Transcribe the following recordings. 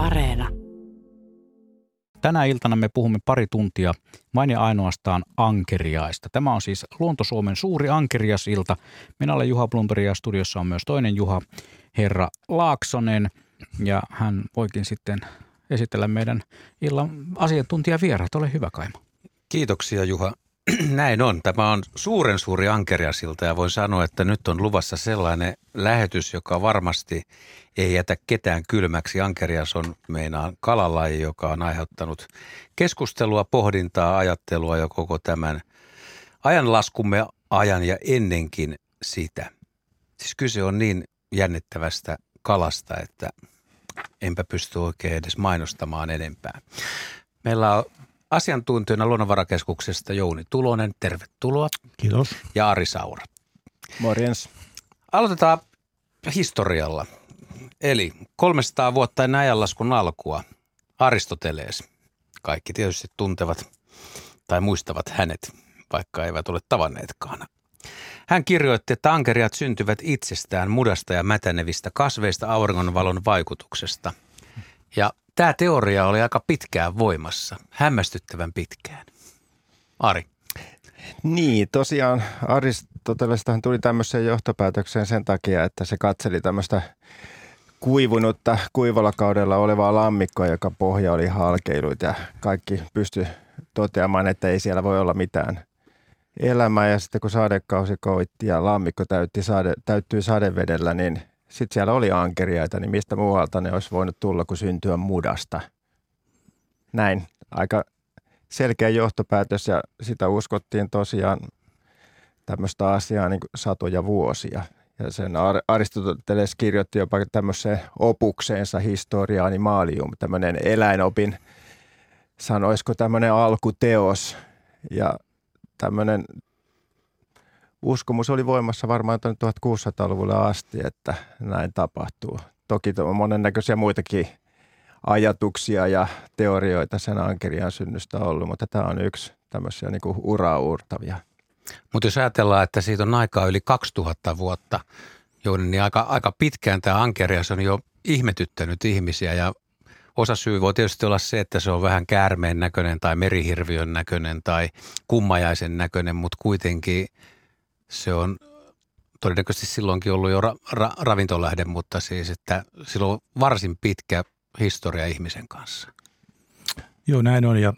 Areena. Tänä iltana me puhumme pari tuntia vain ja ainoastaan ankeriaista. Tämä on siis Luonto-Suomen suuri ankeriasilta. Minä olen Juha Blumberg ja studiossa on myös toinen Juha, herra Laaksonen. Ja hän voikin sitten esitellä meidän illan asiantuntijavieraat. Ole hyvä Kaima. Kiitoksia Juha. Näin on. Tämä on suuren suuri ankeriasilta ja voin sanoa, että nyt on luvassa sellainen lähetys, joka varmasti ei jätä ketään kylmäksi. Ankerias on meinaan kalalaji, joka on aiheuttanut keskustelua, pohdintaa, ajattelua jo koko tämän ajanlaskumme ajan ja ennenkin sitä. Siis kyse on niin jännittävästä kalasta, että enpä pysty oikein edes mainostamaan enempää. Meillä on asiantuntijana Luonnonvarakeskuksesta Jouni Tulonen, tervetuloa. Kiitos. Ja Ari Saura. Morjens. Aloitetaan historialla. Eli 300 vuotta ennen ajanlaskun alkua Aristoteles. Kaikki tietysti tuntevat tai muistavat hänet, vaikka eivät ole tavanneetkaan. Hän kirjoitti, että ankeriat syntyvät itsestään mudasta ja mätänevistä kasveista auringonvalon vaikutuksesta. Ja tämä teoria oli aika pitkään voimassa, hämmästyttävän pitkään. Ari. Niin, tosiaan Aristotelestahan tuli tämmöiseen johtopäätökseen sen takia, että se katseli tämmöistä kuivunutta kuivalla kaudella olevaa lammikkoa, joka pohja oli halkeilut ja kaikki pysty toteamaan, että ei siellä voi olla mitään elämää. Ja sitten kun sadekausi koitti ja lammikko täytti sade, täyttyi sadevedellä, niin sitten siellä oli ankeriaita, niin mistä muualta ne olisi voinut tulla kuin syntyä mudasta. Näin, aika selkeä johtopäätös ja sitä uskottiin tosiaan tämmöistä asiaa niin satoja vuosia. Ja sen Aristoteles kirjoitti jopa tämmöiseen opukseensa historia animalium, tämmöinen eläinopin, sanoisiko tämmöinen alkuteos. Ja tämmöinen uskomus oli voimassa varmaan 1600-luvulle asti, että näin tapahtuu. Toki on monennäköisiä muitakin ajatuksia ja teorioita sen ankerian synnystä ollut, mutta tämä on yksi tämmöisiä niin uraa uurtavia – mutta jos ajatellaan, että siitä on aikaa yli 2000 vuotta, niin aika, aika pitkään tämä ankerias on jo ihmetyttänyt ihmisiä ja Osa syy voi tietysti olla se, että se on vähän käärmeen näköinen tai merihirviön näköinen tai kummajaisen näköinen, mutta kuitenkin se on todennäköisesti silloinkin ollut jo ra- ra- ravintolähde, mutta siis, että sillä on varsin pitkä historia ihmisen kanssa. Joo, näin on ja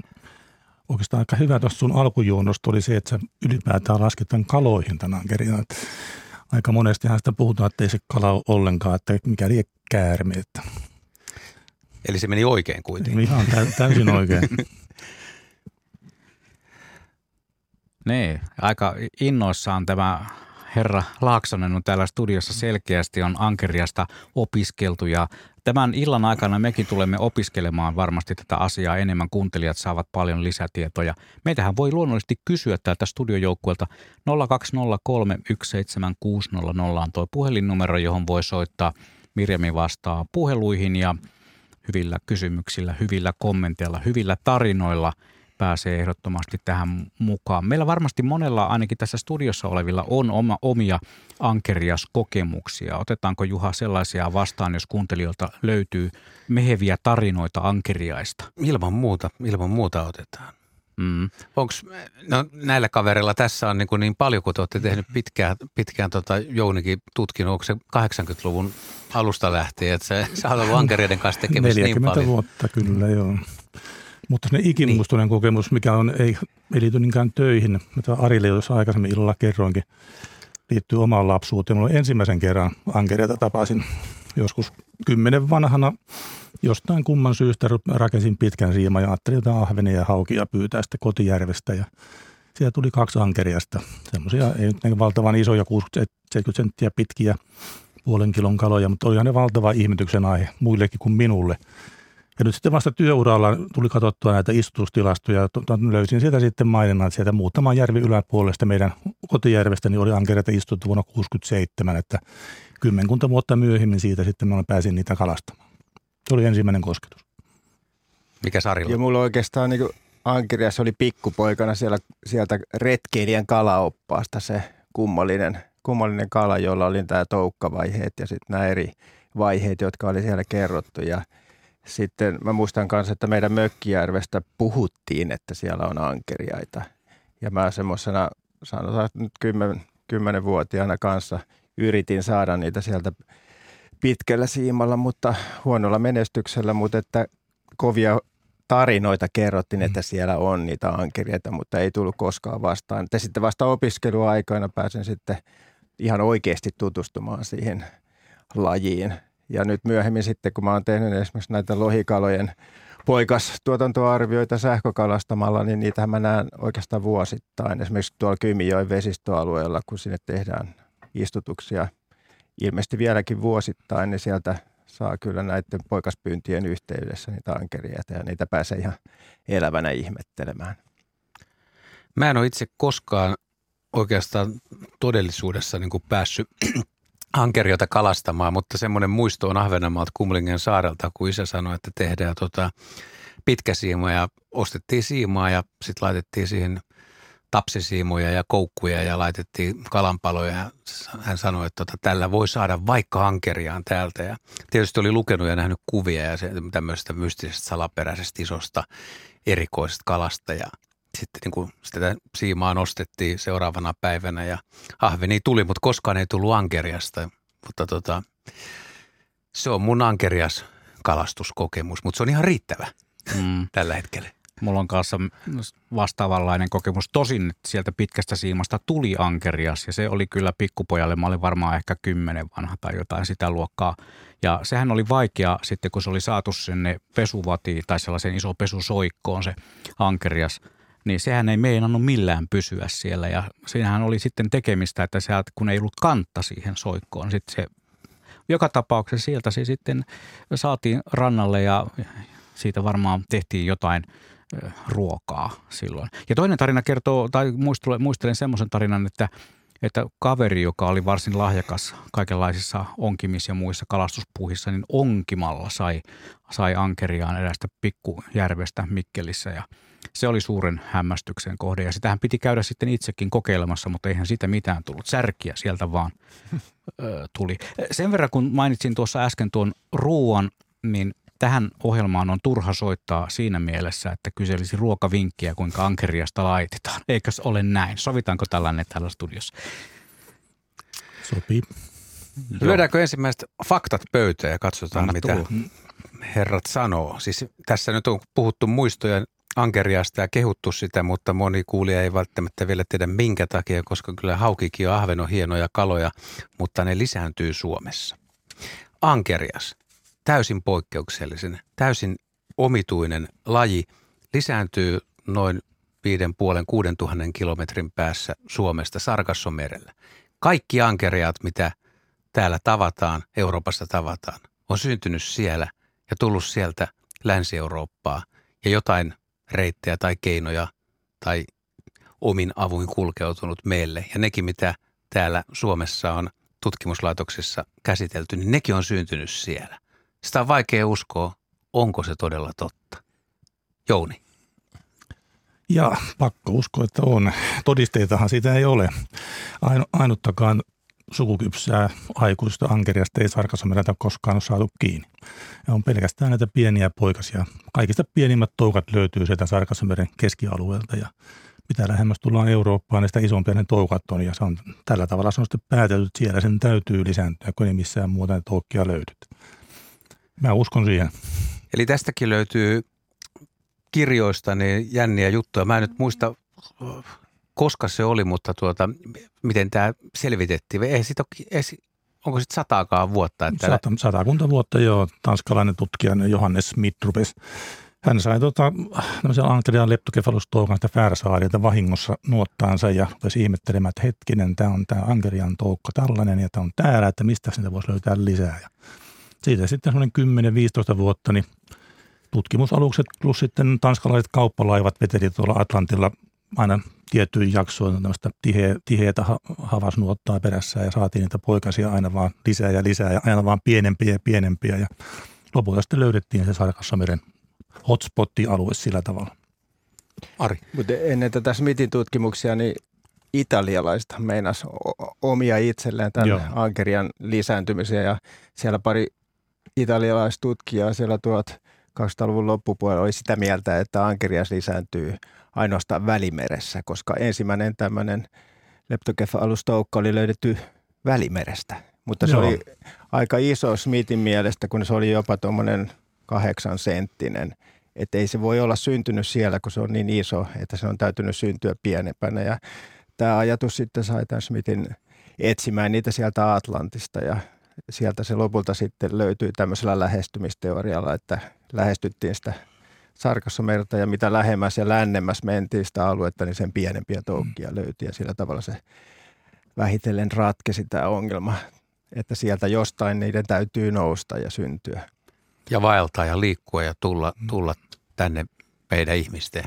oikeastaan aika hyvä tuosta sun alkujuonnosta oli se, että sä ylipäätään lasketaan kaloihin tänään ankeria. Aika monestihan sitä puhutaan, että ei se kala ole ollenkaan, että mikä liian käärme. Eli se meni oikein kuitenkin. Ihan täysin oikein. niin, aika innoissaan tämä herra Laaksonen on täällä studiossa selkeästi on ankeriasta opiskeltu ja tämän illan aikana mekin tulemme opiskelemaan varmasti tätä asiaa enemmän. Kuuntelijat saavat paljon lisätietoja. Meitähän voi luonnollisesti kysyä täältä studiojoukkueelta 020317600 on tuo puhelinnumero, johon voi soittaa. Mirjami vastaa puheluihin ja hyvillä kysymyksillä, hyvillä kommenteilla, hyvillä tarinoilla – pääsee ehdottomasti tähän mukaan. Meillä varmasti monella, ainakin tässä studiossa olevilla, on oma, omia ankerias-kokemuksia. Otetaanko Juha sellaisia vastaan, jos kuuntelijoilta löytyy meheviä tarinoita ankeriaista? Ilman muuta, ilman muuta otetaan. Mm. Onks, no, näillä kavereilla tässä on niin, kuin niin paljon, kun te olette tehnyt pitkään, pitkään tota Jounikin tutkinut, onko se 80-luvun alusta lähtien, että sä, sä olet ollut ankereiden kanssa tekemistä niin paljon. vuotta kyllä, joo. Mutta se ikimuistoinen niin. kokemus, mikä on, ei, ei liity niinkään töihin, mitä Arille jos aikaisemmin illalla kerroinkin, liittyy omaan lapsuuteen. Mulla ensimmäisen kerran ankeriata tapasin joskus kymmenen vanhana. Jostain kumman syystä rakensin pitkän siiman ja ajattelin jotain ahvenia ja haukia pyytää sitten kotijärvestä. Ja siellä tuli kaksi ankeriasta. Semmoisia ei nyt valtavan isoja, 60-70 senttiä pitkiä puolen kilon kaloja, mutta olihan ne valtava ihmetyksen aihe muillekin kuin minulle – ja nyt sitten vasta työuralla tuli katsottua näitä istutustilastoja. Löysin sieltä sitten maininnan, että sieltä muutama järvi yläpuolesta meidän kotijärvestä niin oli ankereita istuttu vuonna 67, että kymmenkunta vuotta myöhemmin siitä sitten mä pääsin niitä kalastamaan. Se oli ensimmäinen kosketus. Mikä sarilla? Ja mulla oikeastaan niin ankeriassa oli pikkupoikana siellä, sieltä retkeilijän kalaoppaasta se kummallinen, kummallinen kala, jolla oli tämä toukkavaiheet ja sitten nämä eri vaiheet, jotka oli siellä kerrottu. Ja sitten mä muistan kanssa, että meidän Mökkijärvestä puhuttiin, että siellä on ankeriaita. Ja mä semmoisena, sanotaan nyt kymmen, kymmenenvuotiaana kanssa yritin saada niitä sieltä pitkällä siimalla, mutta huonolla menestyksellä, mutta että kovia tarinoita kerrottiin, että mm. siellä on niitä ankeriaita, mutta ei tullut koskaan vastaan. Ja sitten vasta opiskeluaikoina pääsen sitten ihan oikeasti tutustumaan siihen lajiin. Ja nyt myöhemmin sitten, kun mä oon tehnyt esimerkiksi näitä lohikalojen poikastuotantoarvioita sähkökalastamalla, niin niitä mä näen oikeastaan vuosittain. Esimerkiksi tuolla Kymijoen vesistöalueella, kun sinne tehdään istutuksia ilmeisesti vieläkin vuosittain, niin sieltä saa kyllä näiden poikaspyyntien yhteydessä niitä ankeriaita ja niitä pääsee ihan elävänä ihmettelemään. Mä en ole itse koskaan oikeastaan todellisuudessa niin kuin päässyt ankeriota kalastamaan, mutta semmoinen muisto on Ahvenanmaalta Kumlingen saarelta, kun isä sanoi, että tehdään tota pitkä siima ja ostettiin siimaa ja sitten laitettiin siihen tapsisiimoja ja koukkuja ja laitettiin kalanpaloja. Hän sanoi, että tota, tällä voi saada vaikka ankeriaan täältä. Ja tietysti oli lukenut ja nähnyt kuvia ja se, tämmöisestä mystisestä, salaperäisestä, isosta, erikoisesta kalasta. Ja sitten niin kuin sitä siimaa nostettiin seuraavana päivänä ja ahveni tuli, mutta koskaan ei tullut ankeriasta. Mutta tota, se on mun ankerias kalastuskokemus, mutta se on ihan riittävä mm. tällä hetkellä. Mulla on kanssa vastaavanlainen kokemus. Tosin sieltä pitkästä siimasta tuli ankerias ja se oli kyllä pikkupojalle. Mä olin varmaan ehkä kymmenen vanha tai jotain sitä luokkaa. Ja sehän oli vaikea sitten, kun se oli saatu sinne pesuvatiin tai sellaisen iso pesusoikkoon se ankerias – niin sehän ei meinannut millään pysyä siellä. Ja siinähän oli sitten tekemistä, että se, kun ei ollut kantta siihen soikkoon, sitten se joka tapauksessa sieltä se sitten saatiin rannalle ja siitä varmaan tehtiin jotain ruokaa silloin. Ja toinen tarina kertoo, tai muistelen semmoisen tarinan, että, että kaveri, joka oli varsin lahjakas kaikenlaisissa onkimis- ja muissa kalastuspuuhissa, niin onkimalla sai, sai ankeriaan erästä pikkujärvestä Mikkelissä ja – se oli suuren hämmästyksen kohde ja sitähän piti käydä sitten itsekin kokeilemassa, mutta eihän siitä mitään tullut. Särkiä sieltä vaan ö, tuli. Sen verran kun mainitsin tuossa äsken tuon ruoan, niin tähän ohjelmaan on turha soittaa siinä mielessä, että kyselisi ruokavinkkiä, kuinka ankeriasta laitetaan. Eikös ole näin? Sovitaanko tällainen täällä studiossa? Sopii. Lyödäänkö ensimmäiset faktat pöytään ja katsotaan, Anna mitä tulla. herrat sanoo. Siis tässä nyt on puhuttu muistoja ankeriasta ja kehuttu sitä, mutta moni kuulija ei välttämättä vielä tiedä minkä takia, koska kyllä haukikin ja ahven on hienoja kaloja, mutta ne lisääntyy Suomessa. Ankerias, täysin poikkeuksellisen, täysin omituinen laji, lisääntyy noin 5,5-6 tuhannen kilometrin päässä Suomesta Sarkassomerellä. Kaikki ankeriat, mitä täällä tavataan, Euroopassa tavataan, on syntynyt siellä ja tullut sieltä Länsi-Eurooppaa ja jotain reittejä tai keinoja tai omin avuin kulkeutunut meille. Ja nekin, mitä täällä Suomessa on tutkimuslaitoksissa käsitelty, niin nekin on syntynyt siellä. Sitä on vaikea uskoa, onko se todella totta. Jouni. Ja pakko uskoa, että on. Todisteitahan siitä ei ole. Ainuttakaan sukukypsää aikuista ankeriasta ei Sarkassamereltä koskaan ole saatu kiinni. Ja on pelkästään näitä pieniä poikasia. Kaikista pienimmät toukat löytyy sieltä Sarkassameren keskialueelta ja mitä lähemmäs tullaan Eurooppaan, niin sitä isompia ne toukat on. Ja se on, tällä tavalla se on sitten päätelty, että siellä sen täytyy lisääntyä, kun ei missään muuta toukkia löydyt. Mä uskon siihen. Eli tästäkin löytyy kirjoista niin jänniä juttuja. Mä en nyt muista koska se oli, mutta tuota, miten tämä selvitettiin? Ei sit ole, ei, onko sitten sataakaan vuotta? Että... Sata, satakunta vuotta jo tanskalainen tutkija Johannes Smith rupesi hän sai tota, Antrian leptokefalustoukan sitä fäärsaarilta vahingossa nuottaansa ja rupesi ihmettelemään, että hetkinen, tämä on tämä Ankerian toukka tällainen ja tämä on täällä, että mistä sitä voisi löytää lisää. Ja siitä sitten semmoinen 10-15 vuotta, niin tutkimusalukset plus sitten tanskalaiset kauppalaivat veteli tuolla Atlantilla aina tiettyihin jaksoihin tämmöistä tiheä, tiheätä havasnuottaa perässä ja saatiin niitä poikasia aina vaan lisää ja lisää ja aina vaan pienempiä ja pienempiä ja lopulta sitten löydettiin se Sarkassameren hotspotti-alue sillä tavalla. Ari. Mutta ennen tätä Smithin tutkimuksia, niin italialaista meinas omia itselleen tämän Joo. ankerian lisääntymisen ja siellä pari italialaistutkijaa siellä 1200-luvun loppupuolella oli sitä mieltä, että ankerias lisääntyy ainoastaan välimeressä, koska ensimmäinen tämmöinen leptokefalustoukka oli löydetty välimerestä. Mutta se Joo. oli aika iso Smithin mielestä, kun se oli jopa tuommoinen kahdeksan senttinen. Että ei se voi olla syntynyt siellä, kun se on niin iso, että se on täytynyt syntyä pienempänä. Ja tämä ajatus sitten sai tämän Smithin etsimään niitä sieltä Atlantista ja sieltä se lopulta sitten löytyi tämmöisellä lähestymisteorialla, että lähestyttiin sitä Sarkassomerta ja mitä lähemmäs ja lännemmäs mentiin sitä aluetta, niin sen pienempiä toukkia mm. löytyi ja sillä tavalla se vähitellen ratkesi tämä ongelma, että sieltä jostain niiden täytyy nousta ja syntyä. Ja vaeltaa ja liikkua ja tulla, tulla tänne meidän ihmisten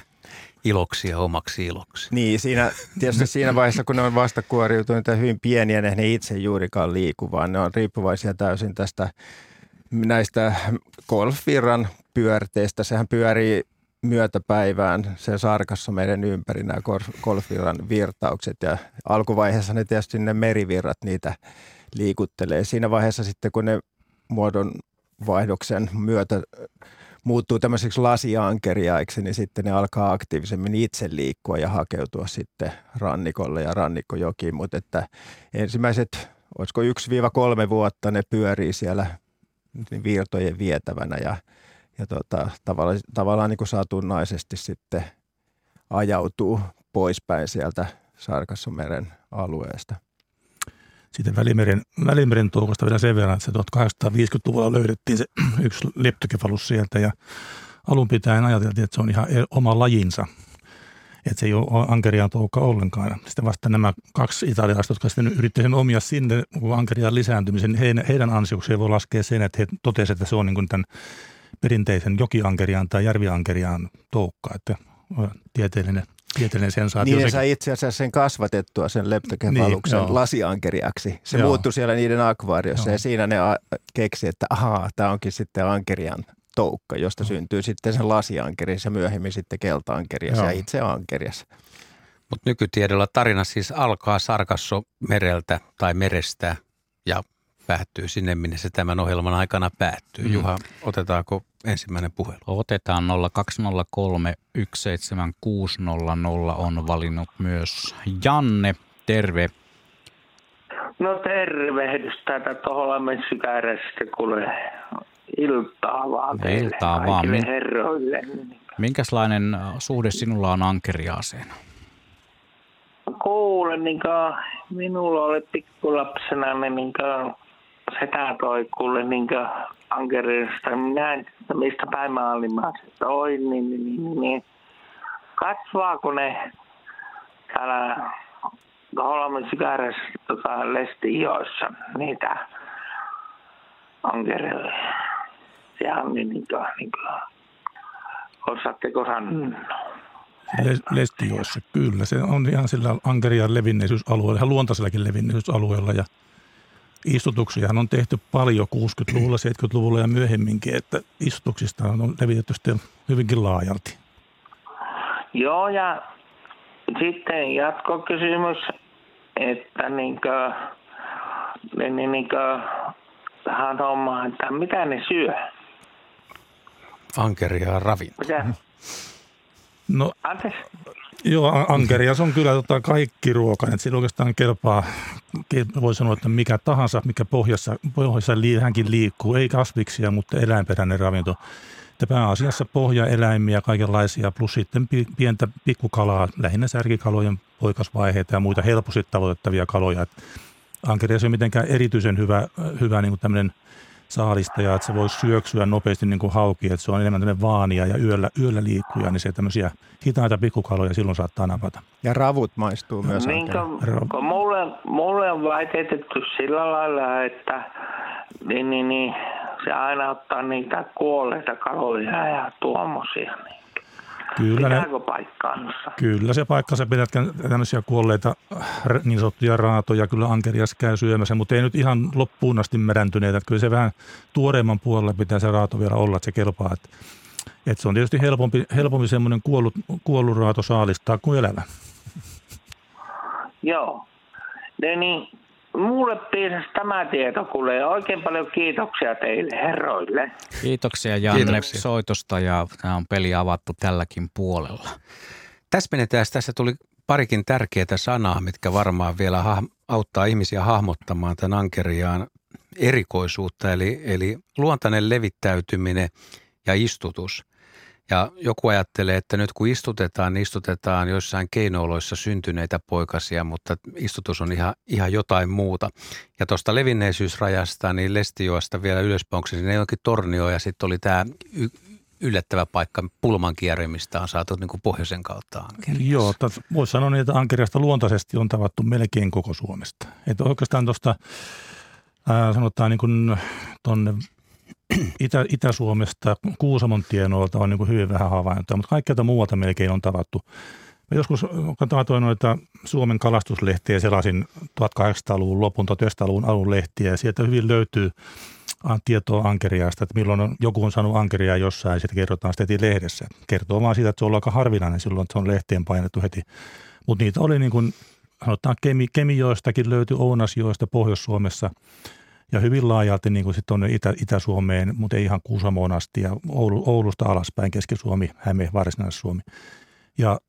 iloksi ja omaksi iloksi. Niin, siinä, tietysti siinä vaiheessa, kun ne on vasta kuoriutuneet ja hyvin pieniä, ne ei itse juurikaan liiku, vaan ne on riippuvaisia täysin tästä näistä golfvirran pyörteistä. Sehän pyörii myötäpäivään se sarkassa meidän ympäri nämä golfvirran virtaukset ja alkuvaiheessa ne tietysti ne merivirrat niitä liikuttelee. Siinä vaiheessa sitten kun ne muodon vaihdoksen myötä muuttuu tämmöiseksi lasiankeriaiksi, niin sitten ne alkaa aktiivisemmin itse liikkua ja hakeutua sitten rannikolle ja rannikkojokiin. Mutta että ensimmäiset, olisiko 1-3 vuotta ne pyörii siellä virtojen vietävänä ja, ja tota, tavallaan, tavallaan niin kuin satunnaisesti sitten ajautuu poispäin sieltä Sarkassomeren alueesta. Sitten Välimeren, Välimeren toukosta vielä sen verran, että 1850-luvulla löydettiin se yksi leptokefalus sieltä ja alun pitäen ajateltiin, että se on ihan oma lajinsa. Että se ei ole ankeriaan toukka ollenkaan. Sitten vasta nämä kaksi italialaista, jotka sitten yritti sen omia sinne ankeriaan lisääntymisen, niin heidän, heidän ansiokseen voi laskea sen, että he totesivat, että se on niin kuin tämän perinteisen jokiankeriaan tai järviankeriaan toukka. Että tieteellinen tieteellinen sensaatio. Niin sai itse asiassa sen kasvatettua, sen leptokefaluksen niin, lasiankeriaksi. Se joo. muuttui siellä niiden akvaariossa joo. ja siinä ne keksi, että ahaa, tämä onkin sitten ankerian toukka, josta joo. syntyy sitten sen lasiankerias ja myöhemmin sitten keltaankerias ja itse ankerias. Mutta nykytiedolla tarina siis alkaa Sarkasso mereltä tai merestä ja päättyy sinne, minne se tämän ohjelman aikana päättyy. Mm. Juha, otetaanko ensimmäinen puhelu? Otetaan 0203 17600 on valinnut myös Janne. Terve. No tervehdys täältä Toholammen sykärästä kuule iltaa vaan teille iltaa vaan. Min... herroille. Minkälainen äh, suhde sinulla on ankeriaaseen? Kuule, niin minulla oli pikkulapsena, niin setä toi kuule niin ankerista. Minä en mistä päin maailmaa se toi, niin, niin, niin, niin, niin. Kasvaako ne täällä Holmin sykärässä tota, lesti-ihoissa niitä ankereille? Sehän niin, niin, kuin, niin kuin, osaatteko sanoa? Lestioissa, kyllä. Se on ihan sillä ankerian levinneisyysalueella, ihan luontaisellakin levinneisyysalueella ja istutuksia on tehty paljon 60-luvulla, 70-luvulla ja myöhemminkin, että istutuksista on levitetty sitten hyvinkin laajalti. Joo, ja sitten jatkokysymys, että niinkö, niin, niinkö, tähän hommaan, että mitä ne syö? Ankeria ravinto. Mitä? No, Anteeksi? Joo, ankerias on kyllä tota kaikki ruoka. Että siinä oikeastaan kelpaa, voi sanoa, että mikä tahansa, mikä pohjassa, pohjassa hänkin liikkuu. Ei kasviksia, mutta eläinperäinen ravinto. Että pääasiassa pohjaeläimiä kaikenlaisia, plus sitten pientä pikkukalaa, lähinnä särkikalojen poikasvaiheita ja muita helposti tavoitettavia kaloja. ankerias ei ole mitenkään erityisen hyvä, hyvä niin kuin saalistaja, että se voisi syöksyä nopeasti niin kuin hauki, että se on enemmän tämmöinen vaania ja yöllä, yöllä liikkuja, niin se tämmöisiä hitaita pikkukaloja silloin saattaa napata. Ja ravut maistuu myös. Niin, kun, mulle, mulle on väitetty sillä lailla, että niin, niin, niin, se aina ottaa niitä kuolleita kaloja ja tuommoisia. Niin. Kyllä, ne, paikkaansa? Kyllä se paikkansa pidät tämmöisiä kuolleita niin sanottuja raatoja, kyllä ankerias käy syömässä, mutta ei nyt ihan loppuun asti meräntyneitä. Kyllä se vähän tuoreemman puolella pitää se raato vielä olla, että se kelpaa. Että, että se on tietysti helpompi, helpompi semmoinen kuollut, kuollut raato saalistaa kuin elävä. Joo. Ne, niin, mulle piisasi tämä tieto, kuule. Oikein paljon kiitoksia teille herroille. Kiitoksia Janne Kiitoksia. soitosta ja tämä on peli avattu tälläkin puolella. Täsmennetään, tässä tuli parikin tärkeää sanaa, mitkä varmaan vielä ha- auttaa ihmisiä hahmottamaan tämän ankeriaan erikoisuutta, eli, eli luontainen levittäytyminen ja istutus – ja joku ajattelee, että nyt kun istutetaan, niin istutetaan joissain keinooloissa syntyneitä poikasia, mutta istutus on ihan, ihan jotain muuta. Ja tuosta levinneisyysrajasta, niin Lestioasta vielä ylöspäin, onko se sinne jonkin tornio ja sitten oli tämä y- yllättävä paikka pulman kierrimistä on saatu niin kuin pohjoisen kautta ankeriassa. Joo, voisi sanoa niin, että ankeriasta luontaisesti on tavattu melkein koko Suomesta. Että oikeastaan tuosta sanotaan niin kuin tuonne Itä, Itä-Suomesta, Kuusamon tienoilta on niin kuin hyvin vähän havaintoja, mutta kaikkialta muualta melkein on tavattu. Mä joskus katsoin noita Suomen kalastuslehtiä selasin 1800-luvun lopun, 1900-luvun alun lehtiä ja sieltä hyvin löytyy tietoa ankeriaasta, että milloin on, joku on saanut ankeriaa jossain ja sitten kerrotaan sitä heti lehdessä. Kertoo vaan siitä, että se on aika harvinainen silloin, että se on lehteen painettu heti. Mutta niitä oli niin kuin, sanotaan Kemi, Kemijoistakin löytyi Ounasjoista Pohjois-Suomessa – ja hyvin laajalti niin kuin sit tuonne Itä, Itä-Suomeen, mutta ei ihan Kuusamoon asti ja Oulu, Oulusta alaspäin Keski-Suomi, Häme, Varsinais-Suomi. Ja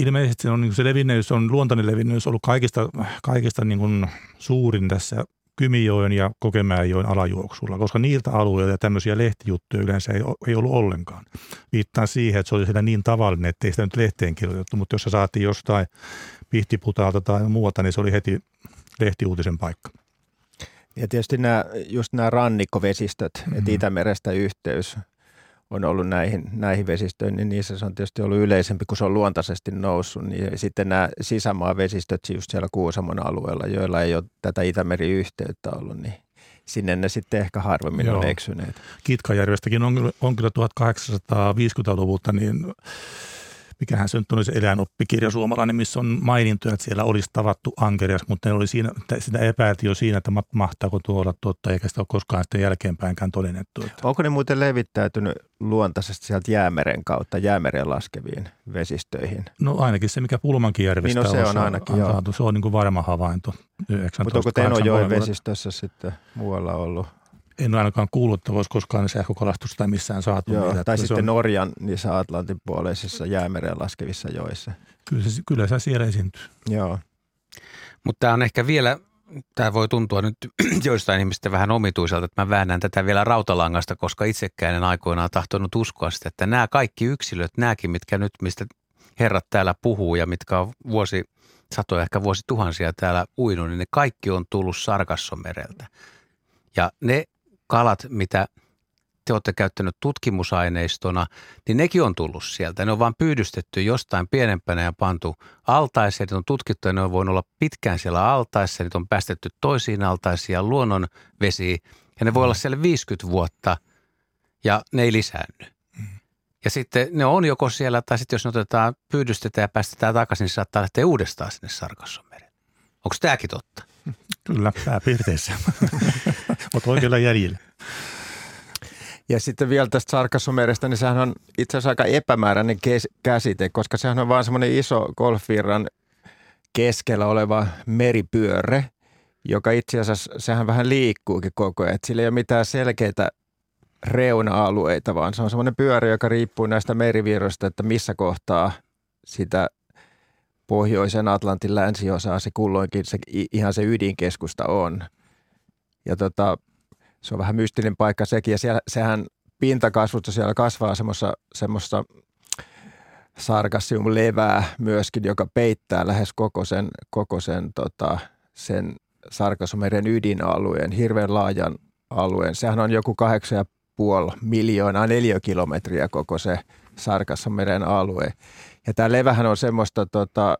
ilmeisesti se, on, niin se levinneys on, luontainen levinneys ollut kaikista, kaikista niin kuin suurin tässä Kymijoen ja Kokemäenjoen alajuoksulla, koska niiltä alueilta tämmöisiä lehtijuttuja yleensä ei, ei ollut ollenkaan. Viittaan siihen, että se oli siellä niin tavallinen, että ei sitä nyt lehteen kirjoitettu, mutta jos se saatiin jostain pihtiputalta tai muuta, niin se oli heti lehtiuutisen paikka. Ja tietysti nämä, just nämä rannikkovesistöt, mm-hmm. että Itämerestä yhteys on ollut näihin, näihin vesistöihin, niin niissä se on tietysti ollut yleisempi, kun se on luontaisesti noussut. Niin sitten nämä sisämaavesistöt just siellä Kuusamon alueella, joilla ei ole tätä Itämeri-yhteyttä ollut, niin sinne ne sitten ehkä harvemmin Joo. on eksyneet. Kitkajärvestäkin on, on kyllä 1850-luvulta niin mikähän se nyt on se eläinoppikirja suomalainen, missä on mainintoja, että siellä olisi tavattu ankerias, mutta ne oli siinä, sitä epäiltiin jo siinä, että mahtaako tuo olla totta, eikä sitä ole koskaan sitten jälkeenpäinkään todennettu. Että. Onko ne muuten levittäytynyt luontaisesti sieltä jäämeren kautta jäämeren laskeviin vesistöihin? No ainakin se, mikä Pulmankijärvestä niin no se on, on ainakin, saatu, se on niin kuin varma havainto. Mutta onko Tenojoen vesistössä sitten muualla ollut? En ole ainakaan kuullut, että voisi koskaan sähkökalastusta tai missään saatu. Joo, niitä, tai sitten on... Norjan niissä Atlantin puoleisissa jäämeren laskevissa joissa. Kyllä se, kyllä se siellä esiintyy. Joo. Mutta tämä on ehkä vielä, tämä voi tuntua nyt joistain ihmistä vähän omituiselta, että mä väännän tätä vielä rautalangasta, koska itsekään en aikoinaan tahtonut uskoa sitä, että nämä kaikki yksilöt, nämäkin, mitkä nyt, mistä herrat täällä puhuu ja mitkä on vuosi, satoja, ehkä vuosituhansia täällä uinut, niin ne kaikki on tullut Sarkassomereltä. Ja ne kalat, mitä te olette käyttänyt tutkimusaineistona, niin nekin on tullut sieltä. Ne on vaan pyydystetty jostain pienempänä ja pantu altaisiin. Ne on tutkittu ja ne on voinut olla pitkään siellä altaissa. Niitä on päästetty toisiin altaisiin ja luonnon vesiin. Ja ne voi olla siellä 50 vuotta ja ne ei lisäänny. Ja sitten ne on joko siellä, tai sitten jos ne otetaan, pyydystetään ja päästetään takaisin, niin saattaa lähteä uudestaan sinne Sarkassonmereen. Onko tämäkin totta? Kyllä, pääpiirteissä. Mutta oikealla jäljellä. Ja sitten vielä tästä Sarkassomerestä, niin sehän on itse asiassa aika epämääräinen kes- käsite, koska sehän on vaan semmoinen iso golfvirran keskellä oleva meripyörre, joka itse asiassa, sehän vähän liikkuukin koko ajan. Että sillä ei ole mitään selkeitä reuna-alueita, vaan se on semmoinen pyörä, joka riippuu näistä merivirroista, että missä kohtaa sitä pohjoisen Atlantin länsiosaa se kulloinkin se, ihan se ydinkeskusta on. Ja tota, se on vähän mystinen paikka sekin. Ja siellä, sehän pintakasvusta siellä kasvaa semmoista, semmoista sarkassium-levää myöskin, joka peittää lähes koko sen, koko sen, tota, sen sarkasomeren ydinalueen, hirveän laajan alueen. Sehän on joku 8,5 miljoonaa neliökilometriä koko se Sarkassomeren alue. Ja tämä levähän on semmoista tota,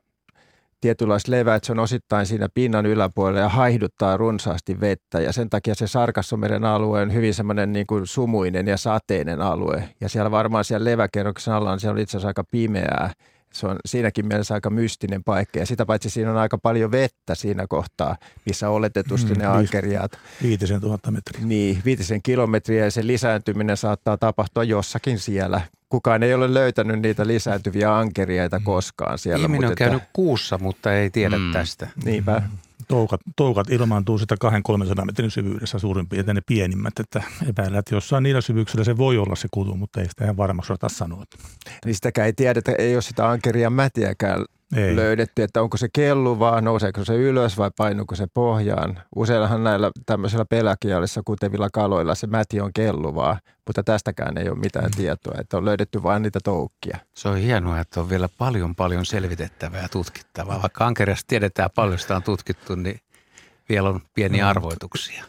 tietynlaista levää, että se on osittain siinä pinnan yläpuolella ja haihduttaa runsaasti vettä. Ja sen takia se Sarkassomeren alue on hyvin semmoinen niin kuin sumuinen ja sateinen alue. Ja siellä varmaan siellä leväkerroksen alla on, siellä on itse asiassa aika pimeää. Se on siinäkin mielessä aika mystinen paikka ja sitä paitsi siinä on aika paljon vettä siinä kohtaa, missä oletetusti mm, ne ankeriaat. Viitisen tuhatta metriä. Niin, viitisen kilometriä ja se lisääntyminen saattaa tapahtua jossakin siellä kukaan ei ole löytänyt niitä lisääntyviä ankeriaita mm. koskaan siellä. Ihminen on käynyt että... kuussa, mutta ei tiedä mm. tästä. Niinpä. Toukat, toukat ilmaantuu sitä 200-300 metrin syvyydessä suurin piirtein ne pienimmät, että epäillä, että jossain niillä syvyyksillä se voi olla se kutu, mutta ei sitä ihan varmaksi osata sanoa. Niin sitäkään ei tiedetä, ei ole sitä ankeria mätiäkään ei. löydetty, että onko se kelluvaa, nouseeko se ylös vai painuuko se pohjaan. Useinhan näillä tämmöisillä peläkialissa kutevilla kaloilla se mäti on kelluvaa, mutta tästäkään ei ole mitään mm. tietoa, että on löydetty vain niitä toukkia. Se on hienoa, että on vielä paljon paljon selvitettävää ja tutkittavaa. Vaikka ankeriasta tiedetään paljon, sitä on tutkittu, niin vielä on pieniä arvoituksia.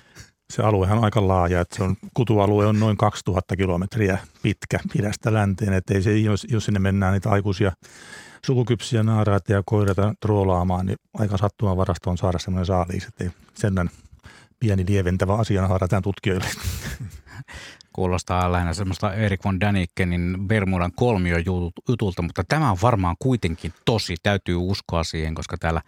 Se aluehan on aika laaja, että se on, kutualue on noin 2000 kilometriä pitkä pidästä länteen, että ei se, jos, jos sinne mennään niitä aikuisia sukukypsiä naaraita ja koirata troolaamaan, niin aika sattuman varastoon saada semmoinen saaliis, että sen pieni lieventävä asia haarataan tutkijoille. Kuulostaa lähinnä semmoista Erik von Dänikkenin Bermudan kolmio jutulta, mutta tämä on varmaan kuitenkin tosi. Täytyy uskoa siihen, koska täällä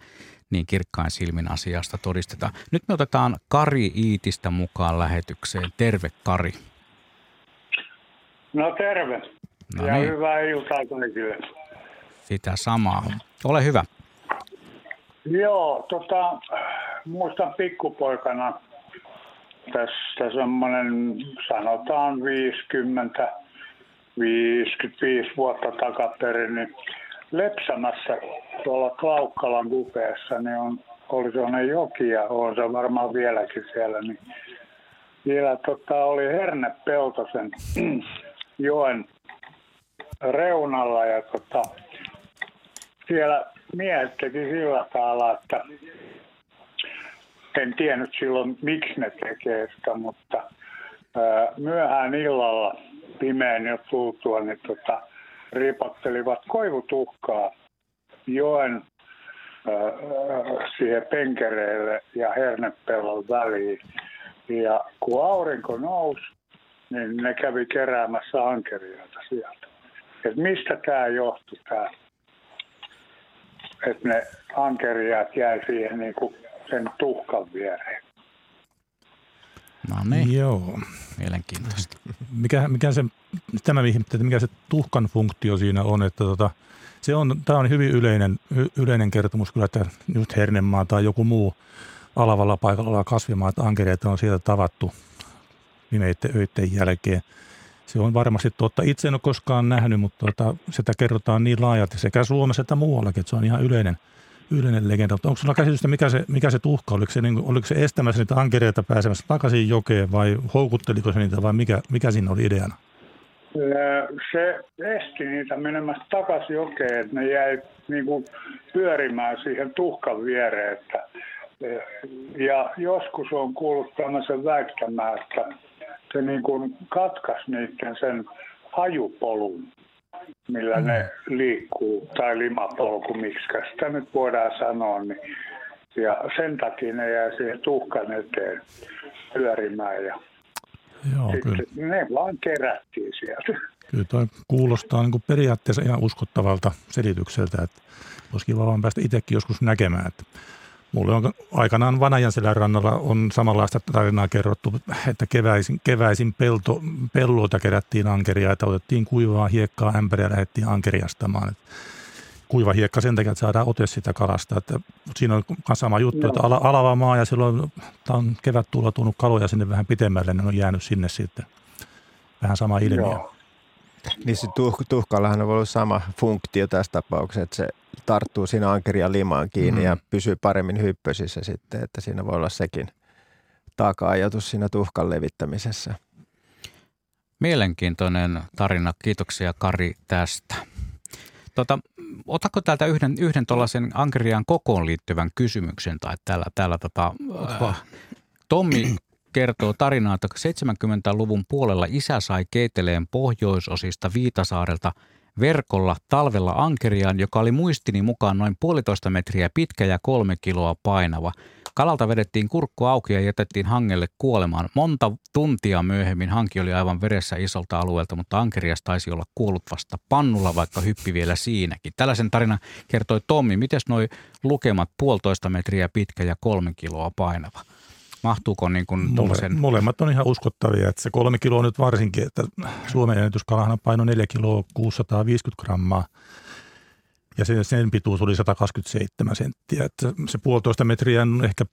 niin kirkkain silmin asiasta todistetaan. Nyt me otetaan Kari Iitistä mukaan lähetykseen. Terve Kari. No terve. No ja niin. hyvää iltaa kaikille. Sitä samaa. Ole hyvä. Joo, tota, muistan pikkupoikana tästä semmoinen, sanotaan 50, 55 vuotta takaperin, niin Lepsämässä tuolla Klaukkalan kupeessa niin on, oli sellainen joki ja on se varmaan vieläkin siellä, niin vielä tota, oli Herne Peltosen joen reunalla ja tota, siellä miehet teki sillä tavalla, että en tiennyt silloin, miksi ne tekee sitä, mutta myöhään illalla pimeän jo tultua, niin tota, ripattelivat koivutuhkaa joen siihen penkereille ja hernepellon väliin. Ja kun aurinko nousi, niin ne kävi keräämässä ankeriaita sieltä. Et mistä tämä johtui, tämä että ne ankeriaat jäi siihen niin kuin sen tuhkan viereen. No niin. Joo. Mielenkiintoista. Mikä, mikä se, tämä että mikä se tuhkan funktio siinä on, että tota, se on, tämä on hyvin yleinen, yleinen kertomus kyllä, että just Hernemaa tai joku muu alavalla paikalla oleva kasvimaa, että ankereita on sieltä tavattu vimeiden öiden jälkeen. Se on varmasti totta. Itse en ole koskaan nähnyt, mutta tuota, sitä kerrotaan niin laajalti sekä Suomessa että muuallakin, että se on ihan yleinen, yleinen legenda. Mutta onko sinulla käsitystä, mikä se, mikä se tuhka, oliko se, niin, oliko se estämässä niitä ankereita pääsemässä takaisin jokeen vai houkutteliko se niitä vai mikä, mikä siinä oli ideana? Se esti niitä menemästä takaisin jokeen, että ne jäi niin kuin pyörimään siihen tuhkan viereen. Että, ja joskus on kuullut tämmöisen väittämään, että se niin kuin katkaisi niiden sen hajupolun, millä mm. ne liikkuu, tai limapolku, miksi sitä nyt voidaan sanoa. Niin, ja sen takia ne jää siihen tuhkan eteen pyörimään ja Joo, kyllä. ne vaan kerättiin sieltä. Kyllä toi kuulostaa niin kuin periaatteessa ihan uskottavalta selitykseltä, että olisi kiva vaan päästä itsekin joskus näkemään, että Mulle on aikanaan Vanajanselän rannalla on samanlaista tarinaa kerrottu, että keväisin, keväisin pelto, pelloilta kerättiin ankeria, että otettiin kuivaa hiekkaa ämpäriä ja lähdettiin ankeriastamaan. kuiva hiekka sen takia, että saadaan ote sitä kalasta. Että siinä on sama juttu, Joo. että ala, alava maa ja silloin on kevät tulla tuonut kaloja sinne vähän pitemmälle, niin on jäänyt sinne sitten. Vähän sama ilmiö. Joo. Niin se tuh- tuhkallahan on ollut sama funktio tässä tapauksessa, että se tarttuu siinä ankeria limaan kiinni mm. ja pysyy paremmin hyppösissä sitten, että siinä voi olla sekin taka-ajatus siinä tuhkan levittämisessä. Mielenkiintoinen tarina. Kiitoksia Kari tästä. Tota, otako täältä yhden, yhden tuollaisen ankeriaan kokoon liittyvän kysymyksen? Tai täällä, täällä tota, äh. Tommi kertoo tarinaa, että 70-luvun puolella isä sai keiteleen pohjoisosista Viitasaarelta verkolla talvella ankeriaan, joka oli muistini mukaan noin puolitoista metriä pitkä ja kolme kiloa painava. Kalalta vedettiin kurkku auki ja jätettiin hangelle kuolemaan. Monta tuntia myöhemmin hanki oli aivan veressä isolta alueelta, mutta ankerias taisi olla kuollut vasta pannulla, vaikka hyppi vielä siinäkin. Tällaisen tarinan kertoi Tommi. Miten noi lukemat puolitoista metriä pitkä ja kolme kiloa painava? Mahtuuko niin kuin Mole, Molemmat on ihan uskottavia, että se kolme kiloa nyt varsinkin, että Suomen ennätyskalahan paino 4 kiloa 650 grammaa. ja se, sen pituus oli 127 senttiä. Että se puolitoista metriä on ehkä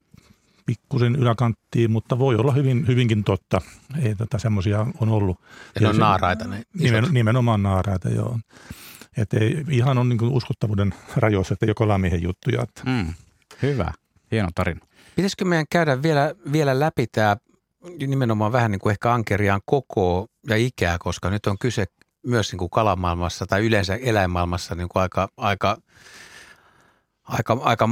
pikkusen yläkanttiin, mutta voi olla hyvin, hyvinkin totta. Ei tätä semmoisia on ollut. Ja ne on naaraita ne nimen, Nimenomaan naaraita, joo. Että ei, ihan on niin uskottavuuden rajoissa, että joko lamihen juttuja. Että. Mm, hyvä, hieno tarina. Pitäisikö meidän käydä vielä, vielä läpi tämä nimenomaan vähän niin kuin ehkä ankeriaan koko ja ikää, koska nyt on kyse myös niin kuin kalamaailmassa tai yleensä eläinmaailmassa niin kuin aika, aika, aika, aika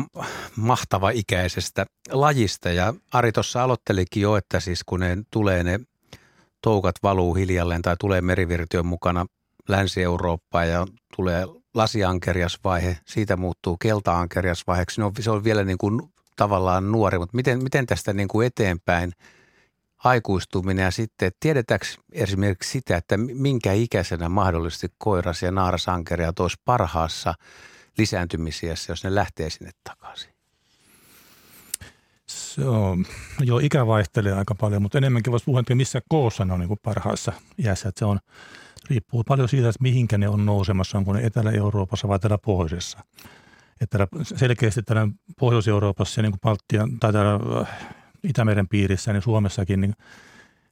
mahtava ikäisestä lajista. Ja Ari tuossa aloittelikin jo, että siis kun ne tulee ne toukat valuu hiljalleen tai tulee merivirtiön mukana Länsi-Eurooppaan ja tulee lasiankeriasvaihe, siitä muuttuu keltaankeriasvaiheeksi. No, se on vielä niin kuin tavallaan nuori, mutta miten, miten tästä niin kuin eteenpäin aikuistuminen ja sitten tiedetäänkö esimerkiksi sitä, että minkä ikäisenä mahdollisesti koiras ja naarasankeria olisi parhaassa lisääntymisiässä, jos ne lähtee sinne takaisin? Se on, joo, ikä vaihtelee aika paljon, mutta enemmänkin voisi puhua, että missä koossa ne on niin parhaassa iässä. Että se on, riippuu paljon siitä, että mihinkä ne on nousemassa, onko ne Etelä-Euroopassa vai täällä pohjoisessa. Että selkeästi täällä Pohjois-Euroopassa ja niin kuin Baltian, tai täällä äh, Itämeren piirissä, niin Suomessakin niin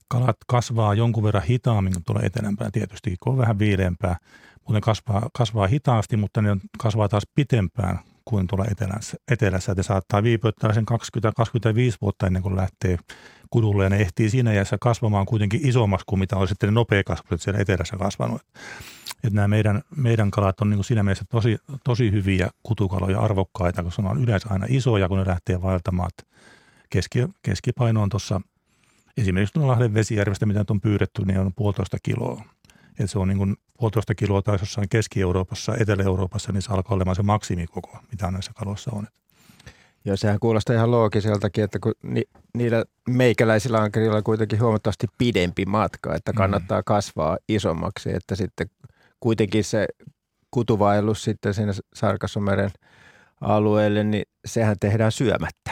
kalat kasvaa jonkun verran hitaammin kuin tuolla etelämpää tietysti, kun on vähän viileämpää. Mutta ne kasvaa, kasvaa hitaasti, mutta ne kasvaa taas pitempään kuin tuolla etelässä. etelässä. Että saattaa viipyä tällaisen 20-25 vuotta ennen kuin lähtee kudulle ja ne ehtii siinä iässä kasvamaan kuitenkin isommaksi kuin mitä on sitten ne nopea kasvut siellä etelässä kasvanut. Että nämä meidän, meidän kalat on niin kuin siinä mielessä tosi, tosi hyviä kutukaloja, arvokkaita, koska ne on yleensä aina isoja, kun ne lähtee vaeltamaan. Keski, keskipaino on tuossa esimerkiksi tuolla Lahden vesijärvestä, mitä on pyydetty, niin on puolitoista kiloa. Että se on niin kuin puolitoista kiloa tai jossain Keski-Euroopassa, Etelä-Euroopassa, niin se alkaa olemaan se maksimikoko, mitä näissä kaloissa on. Joo, sehän kuulostaa ihan loogiseltakin, että kun ni, niillä meikäläisillä ankerilla on kuitenkin huomattavasti pidempi matka, että mm. kannattaa mm. kasvaa isommaksi, että sitten kuitenkin se kutuvaellus sitten sinne Sarkassomeren alueelle, niin sehän tehdään syömättä.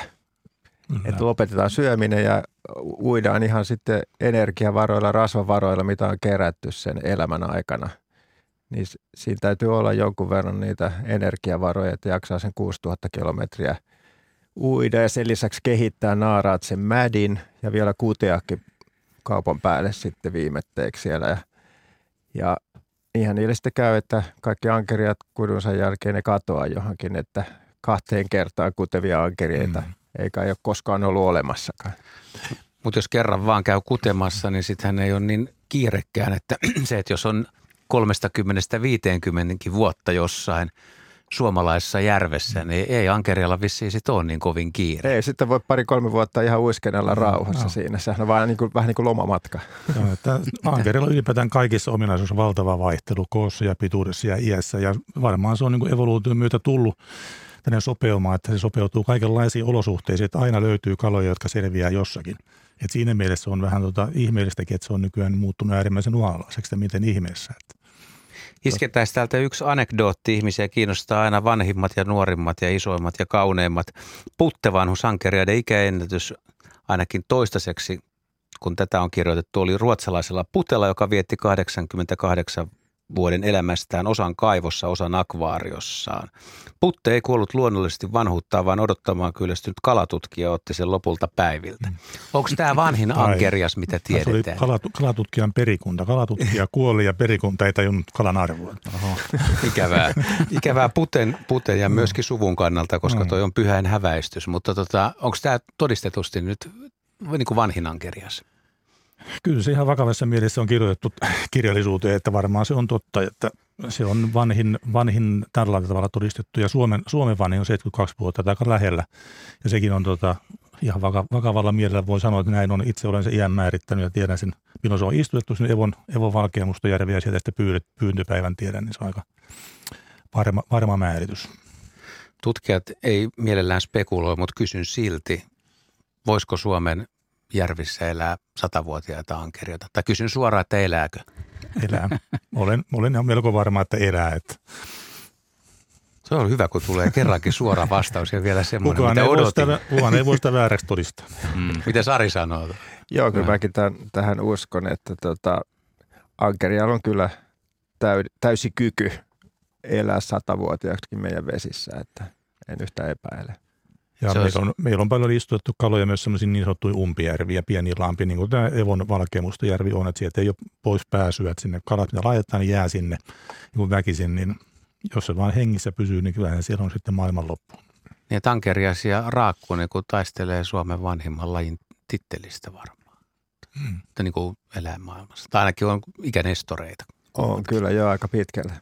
Mm. Että lopetetaan syöminen ja uidaan ihan sitten energiavaroilla, rasvavaroilla, mitä on kerätty sen elämän aikana. Niin siinä täytyy olla jonkun verran niitä energiavaroja, että jaksaa sen 6000 kilometriä – uida ja sen lisäksi kehittää naaraat sen mädin ja vielä kuteakin kaupan päälle sitten viimetteeksi siellä. Ja, ja ihan niille sitten käy, että kaikki ankeriat kudunsa jälkeen ne katoaa johonkin, että kahteen kertaan kutevia ankeriaita mm. eikä ole koskaan ollut olemassakaan. Mutta jos kerran vaan käy kutemassa, niin sittenhän ei ole niin kiirekkään, että se, että jos on 30-50 vuotta jossain – suomalaisessa järvessä, niin ei ankerialla vissiin sit ole niin kovin kiire. Ei, sitten voi pari-kolme vuotta ihan uiskennella mm, rauhassa no. siinä. Sehän on vähän niin kuin, vähän niin kuin lomamatka. Joo, että ankerilla ylipäätään kaikissa ominaisuus on valtava vaihtelu koossa ja pituudessa ja iässä. Ja varmaan se on niin kuin evoluution myötä tullut tänne sopeumaan, että se sopeutuu kaikenlaisiin olosuhteisiin, että aina löytyy kaloja, jotka selviää jossakin. Et siinä mielessä on vähän tota ihmeellistäkin, että se on nykyään muuttunut äärimmäisen uhanalaiseksi, miten ihmeessä. Että Isketään täältä yksi anekdootti. Ihmisiä kiinnostaa aina vanhimmat ja nuorimmat ja isoimmat ja kauneimmat. Puttevanhusankeriaiden ikäennätys ainakin toistaiseksi, kun tätä on kirjoitettu, oli ruotsalaisella Putella, joka vietti 88 vuoden elämästään osan kaivossa, osan akvaariossaan. Putte ei kuollut luonnollisesti vanhuuttaa, vaan odottamaan kyllästynyt kalatutkija otti sen lopulta päiviltä. Onko tämä vanhin ankerias, mitä tiedetään? Se oli kalatu- kalatutkijan perikunta. Kalatutkija kuoli ja perikunta ei tajunnut kalan arvoa. Oho. Ikävää. Ikävää puten, puten ja myöskin suvun kannalta, koska mm. toi on pyhän häväistys. Mutta tota, onko tämä todistetusti nyt niin kuin vanhin ankerias? Kyllä se ihan vakavassa mielessä on kirjoitettu kirjallisuuteen, että varmaan se on totta, että se on vanhin, vanhin tällä tavalla todistettu ja Suomen, Suomen vanhin on 72 vuotta aika lähellä. Ja sekin on tota, ihan vaka, vakavalla mielellä voi sanoa, että näin on. Itse olen se iän määrittänyt ja tiedän sen, milloin se on istutettu sinne Evon, Evon Valkeamustojärvi ja sieltä sitten pyyntöpäivän tiedän, niin se on aika varma, varma määritys. Tutkijat ei mielellään spekuloi, mutta kysyn silti, voisiko Suomen järvissä elää satavuotiaita ankerioita? Tai kysyn suoraan, että elääkö? Elää. Olen, olen melko varma, että elää. Että. Se on hyvä, kun tulee kerrankin suora vastaus ja vielä semmoinen, kukaan mitä ei odotin. Sitä, kukaan ei voi sitä vääräksi todistaa. Mm. Mitä Sari sanoo? Joo, kyllä mäkin tämän, tähän uskon, että tota, ankerialla on kyllä täy, täysi kyky elää satavuotiaaksikin meidän vesissä, että en yhtään epäile. Ja meillä on, meillä on paljon istutettu kaloja myös sellaisiin niin sanottuja umpijärviä, pieni lampi, niin kuin tämä Evon Valkeamustajärvi on, että sieltä ei ole pois pääsyä, että sinne kalat, mitä laitetaan, niin jää sinne niin kuin väkisin, niin jos se vaan hengissä pysyy, niin kyllähän siellä on sitten maailmanloppu. Niin tankerias ja raakku niin kun taistelee Suomen vanhimman lajin tittelistä varmaan. Hmm. Niin kuin eläinmaailmassa. Tai ainakin on ikänestoreita. On kyllä jo aika pitkällä.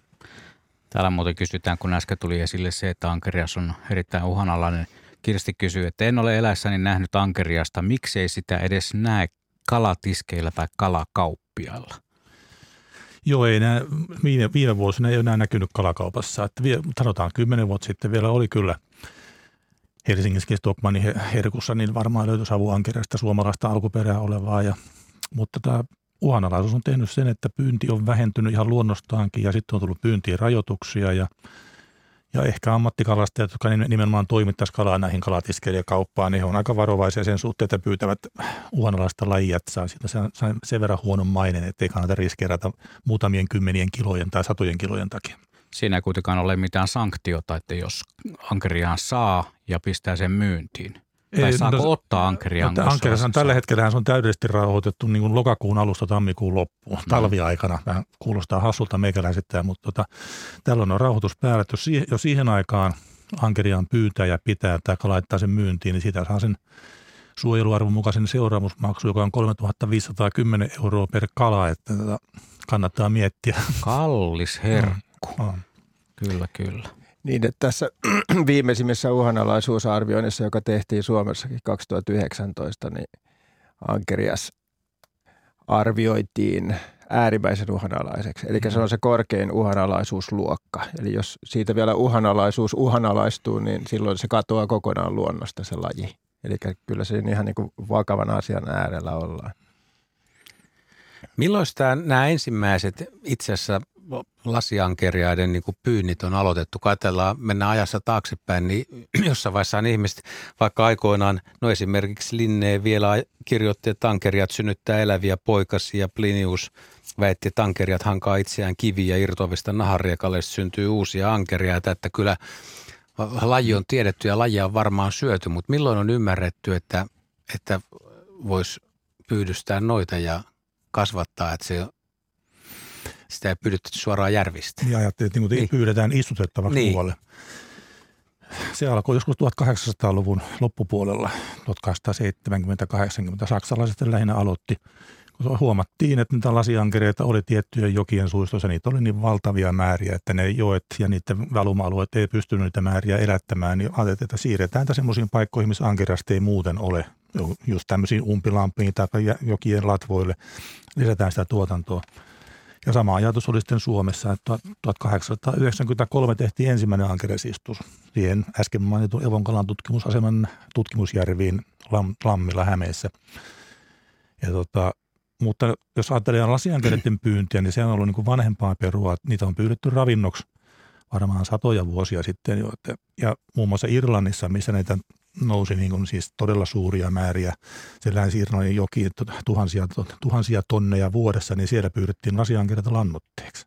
Täällä muuten kysytään, kun äsken tuli esille se, että ankerias on erittäin uhanalainen. Kirsti kysyy, että en ole eläessäni nähnyt ankeriasta. Miksei sitä edes näe kalatiskeillä tai kalakauppialla? Joo, ei nää, viime, viime vuosina ei enää näkynyt kalakaupassa. Että vie, sanotaan kymmenen vuotta sitten vielä oli kyllä Helsingissä Stockmanin herkussa, niin varmaan löytyi savuankeriasta suomalaista alkuperää olevaa. Ja, mutta tämä uhanalaisuus on tehnyt sen, että pyynti on vähentynyt ihan luonnostaankin ja sitten on tullut pyyntiin rajoituksia ja ja ehkä ammattikalastajat, jotka nimenomaan toimittaisi kalaa näihin kalatiskeilijäkauppaan, niin he on aika varovaisia sen suhteen, että pyytävät uhanalaista lajia, että saa siitä sen, verran huonon mainen, että ei kannata riskeerata muutamien kymmenien kilojen tai satojen kilojen takia. Siinä ei kuitenkaan ole mitään sanktiota, että jos ankeriaan saa ja pistää sen myyntiin, tai ei, saako no, ottaa ankeria? No, ankeriassa tällä hetkellä se on täydellisesti rahoitettu niin kuin lokakuun alusta tammikuun loppuun, mm. talviaikana. Vähän kuulostaa hassulta meikäläisittää, mutta tota, tällöin on rauhoitus päällä. Jos siihen, jo siihen aikaan ankeriaan pyytää ja pitää tai laittaa sen myyntiin, niin siitä saa sen suojeluarvon mukaisen seuraamusmaksu, joka on 3510 euroa per kala, että tätä kannattaa miettiä. Kallis herkku. Mm. Kyllä, kyllä. Niin, että tässä viimeisimmässä uhanalaisuusarvioinnissa, joka tehtiin Suomessakin 2019, niin Ankerias arvioitiin äärimmäisen uhanalaiseksi. Eli se on se korkein uhanalaisuusluokka. Eli jos siitä vielä uhanalaisuus uhanalaistuu, niin silloin se katoaa kokonaan luonnosta se laji. Eli kyllä se ihan niin kuin vakavan asian äärellä ollaan. Milloin nämä ensimmäiset itse asiassa lasiankeriaiden niin kuin pyynnit on aloitettu. Kun ajatellaan, mennään ajassa taaksepäin, niin jossain vaiheessa ihmiset, vaikka aikoinaan, no esimerkiksi Linne vielä kirjoitti, että tankeriat synnyttää eläviä poikasia, Plinius väitti, että tankeriat hankaa itseään kiviä irtoavista naharriekalle, syntyy uusia ankeriaita, että kyllä laji on tiedetty ja lajia on varmaan syöty, mutta milloin on ymmärretty, että, että voisi pyydystää noita ja kasvattaa, että se sitä ei pyydetty suoraan järvistä. Niin ajattelin, että niin. pyydetään istutettavaksi niin. muualle. Se alkoi joskus 1800-luvun loppupuolella, 1870-80. Saksalaiset lähinnä aloitti, kun huomattiin, että niitä lasiankereita oli tiettyjä jokien suistossa, niitä oli niin valtavia määriä, että ne joet ja niiden valuma-alueet ei pystynyt niitä määriä elättämään, niin ajateltiin, että siirretään semmoisiin paikkoihin, missä ankerasta ei muuten ole, just tämmöisiin umpilampiin tai jokien latvoille, lisätään sitä tuotantoa. Ja sama ajatus oli sitten Suomessa, että 1893 tehtiin ensimmäinen ankeresistus siihen äsken mainitun Evonkalan tutkimusaseman tutkimusjärviin Lammilla Hämeessä. Ja tota, mutta jos ajattelee lasiankereiden pyyntiä, niin se on ollut niin kuin vanhempaa perua. Niitä on pyydetty ravinnoksi varmaan satoja vuosia sitten jo. Ja muun muassa Irlannissa, missä näitä nousi niin kuin siis todella suuria määriä. Se Länsi-Irlannin joki tuhansia, tuhansia tonneja vuodessa, niin siellä pyydettiin lasiankerta lannoitteeksi.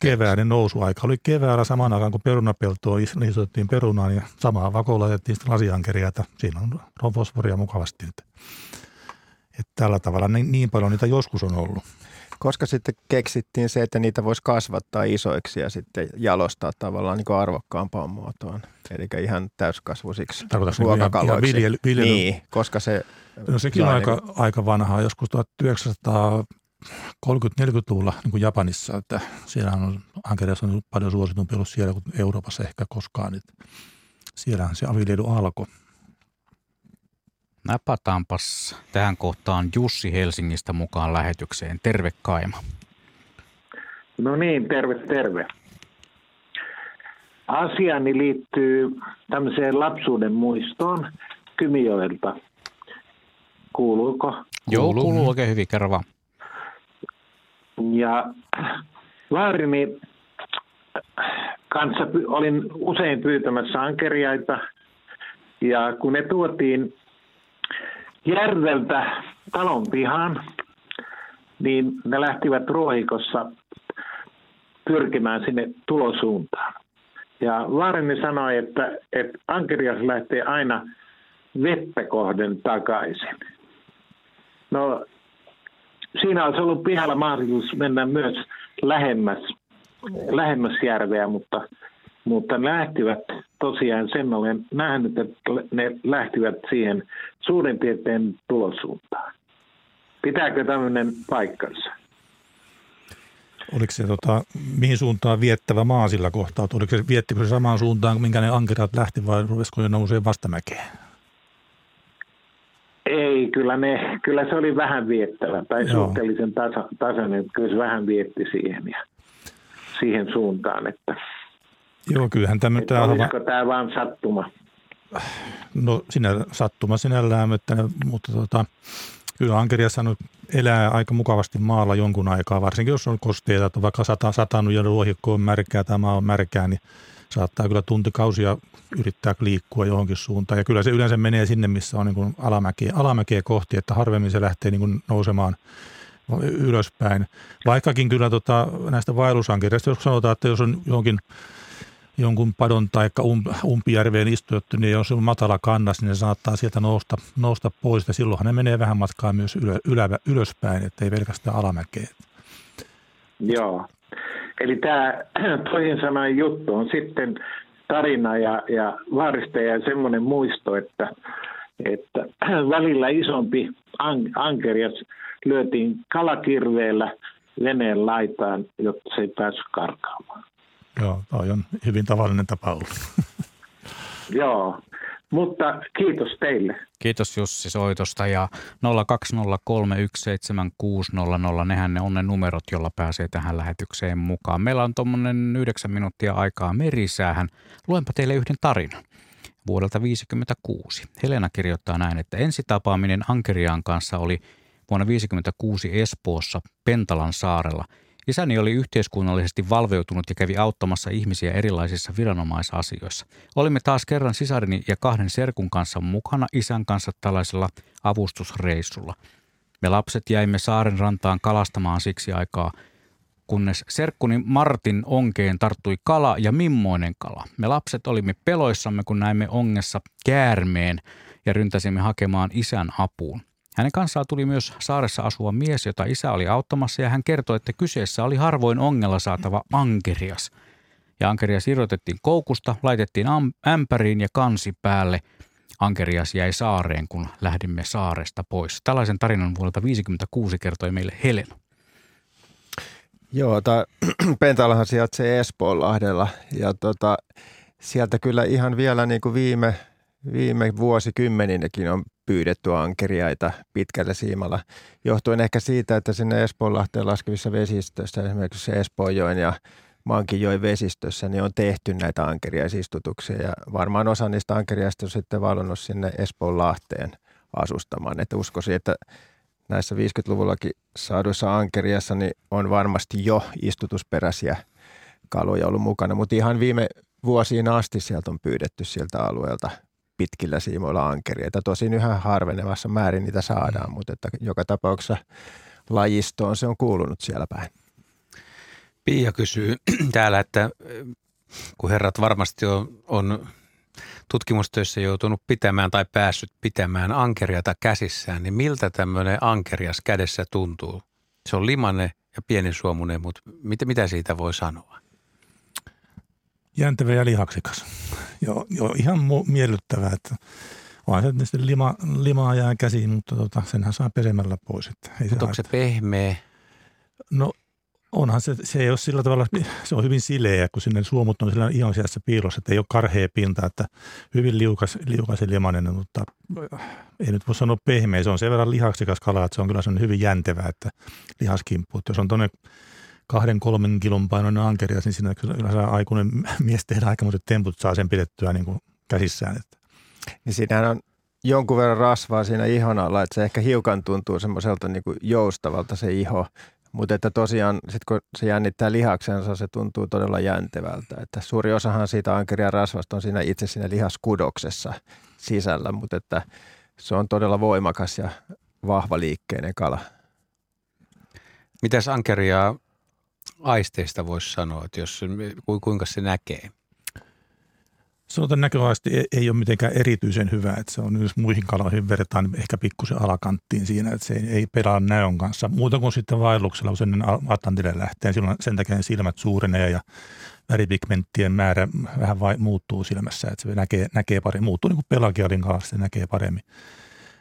Keväinen nousuaika oli keväällä samaan aikaan, kun perunapeltoa isotettiin perunaan ja samaan vakoon laitettiin sitten lasiankeria, että siinä on fosforia mukavasti. Että, että tällä tavalla niin, niin paljon niitä joskus on ollut koska sitten keksittiin se, että niitä voisi kasvattaa isoiksi ja sitten jalostaa tavallaan niin arvokkaampaan muotoon. Eli ihan täyskasvuisiksi ruokakaloiksi. Ihan, ihan viljely, Niin, koska se... No sekin on aika, niin aika vanhaa, joskus 1930-40-luvulla niin kuin Japanissa, että siellä on ankerias on paljon suositumpi ollut siellä kuin Euroopassa ehkä koskaan. Että siellähän se aviljely alkoi. Napataanpas tähän kohtaan Jussi Helsingistä mukaan lähetykseen. Terve Kaima. No niin, terve, terve. Asiani liittyy tämmöiseen lapsuuden muistoon Kymijoelta. Kuuluuko? Joo, kuuluu oikein hyvin, kerro vaan. Ja vaarini kanssa olin usein pyytämässä ankeriaita. Ja kun ne tuotiin järveltä talon pihaan, niin ne lähtivät ruohikossa pyrkimään sinne tulosuuntaan. Ja Vaareni sanoi, että, että ankerias lähtee aina vettä kohden takaisin. No, siinä olisi ollut pihalla mahdollisuus mennä myös lähemmäs, lähemmäs järveä, mutta, mutta lähtivät tosiaan, sen olen nähnyt, että ne lähtivät siihen suurin piirtein tulosuuntaan. Pitääkö tämmöinen paikkansa? Oliko se tota, mihin suuntaan viettävä maa sillä kohtaa? Oliko se, viettikö se samaan suuntaan, minkä ne ankerat lähti vai ruvesiko ne nousee vastamäkeen? Ei, kyllä, ne, kyllä se oli vähän viettävä tai Joo. suhteellisen tasa, tasainen. Kyllä se vähän vietti siihen ja siihen suuntaan, että Joo, kyllähän tämä... Että olisiko tämä vaan sattuma? No sinä, sattuma sinällään, mutta, mutta tota, kyllä Ankeria saanut elää aika mukavasti maalla jonkun aikaa, varsinkin jos on kosteita, että vaikka sata, satanut ja ruohikko on märkää tai maa on märkää, niin saattaa kyllä tuntikausia yrittää liikkua johonkin suuntaan. Ja kyllä se yleensä menee sinne, missä on niin kuin alamäkiä, alamäkiä kohti, että harvemmin se lähtee niin nousemaan ylöspäin. Vaikkakin kyllä tota, näistä vaellusankereista, jos sanotaan, että jos on johonkin jonkun padon tai um, umpijärveen istuttu, niin jos on matala kannas, niin ne saattaa sieltä nousta, nousta pois. Ja silloinhan ne menee vähän matkaa myös ylö, ylä, ylöspäin, ettei pelkästään alamäkeen. Joo. Eli tämä toisin sanoen juttu on sitten tarina ja, ja vaaristaja ja semmoinen muisto, että, että välillä isompi an, ankerias lyötiin kalakirveellä veneen laitaan, jotta se ei päässyt karkaamaan. Joo, toi on hyvin tavallinen tapa ollut. Joo, mutta kiitos teille. Kiitos Jussi soitosta ja 020317600, nehän ne on ne numerot, jolla pääsee tähän lähetykseen mukaan. Meillä on tuommoinen yhdeksän minuuttia aikaa merisäähän. Luenpa teille yhden tarinan vuodelta 1956. Helena kirjoittaa näin, että ensitapaaminen Ankeriaan kanssa oli vuonna 1956 Espoossa Pentalan saarella – Isäni oli yhteiskunnallisesti valveutunut ja kävi auttamassa ihmisiä erilaisissa viranomaisasioissa. Olimme taas kerran sisarini ja kahden serkun kanssa mukana isän kanssa tällaisella avustusreissulla. Me lapset jäimme saaren rantaan kalastamaan siksi aikaa, kunnes serkkuni Martin onkeen tarttui kala ja mimmoinen kala. Me lapset olimme peloissamme, kun näimme ongessa käärmeen ja ryntäsimme hakemaan isän apuun. Hänen kanssaan tuli myös saaressa asuva mies, jota isä oli auttamassa ja hän kertoi, että kyseessä oli harvoin ongella saatava ankerias. Ja ankerias irrotettiin koukusta, laitettiin ämpäriin ja kansi päälle. Ankerias jäi saareen, kun lähdimme saaresta pois. Tällaisen tarinan vuodelta 56 kertoi meille Helena. Joo, tämä Pentalahan sijaitsee Espoonlahdella ja tota, sieltä kyllä ihan vielä niin kuin viime, viime vuosikymmeninäkin on pyydetty ankeriaita pitkällä siimalla, johtuen ehkä siitä, että sinne Espoonlahteen laskevissa vesistöissä, esimerkiksi Espoonjoen ja Mankinjoen vesistössä, niin on tehty näitä ankeriaisistutuksia ja varmaan osa niistä ankeriaista on sitten valonnut sinne Espoonlahteen asustamaan. Että uskoisin, että näissä 50-luvullakin saaduissa ankeriassa niin on varmasti jo istutusperäisiä kaloja ollut mukana, mutta ihan viime vuosiin asti sieltä on pyydetty sieltä alueelta pitkillä siimoilla ankereita. Tosin yhä harvenevassa määrin niitä saadaan, mm. mutta että joka tapauksessa lajistoon se on kuulunut siellä päin. Pia kysyy täällä, että kun herrat varmasti on, on tutkimustöissä joutunut pitämään tai päässyt pitämään ankeriata käsissään, niin miltä tämmöinen ankerias kädessä tuntuu? Se on limane ja pienisuomunen, mutta mitä, mitä siitä voi sanoa? Jäntevä ja lihaksikas. Joo, jo, ihan mu- miellyttävää, että onhan se lima, limaa jää käsiin, mutta tota, senhän saa pesemällä pois. Että ei mutta onko se pehmeä? No onhan se, se ei ole sillä tavalla, se on hyvin sileä, kun sinne suomut on sillä ihan sieltä piilossa, että ei ole karhea pinta, että hyvin liukas, liukas ja limainen, mutta ei nyt voi sanoa pehmeä, se on sen verran lihaksikas kala, että se on kyllä hyvin jäntevä, että lihaskimppu. Että jos on tuonne kahden, kolmen kilon painoinen ankerias, niin siinä kyllä aikuinen mies tehdä aikamoiset temput, saa sen pidettyä niin kuin käsissään. Että. Niin siinähän on jonkun verran rasvaa siinä ihon alla, että se ehkä hiukan tuntuu semmoiselta niin kuin joustavalta se iho, mutta että tosiaan sit kun se jännittää lihaksensa, se tuntuu todella jäntevältä. Että suuri osahan siitä ankerian rasvasta on siinä itse siinä lihaskudoksessa sisällä, mutta että se on todella voimakas ja vahva liikkeinen kala. Mitäs ankeriaa aisteista voisi sanoa, että jos, kuinka se näkee? Sanotaan näköaisti ei, ei ole mitenkään erityisen hyvä, että se on, jos muihin kaloihin verrataan, niin ehkä pikkusen alakanttiin siinä, että se ei, ei pelaa näön kanssa. Muuta kuin sitten vaelluksella, kun sen Atlantille lähtee, silloin sen takia silmät suurenee ja väripigmenttien määrä vähän vai, muuttuu silmässä, että se näkee, näkee paremmin, muuttuu niin kuin pelagialin kanssa, se näkee paremmin.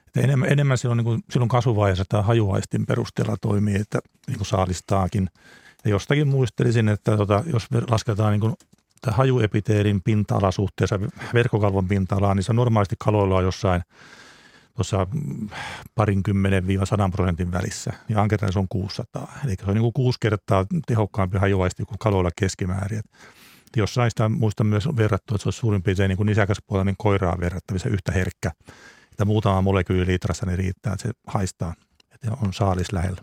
Että enemmän, enemmän silloin, niin kuin, silloin kasvuvaiheessa tämä hajuaistin perusteella toimii, että niin kuin saalistaakin. Ja jostakin muistelisin, että tota, jos lasketaan niin kuin hajuepiteelin pinta-ala suhteessa verkkokalvon pinta-alaan, niin se normaalisti kaloilla on jossain tuossa parinkymmenen viiva sadan prosentin välissä, ja ankerias on 600. Eli se on niin kuin kuusi kertaa tehokkaampi hajuaisti kuin kaloilla keskimäärin. Et jossain sitä muistan myös verrattu, että se olisi suurin piirtein niin kuin nisäkäspuolella niin koiraan verrattavissa yhtä herkkä. Että muutama molekyyli litrassa niin riittää, että se haistaa, että on saalis lähellä.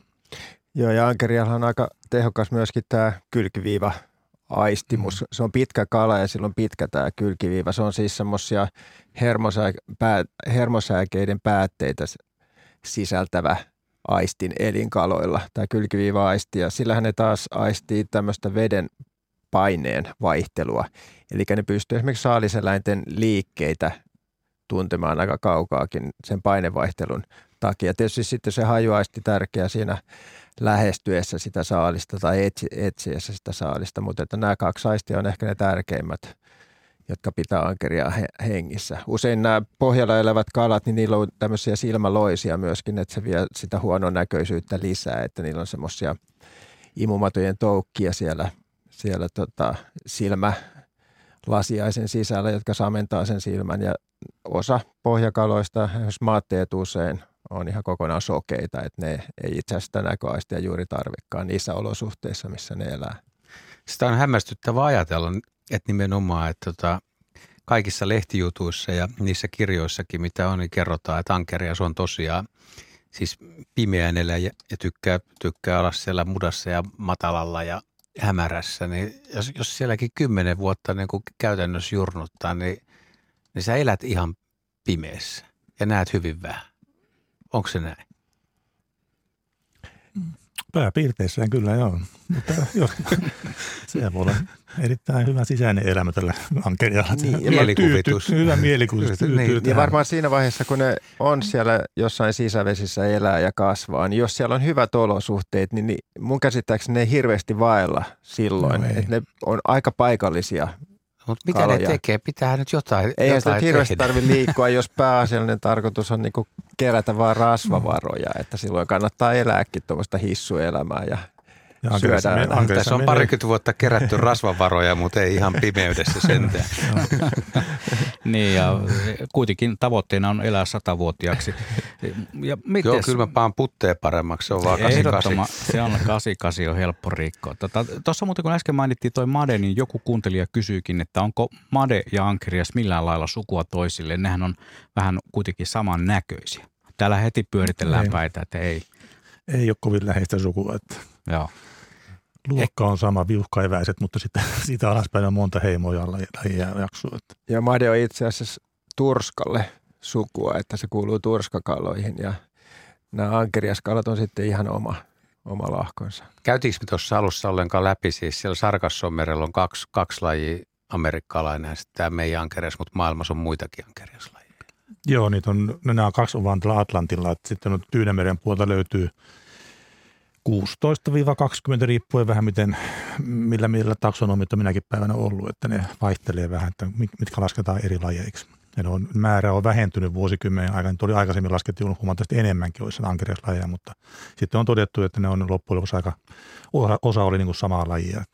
Joo, ja ankerialla on aika tehokas myöskin tämä kylkiviiva aistimus. Se on pitkä kala ja silloin pitkä tämä kylkiviiva. Se on siis semmoisia hermosääkeiden päätteitä sisältävä aistin elinkaloilla, tämä kylkiviiva-aisti. Ja sillähän ne taas aistii tämmöistä veden paineen vaihtelua. Eli ne pystyy esimerkiksi saaliseläinten liikkeitä tuntemaan aika kaukaakin sen painevaihtelun takia. Tietysti sitten se hajuaisti tärkeä siinä lähestyessä sitä saalista tai etsi, etsiessä sitä saalista, mutta että nämä kaksi aistia on ehkä ne tärkeimmät, jotka pitää ankeria hengissä. Usein nämä pohjalla elävät kalat, niin niillä on tämmöisiä silmäloisia myöskin, että se vie sitä huonon näköisyyttä lisää, että niillä on semmoisia imumatojen toukkia siellä, siellä tota, silmä lasiaisen sisällä, jotka samentaa sen silmän ja osa pohjakaloista, jos maatteet usein on ihan kokonaan sokeita, että ne ei itse asiassa sitä näköaistia juuri tarvikaan niissä olosuhteissa, missä ne elää. Sitä on hämmästyttävä ajatella, että nimenomaan, että tota, kaikissa lehtijutuissa ja niissä kirjoissakin, mitä on, niin kerrotaan, että ankerias on tosiaan siis pimeän ja, ja tykkää, tykkää olla siellä mudassa ja matalalla ja hämärässä, niin jos, jos sielläkin kymmenen vuotta niin kun käytännössä jurnuttaa, niin, niin sä elät ihan pimeässä ja näet hyvin vähän. Onko se näin? Pääpiirteissään kyllä joo, mutta jos, se voi olla erittäin hyvä sisäinen elämä tällä ankerialla. Niin, mielikuvitus. Tyyty, hyvä mielikuvitus. niin, ja varmaan siinä vaiheessa, kun ne on siellä jossain sisävesissä elää ja kasvaa, niin jos siellä on hyvät olosuhteet, niin, niin mun käsittääkseni ne ei hirveästi vaella silloin. No että ne on aika paikallisia mutta mitä kaloja. ne tekee? Pitää nyt jotain Eihän jotain sitä hirveästi tarvitse liikkua, jos pääasiallinen tarkoitus on niinku kerätä vaan rasvavaroja. Että silloin kannattaa elääkin tuommoista hissuelämää ja ja syödään. Tässä on parikymmentä vuotta kerätty rasvavaroja, mutta ei ihan pimeydessä sentään. niin ja kuitenkin tavoitteena on elää satavuotiaaksi. Ja mites? Joo, kyllä mä paan putteen paremmaksi, se on vaan 88. Se on 88 on helppo rikkoa. Tuossa tota, muuten kun äsken mainittiin toi Made, niin joku kuuntelija kysyykin, että onko Made ja Ankerias millään lailla sukua toisille. Nehän on vähän kuitenkin saman näköisiä. Täällä heti pyöritellään ei. päitä, että ei. Ei ole kovin läheistä sukua. Että. Joo. Luokka on sama, viuhkaeväiset, mutta sitten siitä alaspäin on monta heimoja lajia jaksoa. Ja Made on itse asiassa turskalle sukua, että se kuuluu turskakaloihin ja nämä ankeriaskalat on sitten ihan oma, oma lahkonsa. Käytiinkö me tuossa alussa ollenkaan läpi, siis siellä Sarkassonmerellä on kaksi, kaksi lajia, amerikkalainen ja sitten tämä meidän ankerias, mutta maailmassa on muitakin ankeriaslajeja. Joo, niitä on, no nämä kaksi on vaan Atlantilla, että sitten on Tyynemeren puolta löytyy – 16-20 riippuen vähän miten, millä, millä taksonomit on minäkin päivänä ollut, että ne vaihtelee vähän, että mitkä lasketaan eri lajeiksi. Ja ne on, määrä on vähentynyt vuosikymmenen aikana. Nyt oli aikaisemmin laskettiin huomattavasti enemmänkin olisi ankeriaslajeja, mutta sitten on todettu, että ne on loppujen lopuksi aika, osa oli niin kuin samaa lajia.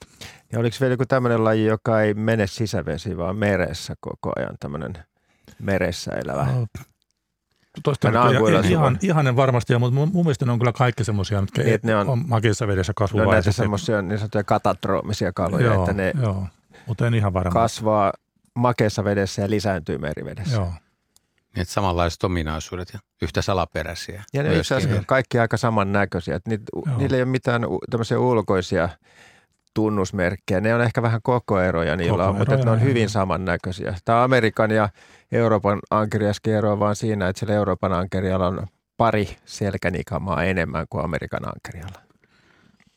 Ja oliko vielä joku tämmöinen laji, joka ei mene sisävesiin, vaan meressä koko ajan, tämmöinen meressä elävä? No, toista ihan, ihan varmasti, mutta mun, mun mielestä ne on kyllä kaikki semmoisia, mitkä niin, ne on, on makeassa vedessä kasvuvaiheessa. Ne on näitä semmoisia niin sanottuja katatroomisia kaloja, joo, että ne joo, mutta en ihan varma. kasvaa makeassa vedessä ja lisääntyy merivedessä. Joo. Niin, että samanlaiset ominaisuudet ja yhtä salaperäisiä. Ja ne itse asiassa kaikki aika samannäköisiä. Että niitä, niillä ei ole mitään tämmöisiä ulkoisia tunnusmerkkejä. Ne on ehkä vähän kokoeroja niillä, koko mutta ne on hyvin samannäköisiä. Tämä Amerikan ja Euroopan ankeriaskin eroa vaan siinä, että siellä Euroopan ankerialla on pari selkänikamaa enemmän kuin Amerikan ankerialla.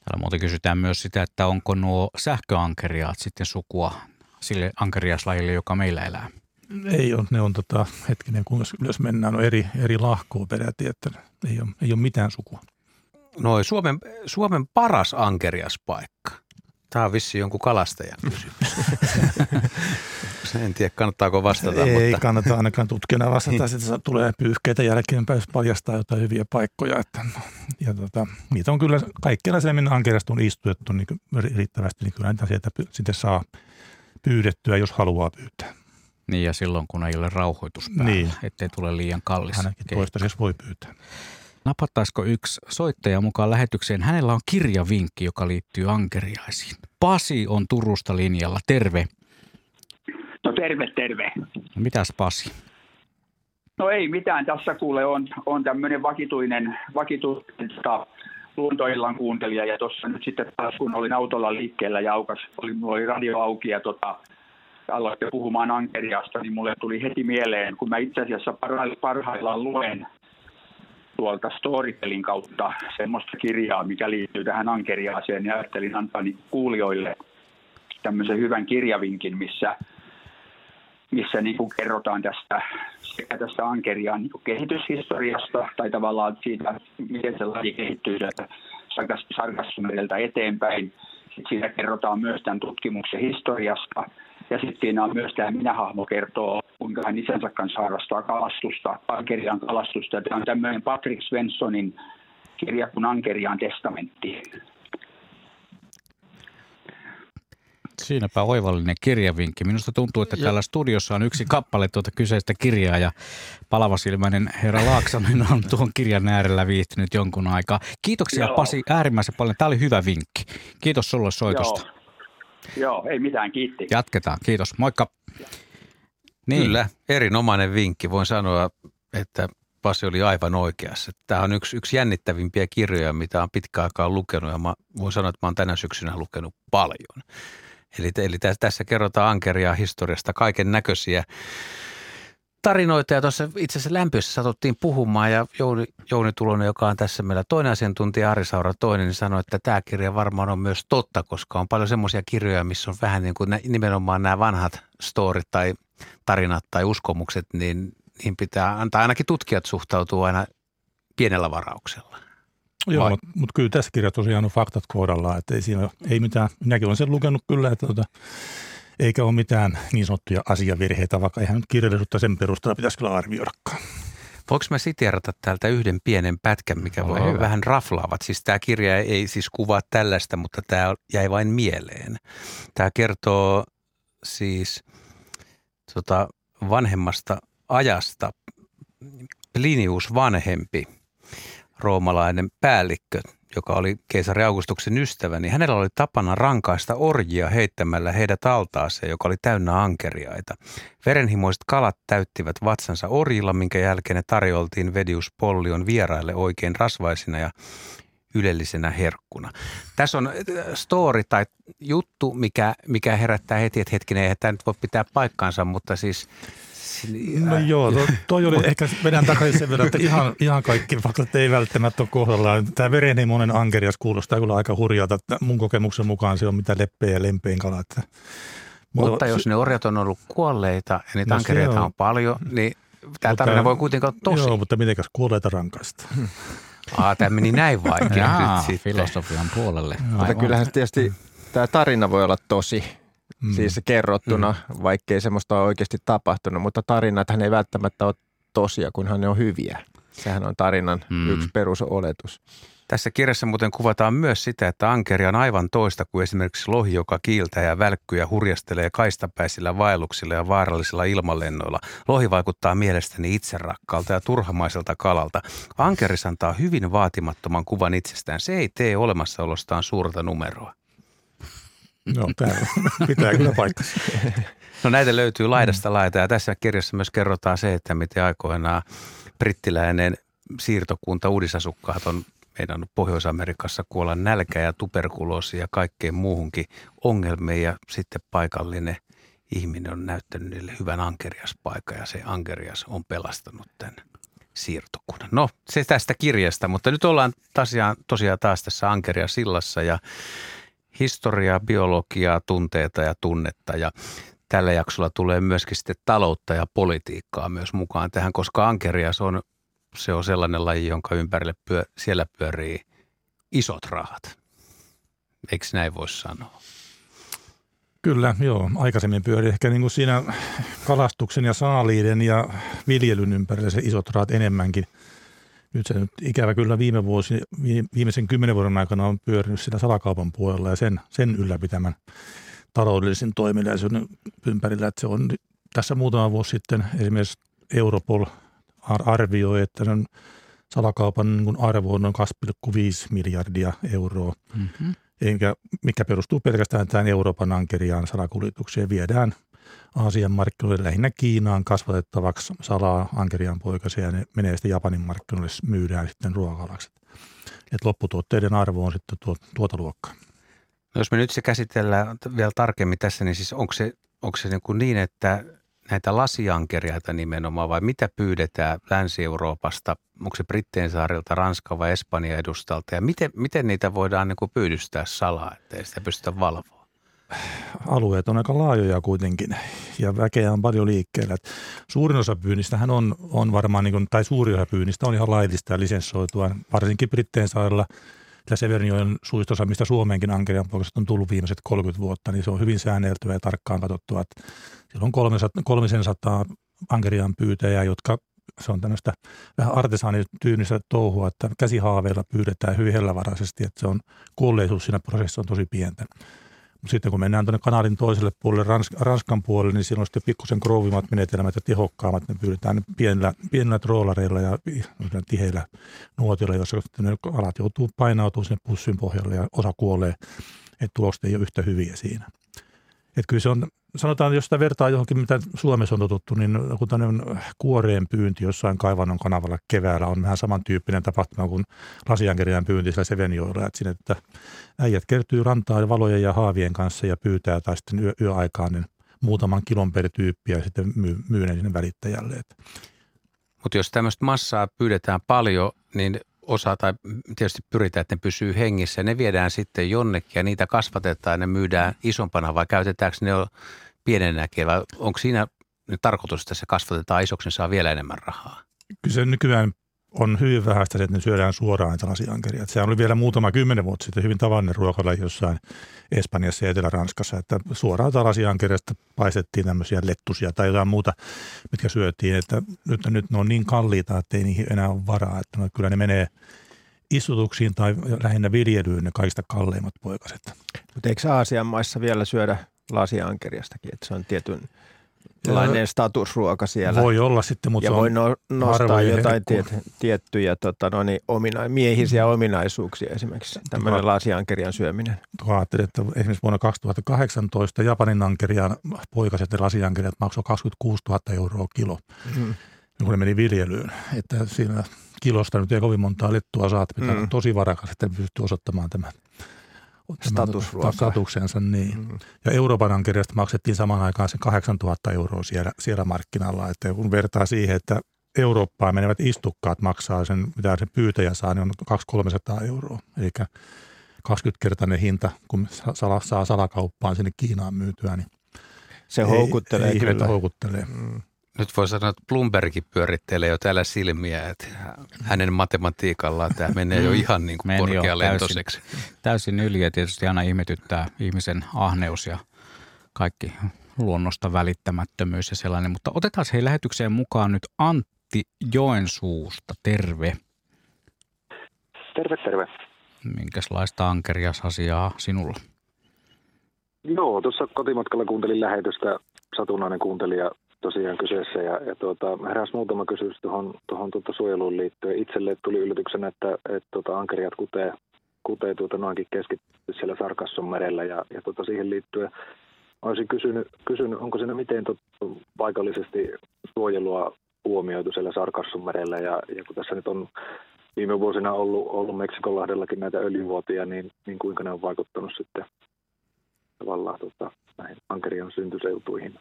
Täällä muuten kysytään myös sitä, että onko nuo sähköankeriaat sitten sukua sille ankeriaslajille, joka meillä elää. Ei ole, ne on tota, hetkinen, kun ylös mennään, on eri, eri lahkoa peräti, että ei ole, ei ole mitään sukua. Noin Suomen, Suomen paras ankeriaspaikka. Tämä on vissi jonkun kalastajan kysymys. en tiedä, kannattaako vastata. Ei mutta... kannata ainakaan tutkijana vastata. Sitten tulee pyyhkeitä jälkeenpäin, jos paljastaa jotain hyviä paikkoja. Että, ja tota, niitä on kyllä kaikkialla se, minne ankeriasta on istutettu niin riittävästi, niin kyllä niitä sieltä sitten saa pyydettyä, jos haluaa pyytää. Niin ja silloin, kun ei ole rauhoitus päällä, niin. ettei tule liian kallis. Hänenkin toistaiseksi voi pyytää. Napattaisiko yksi soittaja mukaan lähetykseen? Hänellä on kirjavinkki, joka liittyy ankeriaisiin. Pasi on Turusta linjalla. Terve. No terve, terve. No, mitäs Pasi? No ei mitään. Tässä kuule on, on tämmöinen vakituinen, vakituinen tota, luontoillan kuuntelija. Ja tuossa nyt sitten taas kun olin autolla liikkeellä ja aukas, oli, mulla oli radio auki ja tota, aloitte puhumaan ankeriasta, niin mulle tuli heti mieleen, kun mä itse asiassa parhaillaan luen tuolta Storytelin kautta semmoista kirjaa, mikä liittyy tähän ankeriaaseen, ja ajattelin antaa niin kuulijoille tämmöisen hyvän kirjavinkin, missä, missä niin kuin kerrotaan tästä sekä tästä ankeriaan niin kehityshistoriasta, tai tavallaan siitä, miten se laji kehittyy sarkassumerilta eteenpäin. Sitten siinä kerrotaan myös tämän tutkimuksen historiasta, ja sitten siinä on myös tämä minähahmo kertoo, kuinka hän isänsä kanssa harrastaa kalastusta, Ankerian kalastusta. Tämä on tämmöinen Patrick Svenssonin kirja kuin Ankerian testamentti. Siinäpä oivallinen kirjavinkki. Minusta tuntuu, että täällä studiossa on yksi kappale tuota kyseistä kirjaa ja palavasilmäinen herra Laaksonen on tuon kirjan äärellä viihtynyt jonkun aikaa. Kiitoksia Joo. Pasi äärimmäisen paljon. Tämä oli hyvä vinkki. Kiitos sulle soitosta. Joo. Joo, ei mitään, kiitti. Jatketaan, kiitos. Moikka. Niin. Kyllä, erinomainen vinkki. Voin sanoa, että Pasi oli aivan oikeassa. Tämä on yksi, yksi jännittävimpiä kirjoja, mitä on pitkä aikaa lukenut ja mä voin sanoa, että mä oon tänä syksynä lukenut paljon. Eli, eli tässä kerrotaan ankeria historiasta kaiken näköisiä tarinoita ja tuossa itse asiassa lämpössä satuttiin puhumaan ja Jouni, Jouni Tulonen, joka on tässä meillä toinen asiantuntija, Ari Saura toinen, niin sanoi, että tämä kirja varmaan on myös totta, koska on paljon semmoisia kirjoja, missä on vähän niin kuin nimenomaan nämä vanhat storit tai tarinat tai uskomukset, niin niihin pitää antaa ainakin tutkijat suhtautuu aina pienellä varauksella. Joo, mutta mut kyllä tässä kirjassa tosiaan on faktat kohdallaan, että ei siinä ei mitään, minäkin olen sen lukenut kyllä, että tota, eikä ole mitään niin sanottuja asiavirheitä, vaikka ihan nyt kirjallisuutta sen perusteella pitäisi kyllä arvioidakaan. Voinko mä siteerata täältä yhden pienen pätkän, mikä Ole voi hyvä. vähän raflaavat. Siis tämä kirja ei siis kuvaa tällaista, mutta tämä jäi vain mieleen. Tämä kertoo siis tota, vanhemmasta ajasta. Plinius vanhempi, roomalainen päällikkö, joka oli keisari Augustuksen ystävä, niin hänellä oli tapana rankaista orjia heittämällä heidät altaaseen, joka oli täynnä ankeriaita. Verenhimoiset kalat täyttivät vatsansa orjilla, minkä jälkeen ne tarjoltiin Vedius Pollion vieraille oikein rasvaisina ja ylellisenä herkkuna. Tässä on äh, story tai juttu, mikä, mikä herättää heti, että hetkinen, eihän tämä nyt voi pitää paikkaansa, mutta siis No joo, to, toi oli ehkä, vedän takaisin sen verran, että ihan, ihan kaikki faktat ei välttämättä ole kohdallaan. Tämä verenhimoinen ankerias kuulostaa kyllä aika hurjalta. Mun kokemuksen mukaan se on mitä leppeä ja lempein kala. Että, mutta, mutta jos ne orjat on ollut kuolleita ja niitä no ankeriaita on. on paljon, niin tämä tarina voi kuitenkin olla tosi. Joo, mutta mitenkäs kuolleita rankaista? Aa, tämä meni näin vaikea filosofian puolelle. Mutta kyllähän tietysti tämä tarina voi olla tosi mm. siis kerrottuna, mm. vaikkei semmoista ole oikeasti tapahtunut, mutta tarinat hän ei välttämättä ole tosia, kunhan ne on hyviä. Sehän on tarinan mm. yksi perusoletus. Tässä kirjassa muuten kuvataan myös sitä, että ankeri on aivan toista kuin esimerkiksi lohi, joka kiiltää ja välkkyy ja hurjastelee kaistapäisillä vaelluksilla ja vaarallisilla ilmalennoilla. Lohi vaikuttaa mielestäni itserakkaalta ja turhamaiselta kalalta. Ankeris antaa hyvin vaatimattoman kuvan itsestään. Se ei tee olemassaolostaan suurta numeroa. No, tämä pitää kyllä paikkansa. No näitä löytyy laidasta laita ja tässä kirjassa myös kerrotaan se, että miten aikoinaan brittiläinen siirtokunta uudisasukkaat on meidän Pohjois-Amerikassa kuolla nälkä ja tuberkuloosi ja kaikkeen muuhunkin ongelmiin ja sitten paikallinen ihminen on näyttänyt niille hyvän ankeriaspaikan ja se ankerias on pelastanut tämän siirtokunnan. No, se tästä kirjasta, mutta nyt ollaan tosiaan, tosiaan taas tässä Ankeria sillassa ja historiaa, biologiaa, tunteita ja tunnetta ja tällä jaksolla tulee myöskin sitten taloutta ja politiikkaa myös mukaan tähän, koska ankerias on, se on sellainen laji, jonka ympärille pyö, siellä pyörii isot rahat. Eikö näin voi sanoa? Kyllä, joo. Aikaisemmin pyöri ehkä niin kuin siinä kalastuksen ja saaliiden ja viljelyn ympärillä se isot rahat enemmänkin. Nyt se nyt ikävä kyllä viime vuosi, viimeisen kymmenen vuoden aikana on pyörinyt sitä salakaupan puolella ja sen, sen ylläpitämän taloudellisen toiminnallisen ympärillä. Että se on tässä muutama vuosi sitten esimerkiksi Europol arvioi, että sen salakaupan niin arvo on noin 2,5 miljardia euroa. Mm-hmm. Enkä, mikä perustuu pelkästään tähän Euroopan ankeriaan salakuljetukseen. Viedään Aasian markkinoille lähinnä Kiinaan kasvatettavaksi salaa ankeriaan poikasia ja ne menee sitten Japanin markkinoille, myydään sitten ruokalaksi. Et lopputuotteiden arvo on sitten tuo, tuota luokkaa. No jos me nyt se käsitellään vielä tarkemmin tässä, niin siis onko se, onko se niin, kuin niin että näitä lasiankeriaita nimenomaan vai mitä pyydetään Länsi-Euroopasta? Onko se Britteen saarilta, Ranska vai Espanja edustalta ja miten, miten niitä voidaan niin kuin pyydystää salaa, ettei sitä pystytä valvoa? Alueet on aika laajoja kuitenkin ja väkeä on paljon liikkeellä. Suurin osa pyynnistähän on, on varmaan, niin kuin, tai suuri osa pyynnistä on ihan laillista ja lisenssoitua, varsinkin Britteen saarilla – ja Severnjoen suistossa, mistä Suomeenkin ankerian on tullut viimeiset 30 vuotta, niin se on hyvin säänneltyä ja tarkkaan katsottua. Siellä on 300, 300 ankerian pyytäjää, jotka se on tämmöistä vähän artesaanityynistä touhua, että käsihaaveilla pyydetään hyvin hellävaraisesti, että se on kuolleisuus siinä prosessissa on tosi pientä. Sitten kun mennään tuonne kanalin toiselle puolelle, Rans- Ranskan puolelle, niin on sitten pikkusen krouvimmat menetelmät ja tehokkaammat. Ne pyydetään pienillä, pienillä troolareilla ja tiheillä nuotilla, joissa ne alat joutuu painautumaan sinne pussin pohjalle ja osa kuolee. Että tulokset ei ole yhtä hyviä siinä. Että kyllä se on sanotaan, jos sitä vertaa johonkin, mitä Suomessa on totuttu, niin kun tämmöinen kuoreen pyynti jossain kaivannon kanavalla keväällä on vähän samantyyppinen tapahtuma kuin lasiankeriaan pyynti siellä Sevenjoilla. Että, sinne, että äijät kertyy rantaan valojen ja haavien kanssa ja pyytää tai sitten yö, yöaikaan niin muutaman kilon per tyyppi ja sitten myy, myy ne sinne välittäjälle. Mutta jos tämmöistä massaa pyydetään paljon, niin osa tai tietysti pyritään, että ne pysyy hengissä. Ne viedään sitten jonnekin ja niitä kasvatetaan ja ne myydään isompana vai käytetäänkö ne jo pienenäkin vai onko siinä tarkoitus, että se kasvatetaan isoksi, niin saa vielä enemmän rahaa? Kyllä se nykyään on hyvin vähäistä, että ne syödään suoraan näitä lasiankeria. Se oli vielä muutama kymmenen vuotta sitten hyvin tavallinen ruokalla jossain Espanjassa ja Etelä-Ranskassa, että suoraan lasiankeriasta paistettiin tämmöisiä lettusia tai jotain muuta, mitkä syötiin. Että nyt, nyt ne on niin kalliita, että ei niihin enää ole varaa. Että no, kyllä ne menee istutuksiin tai lähinnä viljelyyn ne kaikista kalleimmat poikaset. Mutta eikö Aasian maissa vielä syödä lasiankeriastakin, että se on tietyn lainen statusruoka siellä. Voi olla sitten, mutta ja voi no, nostaa jotain tiet, tiettyjä tota, no niin, omina, miehisiä ominaisuuksia esimerkiksi tämmöinen lasiankerian syöminen. Ajattelin, että esimerkiksi vuonna 2018 Japanin ankerian poikaset ja lasiankeriat maksoi 26 000 euroa kilo, mm. kun ne meni viljelyyn. Että siinä kilosta nyt ei kovin montaa lettua saat, pitää mm. tosi varakas, että pystyy osoittamaan tämän. Statuksensa. Niin. Mm. Ja Euroopan ankeriasta maksettiin samaan aikaan se 8000 euroa siellä, siellä markkinalla. Että kun vertaa siihen, että Eurooppaan menevät istukkaat maksaa sen, mitä se pyytäjä saa, niin on 200-300 euroa. Eli 20-kertainen hinta, kun sala, saa salakauppaan sinne Kiinaan myytyä, niin se houkuttelee ei, kyllä. houkuttelee. Mm nyt voi sanoa, että Bloombergkin pyörittelee jo täällä silmiä, että hänen matematiikallaan tämä menee jo ihan niin kuin korkealentoiseksi. Täysin, täysin yli ja tietysti aina ihmetyttää ihmisen ahneus ja kaikki luonnosta välittämättömyys ja sellainen. Mutta otetaan hei lähetykseen mukaan nyt Antti Joensuusta. Terve. Terve, terve. Minkälaista ankerias-asiaa sinulla? Joo, tuossa kotimatkalla kuuntelin lähetystä, satunnainen kuuntelija tosiaan kyseessä ja, ja tuota, heräsi muutama kysymys tuohon, tuohon tuota suojeluun liittyen. Itselle tuli yllätyksenä, että, että tuota, ankeriat kutee, kutee tuota noinkin keskittyy siellä Sarkasson merellä ja, ja tuota, siihen liittyen olisin kysynyt, kysynyt onko siinä miten tot, paikallisesti suojelua huomioitu siellä Sarkasson merellä ja, ja kun tässä nyt on viime vuosina ollut, ollut Meksikonlahdellakin näitä öljyvuotia, niin, niin kuinka ne on vaikuttanut sitten tavallaan tota, näihin ankerian syntyseutuihin?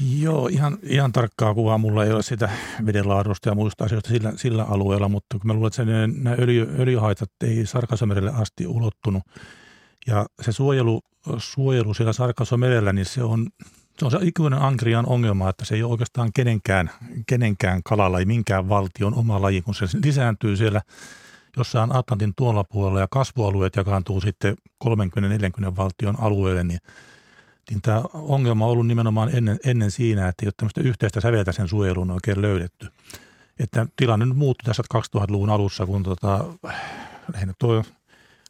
Joo, ihan, ihan tarkkaa kuvaa mulla ei ole sitä vedenlaadusta ja muista asioista sillä, sillä alueella, mutta kun mä luulen, että sen, nämä öljy, öljyhaitat ei Sarkasomerelle asti ulottunut. Ja se suojelu, suojelu siellä Sarkasomerellä, niin se on, se on se ikuinen ankrian ongelma, että se ei ole oikeastaan kenenkään, kenenkään ei minkään valtion oma laji, kun se lisääntyy siellä jossain Atlantin tuolla puolella ja kasvualueet jakaantuu sitten 30-40 valtion alueelle, niin – niin tämä ongelma on ollut nimenomaan ennen, ennen siinä, että ei ole tämmöistä yhteistä säveltä sen suojeluun oikein löydetty. Että tilanne nyt muuttui tässä 2000-luvun alussa, kun tota, lähinnä tuo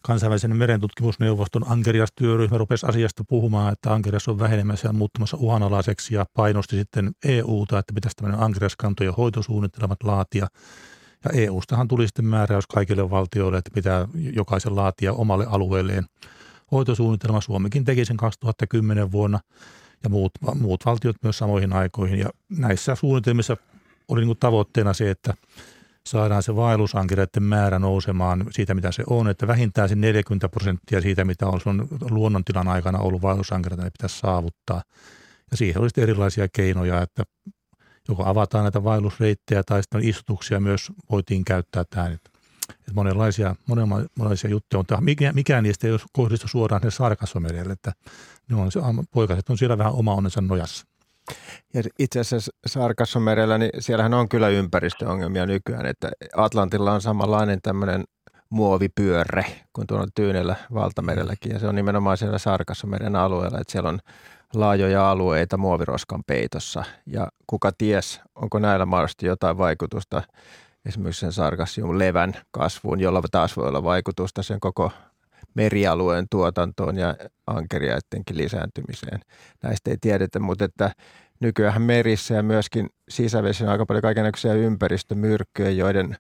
kansainvälisen merentutkimusneuvoston Ankerias-työryhmä rupesi asiasta puhumaan, että Ankerias on vähenemässä ja muuttumassa uhanalaiseksi ja painosti sitten EUta, että pitäisi tämmöinen Ankeriaskantojen hoitosuunnitelmat laatia. Ja EUstahan tuli sitten määräys kaikille valtioille, että pitää jokaisen laatia omalle alueelleen – hoitosuunnitelma. Suomikin teki sen 2010 vuonna ja muut, muut valtiot myös samoihin aikoihin. Ja näissä suunnitelmissa oli niin tavoitteena se, että saadaan se vaellusankireiden määrä nousemaan siitä, mitä se on, että vähintään se 40 prosenttia siitä, mitä on sun luonnontilan aikana ollut vaellusankireita, ne pitäisi saavuttaa. Ja siihen olisi erilaisia keinoja, että joko avataan näitä vaellusreittejä tai sitten istutuksia myös voitiin käyttää tähän. Että monenlaisia, monenlaisia juttuja on. Mikään, mikään niistä ei kohdistu suoraan sinne Sarkassomerelle, että ne on, se, poikaset on siellä vähän oma onnensa nojassa. Ja itse asiassa Sarkassomerellä, niin siellähän on kyllä ympäristöongelmia nykyään, että Atlantilla on samanlainen tämmöinen muovipyörre kuin tuolla Tyynellä valtamerelläkin, ja se on nimenomaan siellä Sarkassomeren alueella, että siellä on laajoja alueita muoviroskan peitossa, ja kuka ties, onko näillä mahdollisesti jotain vaikutusta esimerkiksi sen sarkassium levän kasvuun, jolla taas voi olla vaikutusta sen koko merialueen tuotantoon ja ankeriaittenkin lisääntymiseen. Näistä ei tiedetä, mutta että nykyään merissä ja myöskin sisävesissä on aika paljon kaikenlaisia ympäristömyrkkyjä, joiden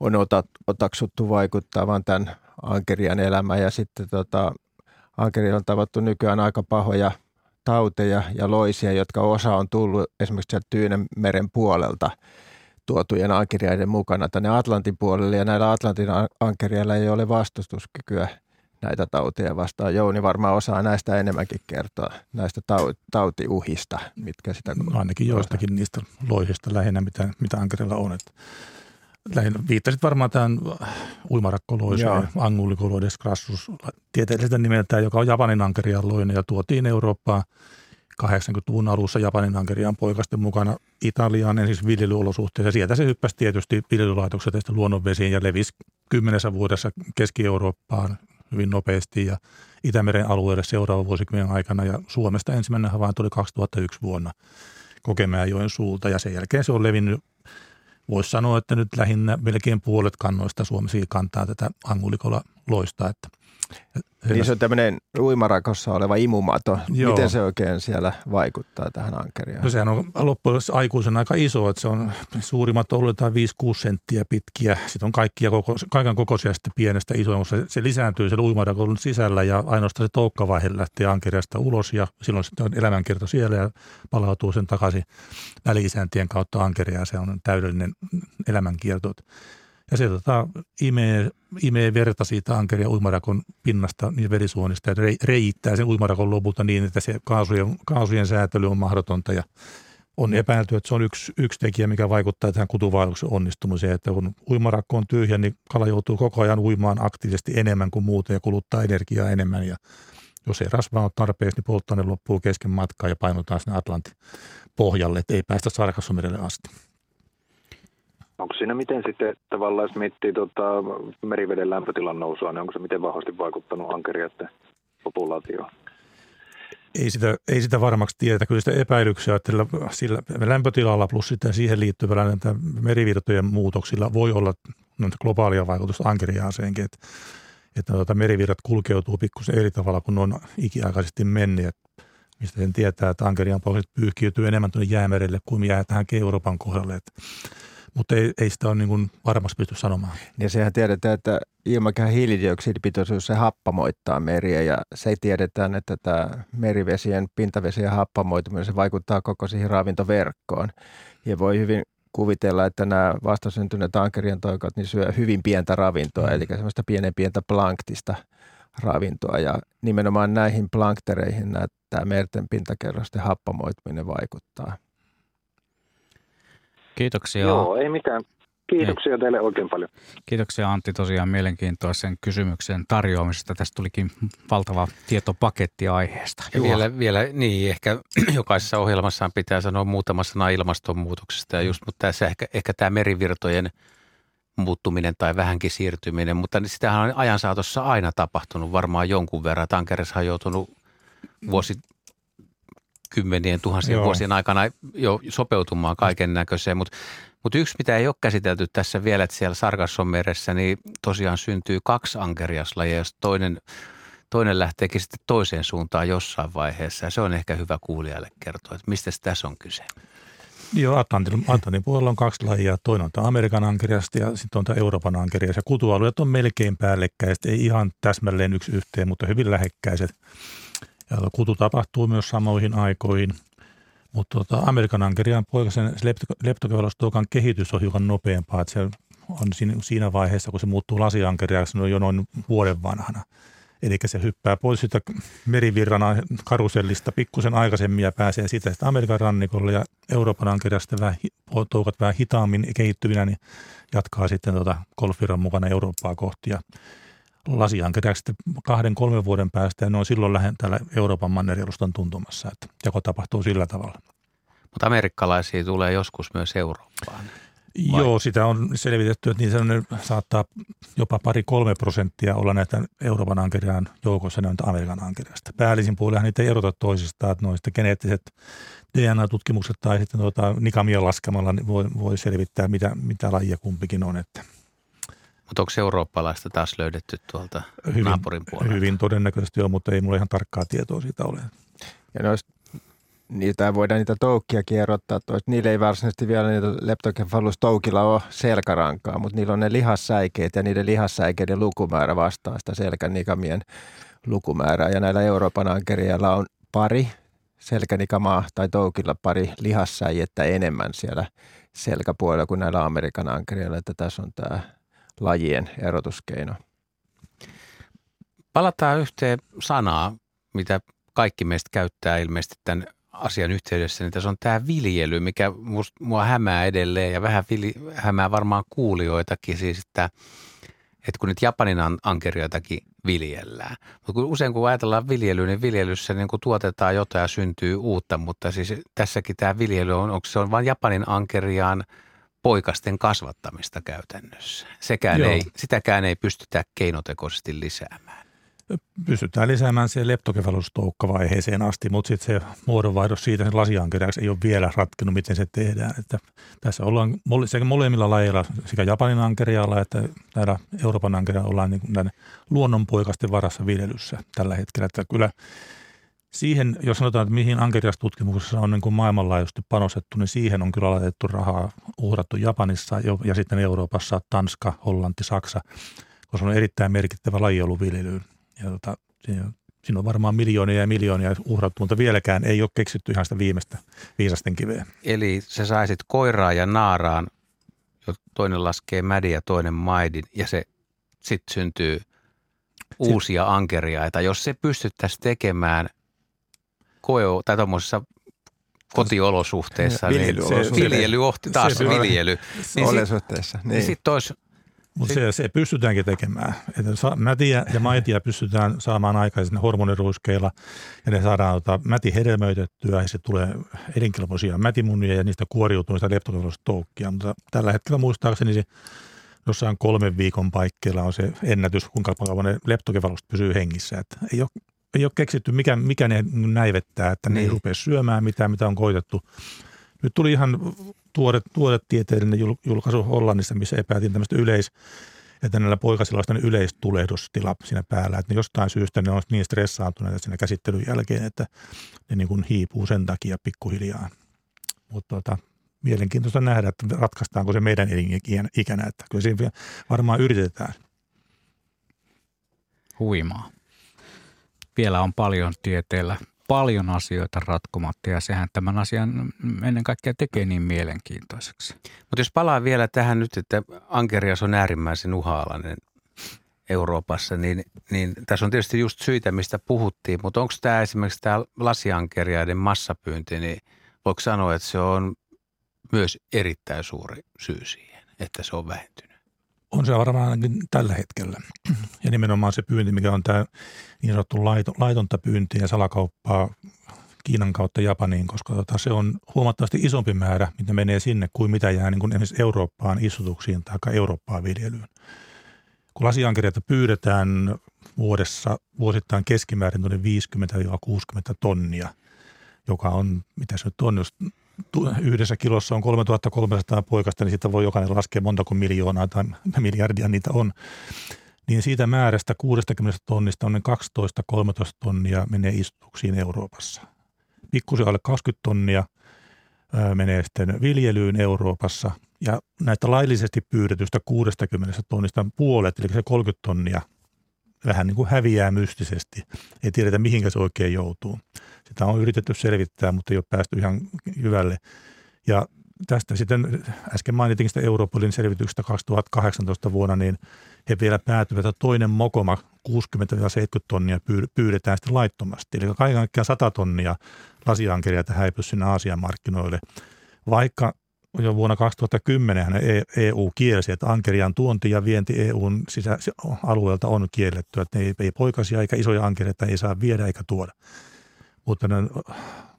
on otat, otaksuttu vaikuttavan tämän ankerian elämään. Ja sitten tota, ankerilla on tavattu nykyään aika pahoja tauteja ja loisia, jotka osa on tullut esimerkiksi sieltä Tyynemeren puolelta – tuotujen ankeriaiden mukana tänne Atlantin puolelle ja näillä Atlantin ankeriailla ei ole vastustuskykyä näitä tauteja vastaan. Jouni varmaan osaa näistä enemmänkin kertoa, näistä tautiuhista, mitkä sitä... No ainakin joistakin niistä loisista lähinnä, mitä, mitä ankerilla on. Että lähinnä, viittasit varmaan tämän uimarakkoloiseen, angullikoloides crassus, tieteelliseltä nimeltä, joka on Japanin ankerian loinen ja tuotiin Eurooppaan – 80-luvun alussa Japanin ankeriaan poikasten mukana Italiaan ensin viljelyolosuhteissa. Sieltä se hyppäsi tietysti viljelylaitokset ja luonnonvesiin ja levisi kymmenessä vuodessa Keski-Eurooppaan hyvin nopeasti ja Itämeren alueelle seuraavan vuosikymmenen aikana. Ja Suomesta ensimmäinen havainto oli 2001 vuonna Kokemäenjoen suulta ja sen jälkeen se on levinnyt Voisi sanoa, että nyt lähinnä melkein puolet kannoista Suomessa kantaa tätä angulikola loista, että niin se on tämmöinen uimarakossa oleva imumato. Joo. Miten se oikein siellä vaikuttaa tähän ankeriaan? No sehän on loppujen aikuisen aika iso, että se on suurimmat ollut jotain 5-6 senttiä pitkiä. Sitten on kaikkia koko, kaiken kokoisia sitten pienestä isoon, se, se lisääntyy se uimarakon sisällä ja ainoastaan se toukkavaihe lähtee ankeriasta ulos ja silloin sitten on elämänkierto siellä ja palautuu sen takaisin väliisäntien kautta ankeriaan. Se on täydellinen elämänkierto. Ja se tota, imee, imee verta siitä ankeria uimarakon pinnasta niin verisuonista ja reittää sen uimarakon lopulta niin, että se kaasujen, kaasujen säätely on mahdotonta ja on epäilty, että se on yksi, yksi tekijä, mikä vaikuttaa tähän kutuvaelluksen onnistumiseen, että kun uimarakko on tyhjä, niin kala joutuu koko ajan uimaan aktiivisesti enemmän kuin muuten ja kuluttaa energiaa enemmän ja jos ei rasvaa ole tarpeeksi, niin polttoaine loppuu kesken matkaa ja painutaan sinne Atlantin pohjalle, että ei päästä Sarkassomerelle asti. Onko siinä miten sitten tavallaan, jos miettii tota, meriveden lämpötilan nousua, niin onko se miten vahvasti vaikuttanut ankeriaiden populaatioon? Ei sitä, ei sitä varmaksi tiedä. Kyllä sitä epäilyksiä, että sillä lämpötilalla plus sitten siihen liittyvällä näitä merivirtojen muutoksilla voi olla globaalia vaikutusta ankeriaaseenkin. Että, että tuota, merivirrat kulkeutuu pikkusen eri tavalla kuin on ikiaikaisesti menneet mistä sen tietää, että ankerian pohjat pyyhkiytyy enemmän tuonne jäämerelle kuin jää tähän Euroopan kohdalle. Että mutta ei, ei sitä ole niin kuin varmasti pysty sanomaan. Ja sehän tiedetään, että ilmakehän hiilidioksidipitoisuus se happamoittaa meriä ja se tiedetään, että tämä merivesien pintavesien happamoituminen se vaikuttaa koko siihen ravintoverkkoon. Ja voi hyvin kuvitella, että nämä vastasyntyneet ankerien toikat niin syö hyvin pientä ravintoa, mm. eli semmoista pienen pientä planktista ravintoa ja nimenomaan näihin planktereihin tämä merten pintakerrosten happamoituminen vaikuttaa. Kiitoksia. Joo, ei mitään. Kiitoksia ei. teille oikein paljon. Kiitoksia Antti tosiaan mielenkiintoisen kysymyksen tarjoamisesta. Tästä tulikin valtava tietopaketti aiheesta. Ja vielä, vielä, niin ehkä jokaisessa ohjelmassaan pitää sanoa muutama sana ilmastonmuutoksesta ja just, mutta tässä ehkä, ehkä tämä merivirtojen muuttuminen tai vähänkin siirtyminen, mutta sitähän on ajan saatossa aina tapahtunut varmaan jonkun verran. Tankerissa on joutunut vuosi, kymmenien tuhansien Joo. vuosien aikana jo sopeutumaan kaiken näköiseen, mutta mutta yksi, mitä ei ole käsitelty tässä vielä, että siellä Sargassomeressä, niin tosiaan syntyy kaksi ankeriaslajia, jos toinen, toinen lähteekin sitten toiseen suuntaan jossain vaiheessa. Ja se on ehkä hyvä kuulijalle kertoa, että mistä tässä on kyse. Joo, Atlantin, Atlantin puolella on kaksi lajia. Toinen on tämä Amerikan ankeriasta ja sitten on tämä Euroopan ankerias. Ja kutualueet on melkein päällekkäiset, ei ihan täsmälleen yksi yhteen, mutta hyvin lähekkäiset. Kutu tapahtuu myös samoihin aikoihin – mutta tota, Amerikan ankeriaan poikasen leptokevalostoukan kehitys on hiukan nopeampaa, että se on siinä vaiheessa, kun se muuttuu lasiankeriaksi, se on jo noin vuoden vanhana. Eli se hyppää pois sitä merivirran karusellista pikkusen aikaisemmin ja pääsee siitä sitten Amerikan rannikolle ja Euroopan ankeriasta vähän, toukat vähän hitaammin kehittyvinä, niin jatkaa sitten tuota golfiran mukana Eurooppaa kohti. Ja lasiankeriaksi sitten kahden, kolmen vuoden päästä ja ne on silloin lähen täällä Euroopan mannerialustan tuntumassa, että jako tapahtuu sillä tavalla. Mutta amerikkalaisia tulee joskus myös Eurooppaan. Vai? Joo, sitä on selvitetty, että niin saattaa jopa pari-kolme prosenttia olla näitä Euroopan ankeriaan joukossa näitä Amerikan ankeriasta. Päällisin puolella niitä ei erota toisistaan, että noista geneettiset DNA-tutkimukset tai sitten tuota, nikamia laskemalla niin voi, voi selvittää, mitä, mitä lajia kumpikin on. Että mutta onko eurooppalaista taas löydetty tuolta hyvin, naapurin puolelta? Hyvin todennäköisesti on, mutta ei mulla ihan tarkkaa tietoa siitä ole. Ja noista, niitä voidaan niitä toukkia kierrottaa. Toista. Niillä ei varsinaisesti vielä niitä leptocephalus toukilla ole selkärankaa, mutta niillä on ne lihassäikeet ja niiden lihassäikeiden lukumäärä vastaa sitä selkännikamien lukumäärää. Ja näillä Euroopan ankerialla on pari selkänikamaa tai toukilla pari lihassäijettä enemmän siellä selkäpuolella kuin näillä Amerikan ankerialla, että tässä on tämä lajien erotuskeino. Palataan yhteen sanaa, mitä kaikki meistä käyttää ilmeisesti tämän asian yhteydessä, niin tässä on tämä viljely, mikä must, mua hämää edelleen ja vähän vili, hämää varmaan kuulijoitakin siis, että, että kun nyt Japanin ankeriaitakin viljellään. Mutta kun usein kun ajatellaan viljelyä, niin viljelyssä niin kun tuotetaan jotain ja syntyy uutta, mutta siis tässäkin tämä viljely on, onko se on vain Japanin ankeriaan – poikasten kasvattamista käytännössä. Sekään ei, sitäkään ei pystytä keinotekoisesti lisäämään. Pystytään lisäämään se leptokefalustoukkavaiheeseen asti, mutta sitten se muodonvaihdos siitä sen lasiankeräyksi ei ole vielä ratkennut, miten se tehdään. Että tässä ollaan sekä molemmilla lajeilla, sekä Japanin ankerialla että täällä Euroopan ankerialla ollaan niin kuin luonnonpoikasten varassa viljelyssä tällä hetkellä. Että kyllä siihen, jos sanotaan, että mihin ankeriastutkimuksessa on niin kuin maailmanlaajuisesti panostettu, niin siihen on kyllä laitettu rahaa, uhrattu Japanissa ja sitten Euroopassa, Tanska, Hollanti, Saksa, koska se on erittäin merkittävä laji ollut viljelyyn. Ja tota, siinä on varmaan miljoonia ja miljoonia uhrattu, mutta vieläkään ei ole keksitty ihan sitä viimeistä viisasten kiveä. Eli sä saisit koiraa ja naaraan, toinen laskee mädin ja toinen maidin, ja se sitten syntyy uusia ankeriaita. Jos se pystyttäisiin tekemään – koe, tai tuommoisessa kotiolosuhteissa, niin viljely, taas se, viljely. Niin olosuhteissa, niin. niin sitten olisi mutta se, se pystytäänkin tekemään. Että mätiä ja maitia pystytään saamaan aikaisin hormoniruiskeilla ja ne saadaan tota, mäti hedelmöitettyä ja se tulee elinkelpoisia mätimunia ja niistä kuoriutuu sitä leptokevalostoukia. Mutta tällä hetkellä muistaakseni se jossain kolmen viikon paikkeilla on se ennätys, kuinka kauan ne leptokevalusta pysyy hengissä. Että ei ole ei ole keksitty, mikä, mikä ne näivettää, että niin. ne ei niin. rupea syömään mitään, mitä on koitettu. Nyt tuli ihan tuore, tuore tieteellinen julkaisu Hollannissa, missä epäiltiin tämmöistä yleis, että näillä poikasilla on yleistulehdustila siinä päällä, että ne jostain syystä ne on niin stressaantuneita siinä käsittelyn jälkeen, että ne niin kuin hiipuu sen takia pikkuhiljaa. Mutta tota, mielenkiintoista nähdä, että ratkaistaanko se meidän elinikänä, että kyllä siinä varmaan yritetään. Huimaa vielä on paljon tieteellä paljon asioita ratkomatta ja sehän tämän asian ennen kaikkea tekee niin mielenkiintoiseksi. Mutta jos palaa vielä tähän nyt, että ankerias on äärimmäisen uhaalainen Euroopassa, niin, niin tässä on tietysti just syitä, mistä puhuttiin, mutta onko tämä esimerkiksi tämä lasiankeriaiden massapyynti, niin voiko sanoa, että se on myös erittäin suuri syy siihen, että se on vähentynyt? On se varmaan ainakin tällä hetkellä. Ja nimenomaan se pyynti, mikä on tämä niin sanottu laitonta pyyntiä ja salakauppaa Kiinan kautta Japaniin, koska tota, se on huomattavasti isompi määrä, mitä menee sinne, kuin mitä jää niin kuin esimerkiksi Eurooppaan istutuksiin tai Eurooppaan viljelyyn. Kun lasiankeriaita pyydetään vuodessa vuosittain keskimäärin 50-60 tonnia, joka on, mitä se nyt on, jos yhdessä kilossa on 3300 poikasta, niin siitä voi jokainen laskea montako miljoonaa tai miljardia niitä on. Niin siitä määrästä 60 tonnista on 12-13 tonnia menee istutuksiin Euroopassa. Pikkusen alle 20 tonnia menee sitten viljelyyn Euroopassa ja näitä laillisesti pyydetystä 60 tonnista puolet, eli se 30 tonnia, vähän niin kuin häviää mystisesti. Ei tiedetä, mihinkä se oikein joutuu. Sitä on yritetty selvittää, mutta ei ole päästy ihan hyvälle. Ja tästä sitten äsken mainitin sitä Europolin selvityksestä 2018 vuonna, niin he vielä päätyvät, että toinen mokoma 60-70 tonnia pyydetään sitten laittomasti. Eli kaiken kaikkiaan 100 tonnia lasiankeria häipyy sinne Aasian markkinoille. Vaikka jo vuonna 2010 EU e kielsi, että ankerian tuonti ja vienti EUn sisäalueelta on kielletty, että ei, ei poikasia eikä isoja ankereita ei saa viedä eikä tuoda. Mutta ne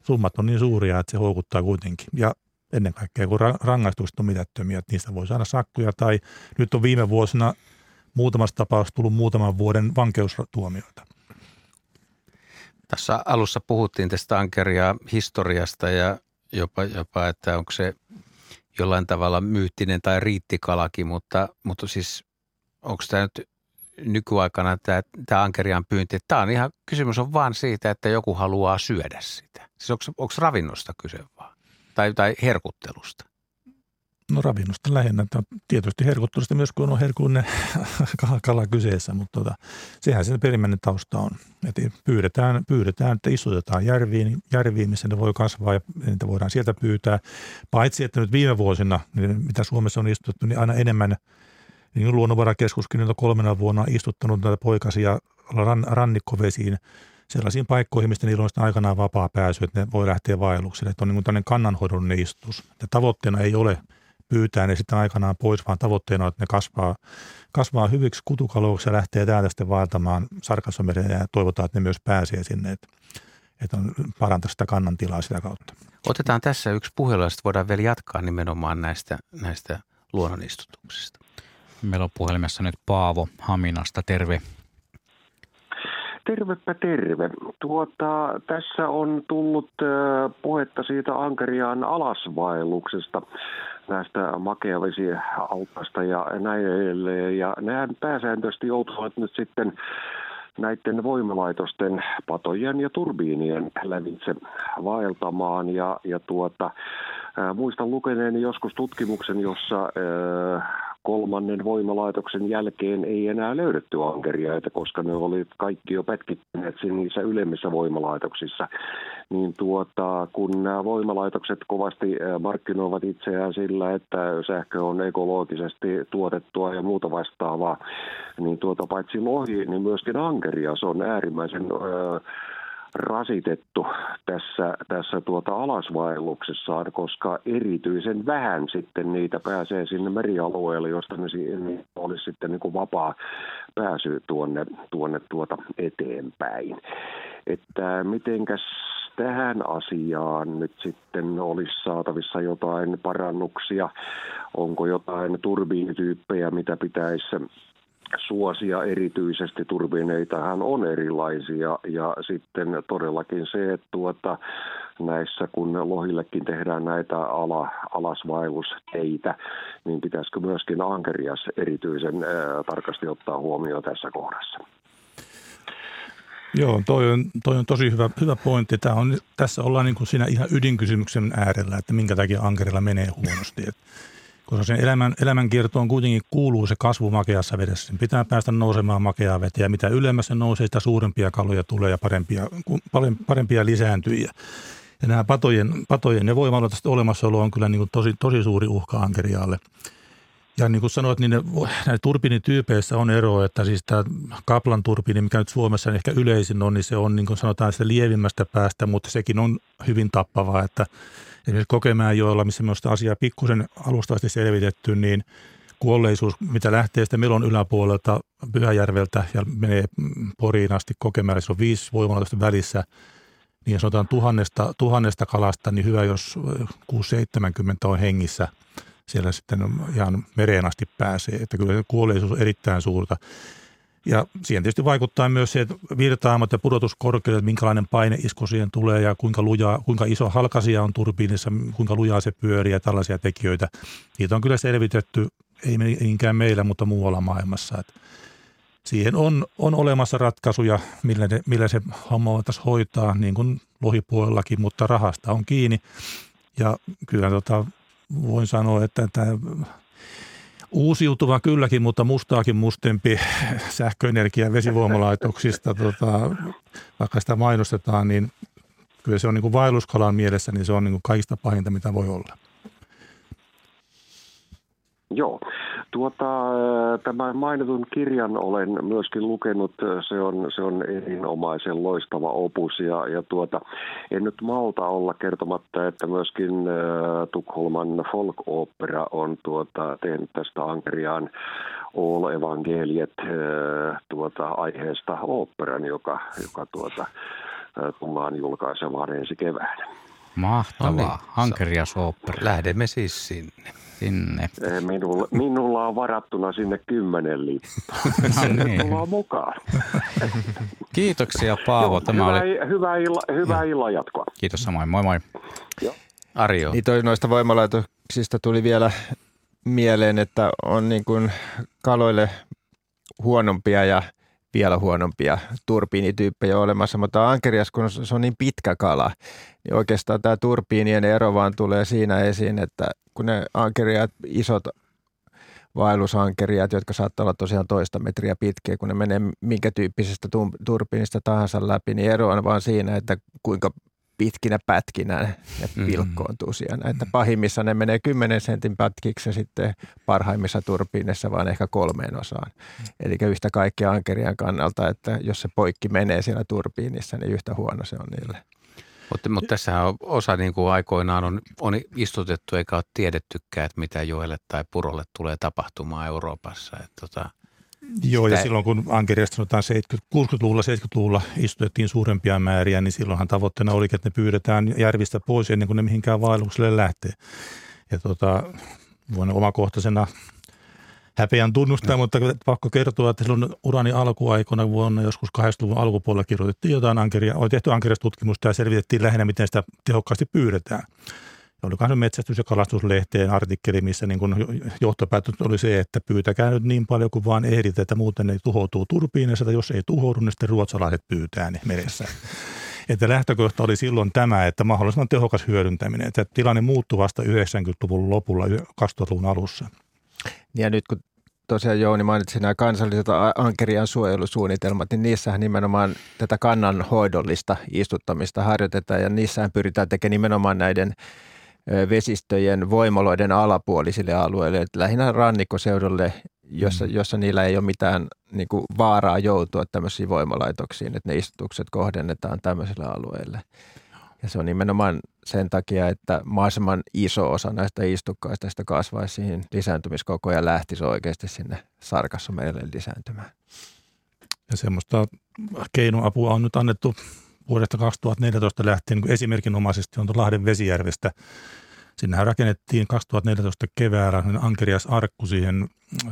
summat on niin suuria, että se houkuttaa kuitenkin. Ja ennen kaikkea, kun rangaistukset on mitättömiä, että niistä voi saada sakkoja tai nyt on viime vuosina muutamassa tapauksessa tullut muutaman vuoden vankeustuomioita. Tässä alussa puhuttiin tästä ankeria historiasta ja jopa, jopa että onko se jollain tavalla myyttinen tai riittikalakin, mutta, mutta siis onko tämä nyt nykyaikana tämä, tämä ankerian pyynti, tämä on ihan, kysymys on vaan siitä, että joku haluaa syödä sitä. Siis onko, onko ravinnosta kyse vaan? Tai, tai herkuttelusta? No ravinnosta lähinnä. Tietysti herkuttelusta myös, kun on herkullinen kala kyseessä, mutta tota, sehän sen perimmäinen tausta on. Et pyydetään, pyydetään, että istutetaan järviin, järviin, missä ne voi kasvaa ja niitä voidaan sieltä pyytää. Paitsi, että nyt viime vuosina, niin mitä Suomessa on istuttu, niin aina enemmän niin luonnonvarakeskuskin on kolmena vuonna istuttanut näitä poikasia ran, rannikkovesiin sellaisiin paikkoihin, mistä niillä on aikanaan vapaa pääsy, että ne voi lähteä vaellukselle. Että on niin tämmöinen kannanhoidollinen istus. Ja tavoitteena ei ole pyytää ne sitten aikanaan pois, vaan tavoitteena on, että ne kasvaa, kasvaa hyviksi kutukaloiksi ja lähtee täältä sitten vaeltamaan Sarkasomeren ja toivotaan, että ne myös pääsee sinne, että, että on parantaa sitä kannan tilaa sitä kautta. Otetaan tässä yksi puhelu ja sitten voidaan vielä jatkaa nimenomaan näistä, näistä luonnonistutuksista. Meillä on puhelimessa nyt Paavo Haminasta. Terve. Tervepä terve. Tuota, tässä on tullut puhetta siitä Ankeriaan alasvaelluksesta näistä makeavesialtaista ja näin edelleen. Ja nehän pääsääntöisesti joutuvat nyt sitten näiden voimalaitosten patojen ja turbiinien lävitse vaeltamaan. Ja, ja tuota, muistan lukeneeni joskus tutkimuksen, jossa kolmannen voimalaitoksen jälkeen ei enää löydetty ankeriaita, koska ne oli kaikki jo pätkittyneet niissä ylemmissä voimalaitoksissa. Niin tuota, kun nämä voimalaitokset kovasti markkinoivat itseään sillä, että sähkö on ekologisesti tuotettua ja muuta vastaavaa, niin tuota, paitsi lohi, niin myöskin ankerias on äärimmäisen... Öö, rasitettu tässä, tässä tuota alasvaelluksessaan, koska erityisen vähän sitten niitä pääsee sinne merialueelle, josta ne olisi sitten niin kuin vapaa pääsy tuonne, tuonne tuota eteenpäin. Että mitenkäs tähän asiaan nyt sitten olisi saatavissa jotain parannuksia? Onko jotain turbiinityyppejä, mitä pitäisi suosia erityisesti. Turbiineitahan on erilaisia ja sitten todellakin se, että tuota, näissä kun lohillekin tehdään näitä ala, alasvaellusteitä, niin pitäisikö myöskin ankerias erityisen ää, tarkasti ottaa huomioon tässä kohdassa? Joo, toi on, toi on tosi hyvä, hyvä pointti. Tämä on, tässä ollaan niin kuin siinä ihan ydinkysymyksen äärellä, että minkä takia ankerilla menee huonosti. Et koska sen elämän, elämänkiertoon kuitenkin kuuluu se kasvu makeassa vedessä. Sen pitää päästä nousemaan makeaa vetä ja mitä ylemmäs se nousee, sitä suurempia kaloja tulee ja parempia, parempia lisääntyjiä. Ja nämä patojen, patojen ja voimaloitusten olemassaolo on kyllä niin kuin tosi, tosi suuri uhka ankeriaalle. Ja niin kuin sanoit, niin ne, näitä turbiinityypeissä on ero, että siis tämä kaplan turbiini, mikä nyt Suomessa ehkä yleisin on, niin se on niin kuin sanotaan sitä lievimmästä päästä, mutta sekin on hyvin tappavaa, että esimerkiksi Kokemäenjoella, missä me on asiaa pikkusen alustavasti selvitetty, niin kuolleisuus, mitä lähtee sitä Melon yläpuolelta Pyhäjärveltä ja menee Poriin asti Kokemäelle, se on viisi voimalaitosta välissä, niin sanotaan tuhannesta, tuhannesta kalasta, niin hyvä, jos 6-70 on hengissä – siellä sitten ihan mereen asti pääsee. Että kyllä kuolleisuus on erittäin suurta. Ja siihen tietysti vaikuttaa myös se, että virtaamat ja pudotuskorkeudet, minkälainen paine isku siihen tulee ja kuinka, luja, kuinka iso halkasia on turbiinissa, kuinka lujaa se pyörii ja tällaisia tekijöitä. Niitä on kyllä selvitetty, ei niinkään meillä, mutta muualla maailmassa. Että siihen on, on olemassa ratkaisuja, millä, ne, millä se homma voitaisiin hoitaa, niin kuin lohipuolellakin, mutta rahasta on kiinni. Ja kyllä tota, voin sanoa, että tämä uusiutuva kylläkin, mutta mustaakin mustempi sähköenergia vesivoimalaitoksista, tota, vaikka sitä mainostetaan, niin kyllä se on niin kuin vaelluskalan mielessä, niin se on niin kuin kaikista pahinta, mitä voi olla. Joo. Tuota, tämä mainitun kirjan olen myöskin lukenut. Se on, se on erinomaisen loistava opus ja, ja tuota, en nyt malta olla kertomatta, että myöskin äh, Tukholman folk opera on tuota, tehnyt tästä Ankeriaan All Evangeliet äh, tuota, aiheesta operan, joka, joka tuota, äh, tullaan julkaisemaan ensi keväänä. Mahtavaa. No niin. Ankerias opera. Lähdemme siis sinne sinne. Minulla, minulla on varattuna sinne kymmenen lippaa. no niin. Tullaan mukaan. Kiitoksia Paavo. Tämä hyvää, oli... hyvää, illa, hyvää illan jatkoa. Kiitos samoin. Moi moi. Joo. Arjo. Niin toi noista voimalaitoksista tuli vielä mieleen, että on niin kuin kaloille huonompia ja vielä huonompia turbiinityyppejä olemassa, mutta ankerias, kun se on niin pitkä kala, niin oikeastaan tämä turbiinien ero vaan tulee siinä esiin, että kun ne ankeriat, isot vaellusankeriat, jotka saattaa olla tosiaan toista metriä pitkiä, kun ne menee minkä tyyppisestä turbiinista tahansa läpi, niin ero on vaan siinä, että kuinka pitkinä pätkinä ne mm. pilkkoontuu siellä. Että pahimmissa ne menee 10 sentin pätkiksi ja sitten parhaimmissa turbiinissa vaan ehkä kolmeen osaan. Eli yhtä kaikkea ankerian kannalta, että jos se poikki menee siellä turbiinissa, niin yhtä huono se on niille. Mutta, mutta tässähän on osa niin kuin aikoinaan on, on istutettu eikä ole tiedettykään, että mitä joelle tai purolle tulee tapahtumaan Euroopassa. Että tota, Joo, ja silloin kun ankeriasta sanotaan 60-luvulla, 70-luvulla istutettiin suurempia määriä, niin silloinhan tavoitteena oli, että ne pyydetään järvistä pois ennen kuin ne mihinkään vaellukselle lähtee. Ja tota, voin omakohtaisena häpeän tunnustaa, mutta pakko kertoa, että silloin urani alkuaikoina vuonna joskus 80-luvun alkupuolella kirjoitettiin jotain ankeria, oli tehty ankeriastutkimusta ja selvitettiin lähinnä, miten sitä tehokkaasti pyydetään. Oli se metsästys- ja kalastuslehteen artikkeli, missä niin johtopäätös oli se, että pyytäkää nyt niin paljon kuin vaan ehdit, että muuten ne tuhoutuu turbiinissa, jos ei tuhoudu, niin sitten ruotsalaiset pyytää ne meressä. Että lähtökohta oli silloin tämä, että mahdollisimman tehokas hyödyntäminen. Että tilanne muuttui vasta 90-luvun lopulla, 2000-luvun alussa. Ja nyt kun tosiaan Jouni mainitsi nämä kansalliset ankerian suojelusuunnitelmat, niin niissähän nimenomaan tätä kannanhoidollista istuttamista harjoitetaan ja niissähän pyritään tekemään nimenomaan näiden vesistöjen voimaloiden alapuolisille alueille, että lähinnä rannikkoseudulle, jossa, mm. jossa niillä ei ole mitään niin kuin vaaraa joutua tämmöisiin voimalaitoksiin, että ne istutukset kohdennetaan tämmöisille alueille. Ja se on nimenomaan sen takia, että mahdollisimman iso osa näistä istukkaista sitä kasvaisi siihen lisääntymiskokoon ja lähtisi oikeasti sinne sarkassomerelle lisääntymään. Ja semmoista keinoapua on nyt annettu vuodesta 2014 lähtien niin esimerkinomaisesti on Lahden Vesijärvestä. Sinnehän rakennettiin 2014 keväällä Ankerias Arkku siihen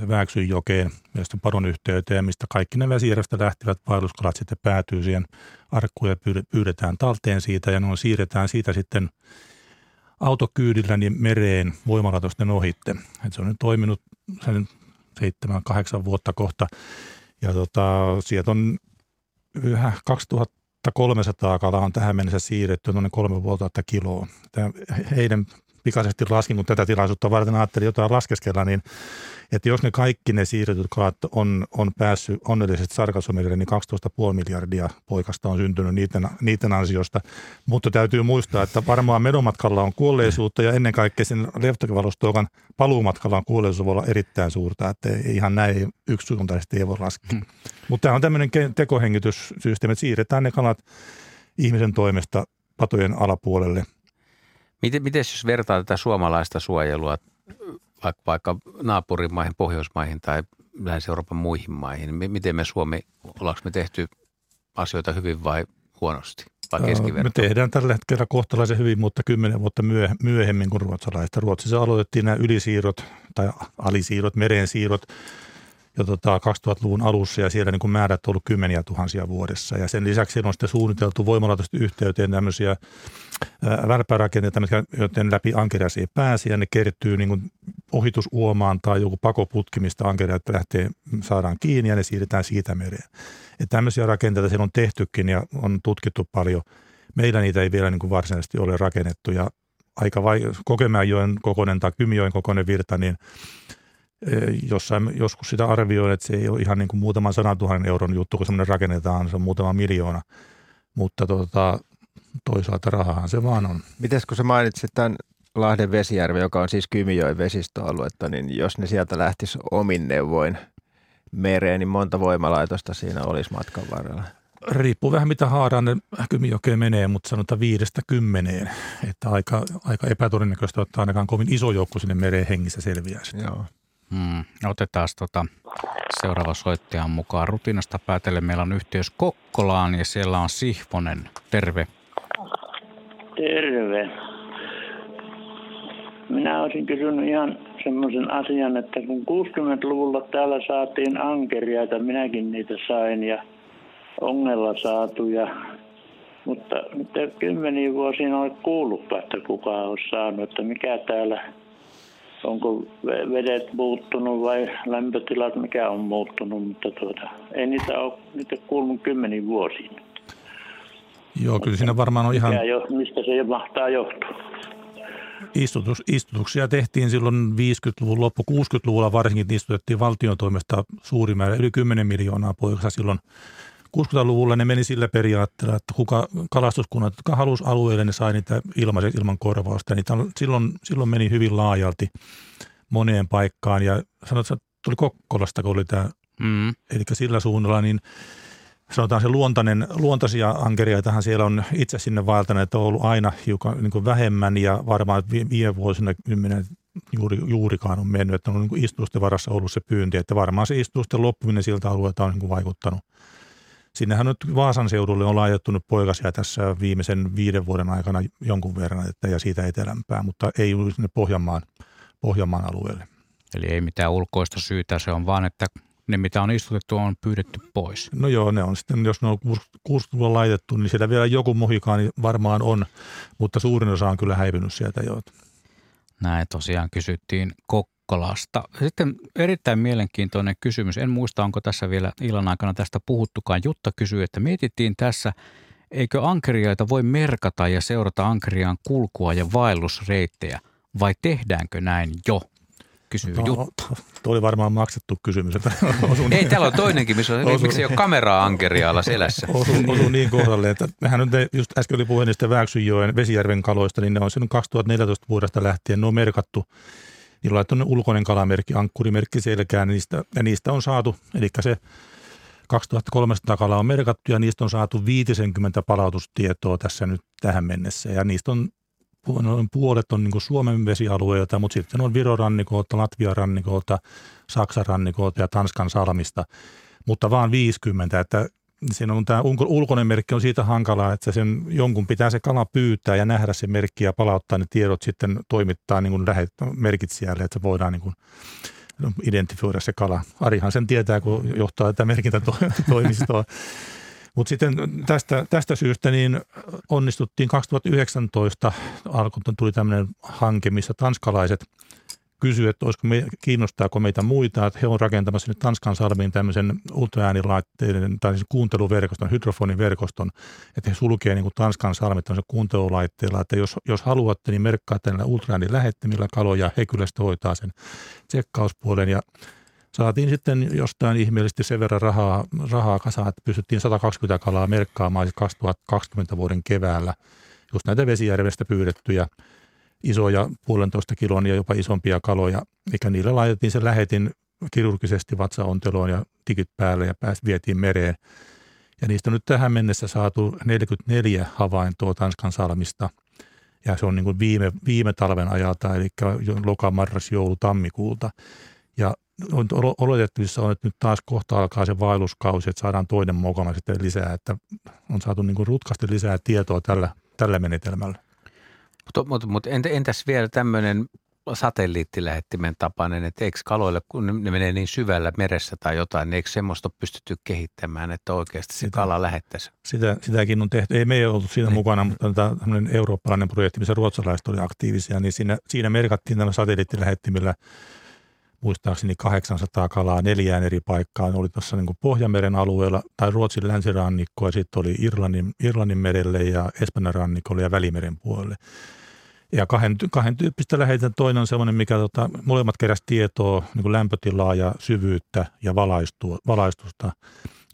Vääksyjokeen, mielestäni Paron yhteyteen, mistä kaikki ne Vesijärvestä lähtivät vaelluskalat sitten päätyy siihen arkkuun ja pyydetään talteen siitä ja ne on siirretään siitä sitten autokyydillä niin mereen voimalaitosten ohitte. Et se on nyt toiminut sen seitsemän, kahdeksan vuotta kohta. Ja tota, sieltä on yhä 2300 kalaa on tähän mennessä siirretty noin 3500 kiloa. Tämä heidän pikaisesti laskin, kun tätä tilaisuutta varten ajattelin jotain laskeskella, niin että jos ne kaikki ne siirretyt kalat on, on päässyt onnellisesti Sarkasomille, niin 12,5 miljardia poikasta on syntynyt niiden, niiden ansiosta. Mutta täytyy muistaa, että varmaan medomatkalla on kuolleisuutta ja ennen kaikkea sen leftokivalustokan paluumatkalla on kuolleisuus voi olla erittäin suurta, että ihan näin yksisuuntaisesti ei voi laskea. Hmm. Mutta tämä on tämmöinen tekohengityssysteemi, että siirretään ne kalat ihmisen toimesta patojen alapuolelle. Miten, miten jos vertaa tätä suomalaista suojelua vaikka, vaikka naapurimaihin, Pohjoismaihin tai Länsi-Euroopan muihin maihin, niin miten me Suomi, ollaanko me tehty asioita hyvin vai huonosti? Vai me tehdään tällä hetkellä kohtalaisen hyvin, mutta kymmenen vuotta myöhemmin kuin ruotsalaiset. Ruotsissa aloitettiin nämä ylisiirrot tai alisiirrot, merensiirrot jo tota 2000-luvun alussa ja siellä niin kuin määrät on ollut kymmeniä tuhansia vuodessa. Ja sen lisäksi on sitten suunniteltu voimalaitosten yhteyteen tämmöisiä välpärakenteita, joiden läpi ankerias ei pääse ja ne kertyy niin kuin ohitusuomaan tai joku pakoputki, mistä ankeriat lähtee, saadaan kiinni ja ne siirretään siitä mereen. Ja tämmöisiä rakenteita siellä on tehtykin ja on tutkittu paljon. Meillä niitä ei vielä niin kuin varsinaisesti ole rakennettu ja aika vai, Kokemäenjoen kokoinen tai Kymijoen kokoinen virta, niin jossain joskus sitä arvioin, että se ei ole ihan niin kuin muutaman sadan tuhannen euron juttu, kun semmoinen rakennetaan, se on muutama miljoona. Mutta tota, toisaalta rahahan se vaan on. Miten kun sä mainitsit tämän Lahden Vesijärvi, joka on siis Kymijoen vesistöaluetta, niin jos ne sieltä lähtisi omin neuvoin mereen, niin monta voimalaitosta siinä olisi matkan varrella? Riippuu vähän mitä haaraan ne Kymijokeen menee, mutta sanotaan viidestä kymmeneen. Että aika, aika epätodennäköistä, että ainakaan kovin iso joukko sinne mereen hengissä selviäisi. Joo. Hmm. Otetaan tota seuraava soittajan mukaan. Rutinasta päätellen meillä on yhteys Kokkolaan ja siellä on Sihvonen. Terve. Terve. Minä olisin kysynyt ihan semmoisen asian, että kun 60-luvulla täällä saatiin ankeriaita, minäkin niitä sain ja ongella saatuja, mutta nyt kymmeniä vuosia ole kuullutkaan, että kuka olisi saanut, että mikä täällä onko vedet muuttunut vai lämpötilat, mikä on muuttunut, mutta tuota, ei niitä ole niitä kuulunut kymmeniin vuosiin. Joo, kyllä siinä varmaan on ihan... Jo, mistä se mahtaa johtua? Istutus, istutuksia tehtiin silloin 50-luvun loppu, 60-luvulla varsinkin istutettiin valtion toimesta suuri määrä, yli 10 miljoonaa poikasta silloin 60-luvulla ne meni sillä periaatteella, että kuka kalastuskunnat, jotka halusi alueelle, ne sai niitä ilmaisen ilman korvausta. Niitä silloin, silloin meni hyvin laajalti moneen paikkaan ja sanotaan, että tuli Kokkolasta, kun oli tämä, mm. eli sillä suunnalla, niin sanotaan se luontainen, luontaisia ankeriaitahan siellä on itse sinne vaeltaneet on ollut aina hiukan niin kuin vähemmän ja varmaan viime vuosina kymmenen juuri, juurikaan on mennyt, että on niin istusten varassa ollut se pyynti, että varmaan se istusten loppuminen siltä alueelta on niin kuin vaikuttanut Sinnehän nyt Vaasan seudulle on laajettunut poikasia tässä viimeisen viiden vuoden aikana jonkun verran että, ja siitä etelämpää, mutta ei juuri sinne Pohjanmaan, Pohjanmaan alueelle. Eli ei mitään ulkoista syytä, se on vaan, että ne mitä on istutettu on pyydetty pois. No joo, ne on sitten, jos ne on 60 laitettu, niin siellä vielä joku mohikaani varmaan on, mutta suurin osa on kyllä häipynyt sieltä jo. Näin tosiaan kysyttiin Kokkolasta. Sitten erittäin mielenkiintoinen kysymys. En muista, onko tässä vielä illan aikana tästä puhuttukaan. Jutta kysyy, että mietittiin tässä, eikö ankeriaita voi merkata ja seurata ankeriaan kulkua ja vaellusreittejä, vai tehdäänkö näin jo? kysyy no, Jutta. Tuo oli varmaan maksettu kysymys. Että osun, ei, täällä on toinenkin, missä on, osu, miksi ei ole kameraa ankerialla selässä. Osu, osu niin kohdalle, että mehän nyt just äsken oli puhe niistä Vääksyjoen Vesijärven kaloista, niin ne on sen 2014 vuodesta lähtien, ne on merkattu Niillä on laittanut ulkoinen kalamerkki, ankkurimerkki selkään niistä, ja niistä on saatu, eli se 2300 kalaa on merkattu ja niistä on saatu 50 palautustietoa tässä nyt tähän mennessä. Ja niistä on noin puolet on niin Suomen vesialueilta, mutta sitten on Viron rannikolta, Latvian rannikolta, Saksan rannikolta ja Tanskan salmista, mutta vaan 50, että siinä on tämä ulkoinen merkki on siitä hankalaa, että sen jonkun pitää se kala pyytää ja nähdä se merkki ja palauttaa ne tiedot sitten toimittaa niin kuin lähet, merkitsijalle, että voidaan niin kuin identifioida se kala. Arihan sen tietää, kun johtaa tätä merkintätoimistoa. Mutta sitten tästä, tästä syystä niin onnistuttiin 2019, alkuun tuli tämmöinen hanke, missä tanskalaiset kysyi, että olisiko me, kiinnostaako meitä muita, että he on rakentamassa nyt Tanskan salmiin tämmöisen ultraäänilaitteiden tai siis kuunteluverkoston, hydrofoniverkoston, että he sulkee niin Tanskan salmit tämmöisen kuuntelulaitteella, että jos, jos haluatte, niin merkkaatte näillä ultraäänin lähettimillä kaloja, he kyllä sitten hoitaa sen tsekkauspuolen ja saatiin sitten jostain ihmeellisesti sen verran rahaa, rahaa kasaan, että pystyttiin 120 kalaa merkkaamaan 2020 vuoden keväällä, just näitä vesijärvestä pyydettyjä isoja puolentoista kilon ja jopa isompia kaloja, mikä niille laitettiin se lähetin kirurgisesti vatsaonteloon ja tikit päälle ja pääsi vietiin mereen. Ja niistä on nyt tähän mennessä saatu 44 havaintoa Tanskan salmista. Ja se on niin kuin viime, viime talven ajalta, eli loka, marras, joulu, tammikuulta. Ja on oletettavissa on, että nyt taas kohta alkaa se vaelluskausi, että saadaan toinen mokoma sitten lisää, että on saatu niin kuin rutkasti lisää tietoa tällä, tällä menetelmällä. Mutta, mutta, mutta entäs vielä tämmöinen satelliittilähettimen tapainen, että eikö kaloille, kun ne menee niin syvällä meressä tai jotain, niin eikö semmoista pystytty kehittämään, että oikeasti se sitä, kala lähettäisi? Sitä, sitäkin on tehty. Ei me ei ollut siinä niin. mukana, mutta tämä eurooppalainen projekti, missä ruotsalaiset oli aktiivisia, niin siinä, siinä merkattiin tällä satelliittilähettimillä muistaakseni 800 kalaa neljään eri paikkaan. Oli tuossa niin Pohjanmeren alueella tai Ruotsin länsirannikko ja sitten oli Irlannin, Irlannin merelle ja Espanjan rannikolle ja Välimeren puolelle. Ja kahden, kahden tyyppistä lähetetään. Toinen on sellainen, mikä tota, molemmat keräs tietoa, niin kuin lämpötilaa ja syvyyttä ja valaistusta.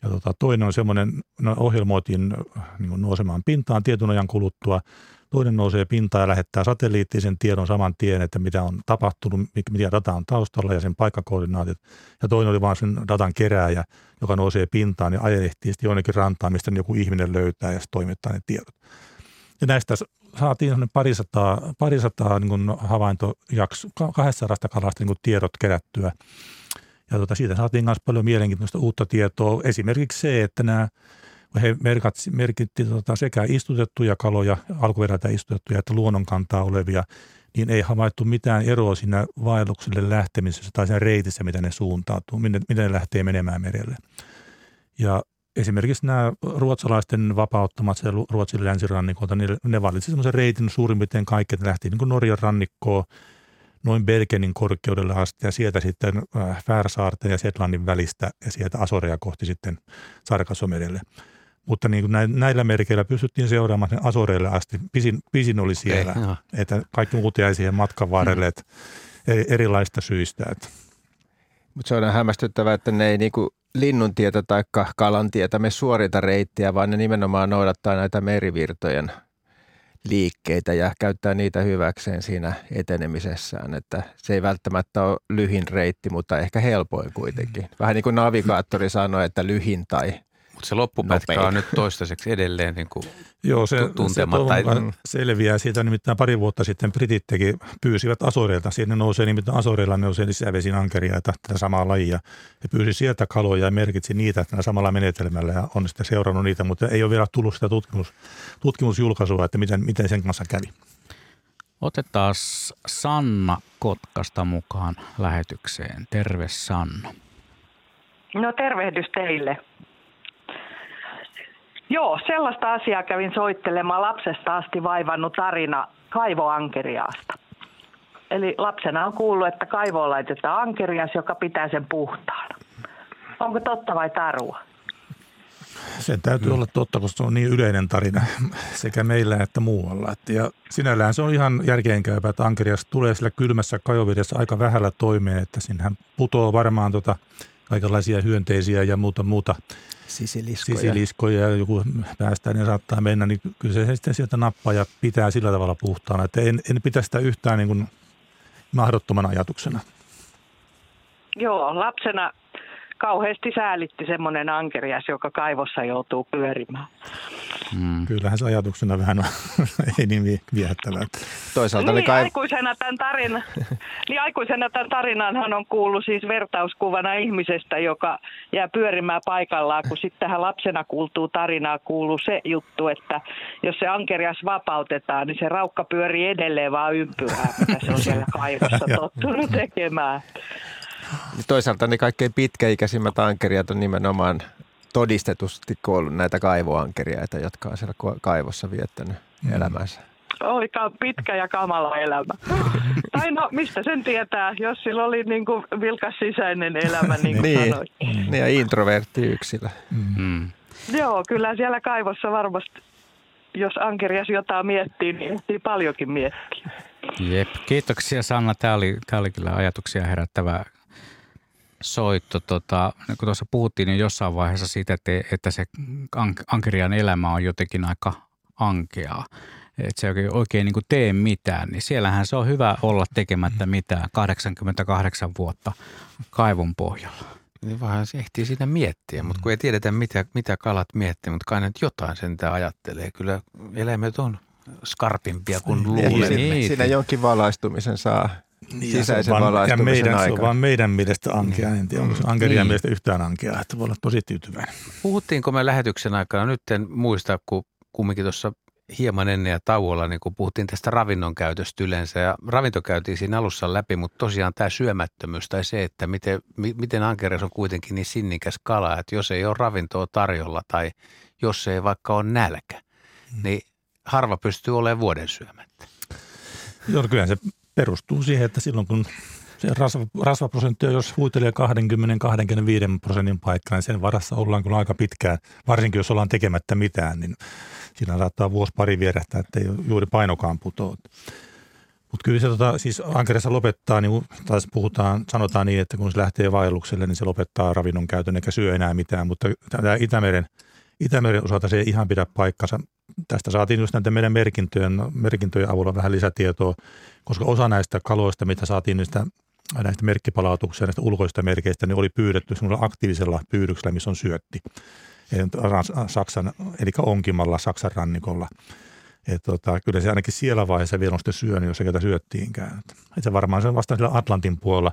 Ja tota, toinen on semmoinen, no, ohjelmoitiin niin nousemaan pintaan tietyn ajan kuluttua – Toinen nousee pintaan ja lähettää satelliittisen tiedon saman tien, että mitä on tapahtunut, mitä data on taustalla ja sen paikkakoordinaatit. Ja toinen oli vaan sen datan kerääjä, joka nousee pintaan ja ajelehtii sitten jonnekin rantaan, mistä joku ihminen löytää ja toimittaa ne tiedot. Ja näistä saatiin parisataa, parisataa niin havaintojakso, 200 kalasta niin tiedot kerättyä. Ja tuota, siitä saatiin myös paljon mielenkiintoista uutta tietoa. Esimerkiksi se, että nämä he merkatsi, tota sekä istutettuja kaloja, alkuperältä istutettuja että luonnonkantaa olevia, niin ei havaittu mitään eroa siinä vaellukselle lähtemisessä tai siinä reitissä, mitä ne suuntautuu, miten, miten ne lähtee menemään merelle. Ja esimerkiksi nämä ruotsalaisten vapauttamat se Ruotsin länsirannikolta, niin ne valitsivat sellaisen reitin suurin piirtein kaikki, että lähti niin Norjan rannikkoon noin Belgenin korkeudelle asti ja sieltä sitten äh, Färsaarten ja Setlannin välistä ja sieltä Asorea kohti sitten Sarkasomerelle. Mutta niin kuin näillä merkeillä pystyttiin seuraamaan sen Asoreille asti. Pisin, pisin oli siellä, Ei, että kaikki muut jäi siihen matkan varrelle että erilaista syistä. Että. Mutta se on hämmästyttävää, että ne ei niinku tietä tai tietä me suorita reittiä, vaan ne nimenomaan noudattaa näitä merivirtojen liikkeitä ja käyttää niitä hyväkseen siinä etenemisessään. Että se ei välttämättä ole lyhin reitti, mutta ehkä helpoin kuitenkin. Vähän niin kuin navigaattori sanoi, että lyhin tai mutta se loppupätkä nopein. on nyt toistaiseksi edelleen niin kuin Joo, se, tuntematta. Se mm. selviää siitä. Nimittäin pari vuotta sitten Britit teki, pyysivät Asoreilta. Sinne nousee nimittäin Asoreilla nousee sisävesin ankeria tätä samaa lajia. He pyysi sieltä kaloja ja merkitsi niitä tällä samalla menetelmällä ja on sitten seurannut niitä, mutta ei ole vielä tullut sitä tutkimus, tutkimusjulkaisua, että miten, miten sen kanssa kävi. Otetaan Sanna Kotkasta mukaan lähetykseen. Terve Sanna. No tervehdys teille. Joo, sellaista asiaa kävin soittelemaan lapsesta asti vaivannut tarina kaivoankeriaasta. Eli lapsena on kuullut, että kaivoon laitetaan ankerias, joka pitää sen puhtaana. Onko totta vai tarua? Sen täytyy olla totta, koska se on niin yleinen tarina sekä meillä että muualla. Ja sinällään se on ihan järkeenkäypä, että ankerias tulee sillä kylmässä kajovedessä aika vähällä toimeen, että sinähän putoo varmaan tota kaikenlaisia hyönteisiä ja muuta muuta sisiliskoja. sisiliskoja ja joku päästään niin saattaa mennä, niin kyllä se sitten sieltä nappaa ja pitää sillä tavalla puhtaana. Että en, en pitä sitä yhtään niin kuin mahdottomana ajatuksena. Joo, lapsena kauheasti säälitti semmoinen ankerias, joka kaivossa joutuu pyörimään. Mm. Kyllähän se ajatuksena vähän on, ei niin viehättävää. Toisaalta niin, kai... aikuisena tämän tarinan, niin aikuisena tämän tarinanhan on kuullut siis vertauskuvana ihmisestä, joka jää pyörimään paikallaan, kun sitten tähän lapsena kuultuu tarinaa kuuluu se juttu, että jos se ankerias vapautetaan, niin se raukka pyörii edelleen vaan ympyrää, mitä se on siellä kaivossa tottunut tekemään. Toisaalta ne kaikkein pitkäikäisimmät ankeriat on nimenomaan todistetusti kuollut näitä kaivoankeriaita, jotka on siellä kaivossa viettänyt mm. elämänsä. oli pitkä ja kamala elämä. tai no, mistä sen tietää, jos sillä oli niin kuin vilkas sisäinen elämä, niin kuin niin, sanoit. Niin, ja introvertti yksilö. Mm. Joo, kyllä siellä kaivossa varmasti, jos ankerias jotain miettii, niin ehtii paljonkin miettiä. Jep, kiitoksia Sanna. Tämä oli, tämä oli kyllä ajatuksia herättävä soitto. Tota, niin kun tuossa puhuttiin niin jossain vaiheessa siitä, että, että se ankerian elämä on jotenkin aika ankeaa että se ei oikein niin kuin tee mitään, niin siellähän se on hyvä olla tekemättä mm. mitään 88 vuotta kaivon pohjalla. Niin vähän se ehtii siinä miettiä, mutta kun ei tiedetä mitä, mitä kalat miettii, mutta kai nyt jotain sen ajattelee. Kyllä eläimet on skarpimpia kuin niin, luulee. Niin, siinä jonkin valaistumisen saa niin, sisäisen ja valaistumisen ja meidän, aikana. Se on vaan meidän mielestä ankea, en tiedä, onko se ankeria niin. mielestä yhtään ankea, että voi olla tosi tyytyväinen. Puhuttiinko me lähetyksen aikana, nyt en muista, kun kumminkin tuossa hieman ennen ja tauolla, niin kun puhuttiin tästä ravinnon käytöstä yleensä. Ja ravinto käytiin siinä alussa läpi, mutta tosiaan tämä syömättömyys tai se, että miten, miten ankeres on kuitenkin niin sinnikäs kala, että jos ei ole ravintoa tarjolla tai jos ei vaikka ole nälkä, hmm. niin harva pystyy olemaan vuoden syömättä. Joo, kyllä se perustuu siihen, että silloin kun se rasva, rasvaprosentti on, jos huitelee 20-25 prosentin paikka, niin sen varassa ollaan kyllä aika pitkään, varsinkin jos ollaan tekemättä mitään, niin siinä saattaa vuosi pari vierähtää, että ei juuri painokaan putoa. Mutta kyllä se tota, siis ankerissa lopettaa, niin taas puhutaan, sanotaan niin, että kun se lähtee vaellukselle, niin se lopettaa ravinnon käytön eikä syö enää mitään. Mutta tämä Itämeren, Itämeren osalta se ei ihan pidä paikkansa. Tästä saatiin just näiden meidän merkintöjen, merkintöjen avulla vähän lisätietoa, koska osa näistä kaloista, mitä saatiin niistä näistä merkkipalautuksia, näistä ulkoista merkeistä, niin oli pyydetty semmoisella aktiivisella pyydyksellä, missä on syötti. Saksan, eli onkimalla Saksan rannikolla. Et tota, kyllä se ainakin siellä vaiheessa vielä on sitten syönyt, jos se ketä syöttiinkään. Et se varmaan se vasta sillä Atlantin puolella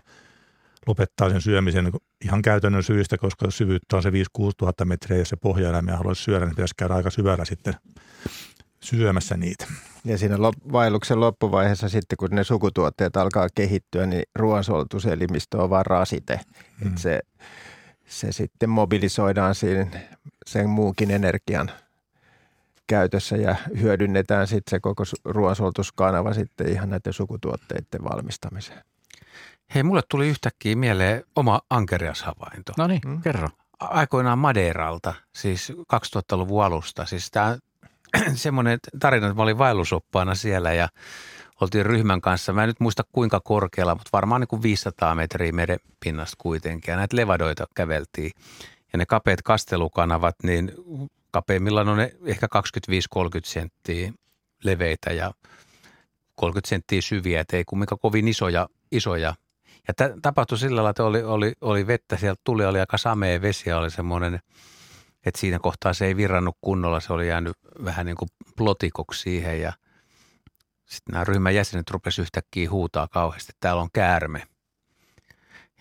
lopettaa sen syömisen ihan käytännön syistä, koska syvyyttä on se 5-6 tuhatta metriä, jos se pohjaeläimiä haluaisi syödä, niin pitäisi käydä aika syvällä sitten syömässä niitä. Ja siinä lop- vaelluksen loppuvaiheessa sitten, kun ne sukutuotteet alkaa kehittyä, niin ruoansulatuselimistö on vaan rasite. Mm. Et se, se sitten mobilisoidaan siinä sen muunkin energian käytössä ja hyödynnetään sitten se koko ruoansulatuskanava sitten ihan näiden sukutuotteiden valmistamiseen. Hei, mulle tuli yhtäkkiä mieleen oma ankeriashavainto. No niin, mm. kerro. Aikoinaan Madeiralta, siis 2000-luvun alusta. Siis tämä semmoinen tarina, että mä olin vaellusoppaana siellä ja oltiin ryhmän kanssa. Mä en nyt muista kuinka korkealla, mutta varmaan niin kuin 500 metriä meren pinnasta kuitenkin. Ja näitä levadoita käveltiin. Ja ne kapeat kastelukanavat, niin kapeimmillaan on ne ehkä 25-30 senttiä leveitä ja 30 senttiä syviä, että ei kumminkaan kovin isoja. isoja. Ja t- tapahtui sillä lailla, että oli, oli, oli vettä, sieltä tuli, oli aika samea vesi oli semmoinen – että siinä kohtaa se ei virrannut kunnolla, se oli jäänyt vähän niin kuin plotikoksi siihen ja sitten nämä ryhmän jäsenet rupesivat yhtäkkiä huutaa kauheasti, että täällä on käärme.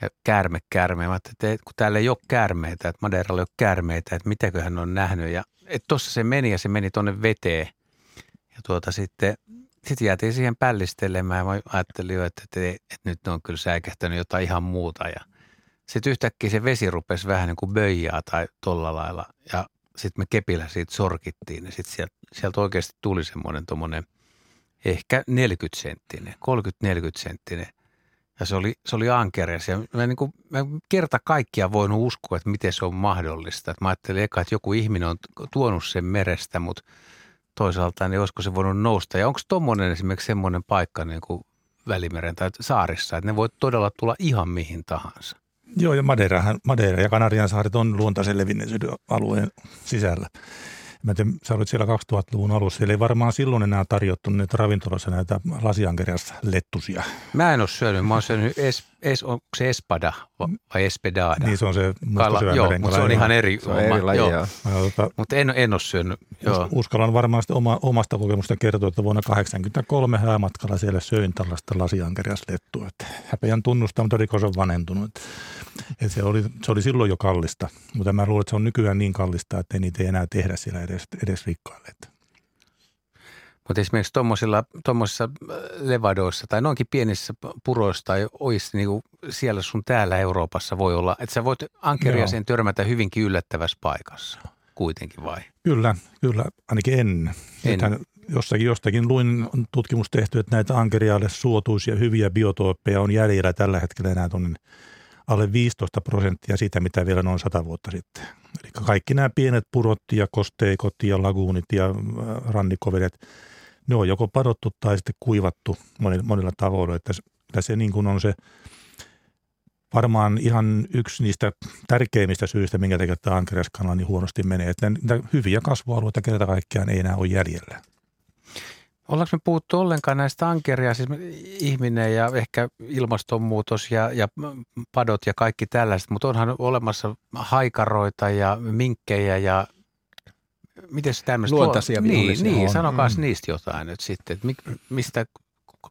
Ja käärme, käärme. Mä että kun täällä ei ole käärmeitä, että Madeiralla ei ole käärmeitä, että mitäköhän on nähnyt. Ja tuossa se meni ja se meni tuonne veteen. Ja tuota sitten, sitten jäätiin siihen pällistelemään mä ajattelin jo, että, että, että, nyt ne on kyllä säikähtänyt jotain ihan muuta. Ja sitten yhtäkkiä se vesi rupesi vähän niin kuin böijää tai tolla lailla. Ja sitten me kepillä siitä sorkittiin. Ja sitten sieltä, sieltä oikeasti tuli semmoinen tuommoinen ehkä 40 senttinen, 30-40 senttinen. Ja se oli, se oli ankeres. Ja mä, niin kuin, mä kerta kaikkia voinut uskoa, että miten se on mahdollista. Et mä ajattelin eka, että joku ihminen on tuonut sen merestä, mutta toisaalta niin olisiko se voinut nousta. Ja onko tuommoinen esimerkiksi semmoinen paikka niin kuin Välimeren tai saarissa, että ne voi todella tulla ihan mihin tahansa? Joo, ja Madeira, Madeira ja Kanarian saaret on luontaisen levinneisyyden alueen sisällä. Mä tiedän, sä olit siellä 2000-luvun alussa. Siellä ei varmaan silloin enää tarjottu näitä ravintolassa näitä lasiankeriassa lettusia. Mä en ole syönyt. Mä oon syönyt, es, es, onko se espada vai espedada? Niin se on se Kala, Joo, mutta se on ihan eri. Se on eri laji, joo. joo. Tota, mutta en, en ole syönyt. Joo. Uskallan varmaan oma, omasta kokemusta kertoa, että vuonna 1983 häämatkalla siellä söin tällaista lasiankeriaslettua. Häpeän tunnustaa, mutta rikos on vanhentunut. Et se, oli, se oli silloin jo kallista, mutta mä luulen, että se on nykyään niin kallista, että ei niitä ei enää tehdä siellä edes, edes rikkaille. Mutta esimerkiksi tuommoisissa äh, levadoissa tai noinkin pienissä puroissa tai oissa niin siellä sun täällä Euroopassa voi olla, että sä voit ankeriaseen törmätä hyvinkin yllättävässä paikassa kuitenkin vai? Kyllä, kyllä, ainakin ennen. En. jossakin jostakin luin tutkimus tehty, että näitä ankeriaalle suotuisia hyviä biotooppeja on jäljellä tällä hetkellä enää tuonne alle 15 prosenttia siitä, mitä vielä noin 100 vuotta sitten. Eli kaikki nämä pienet purot ja kosteikot ja laguunit ja äh, rannikovedet, ne on joko padottu tai sitten kuivattu monilla, monilla tavoilla. Että se niin kuin on se varmaan ihan yksi niistä tärkeimmistä syistä, minkä takia tämä ankeriaskala niin huonosti menee. Että niitä hyviä kasvualueita kerta kaikkiaan ei enää ole jäljellä. Ollaanko me puhuttu ollenkaan näistä ankeria, siis ihminen ja ehkä ilmastonmuutos ja, ja padot ja kaikki tällaiset, mutta onhan olemassa haikaroita ja minkkejä ja miten se tämmöistä? Luontaisia Niin, niin sanokaa mm. niistä jotain nyt sitten, että mistä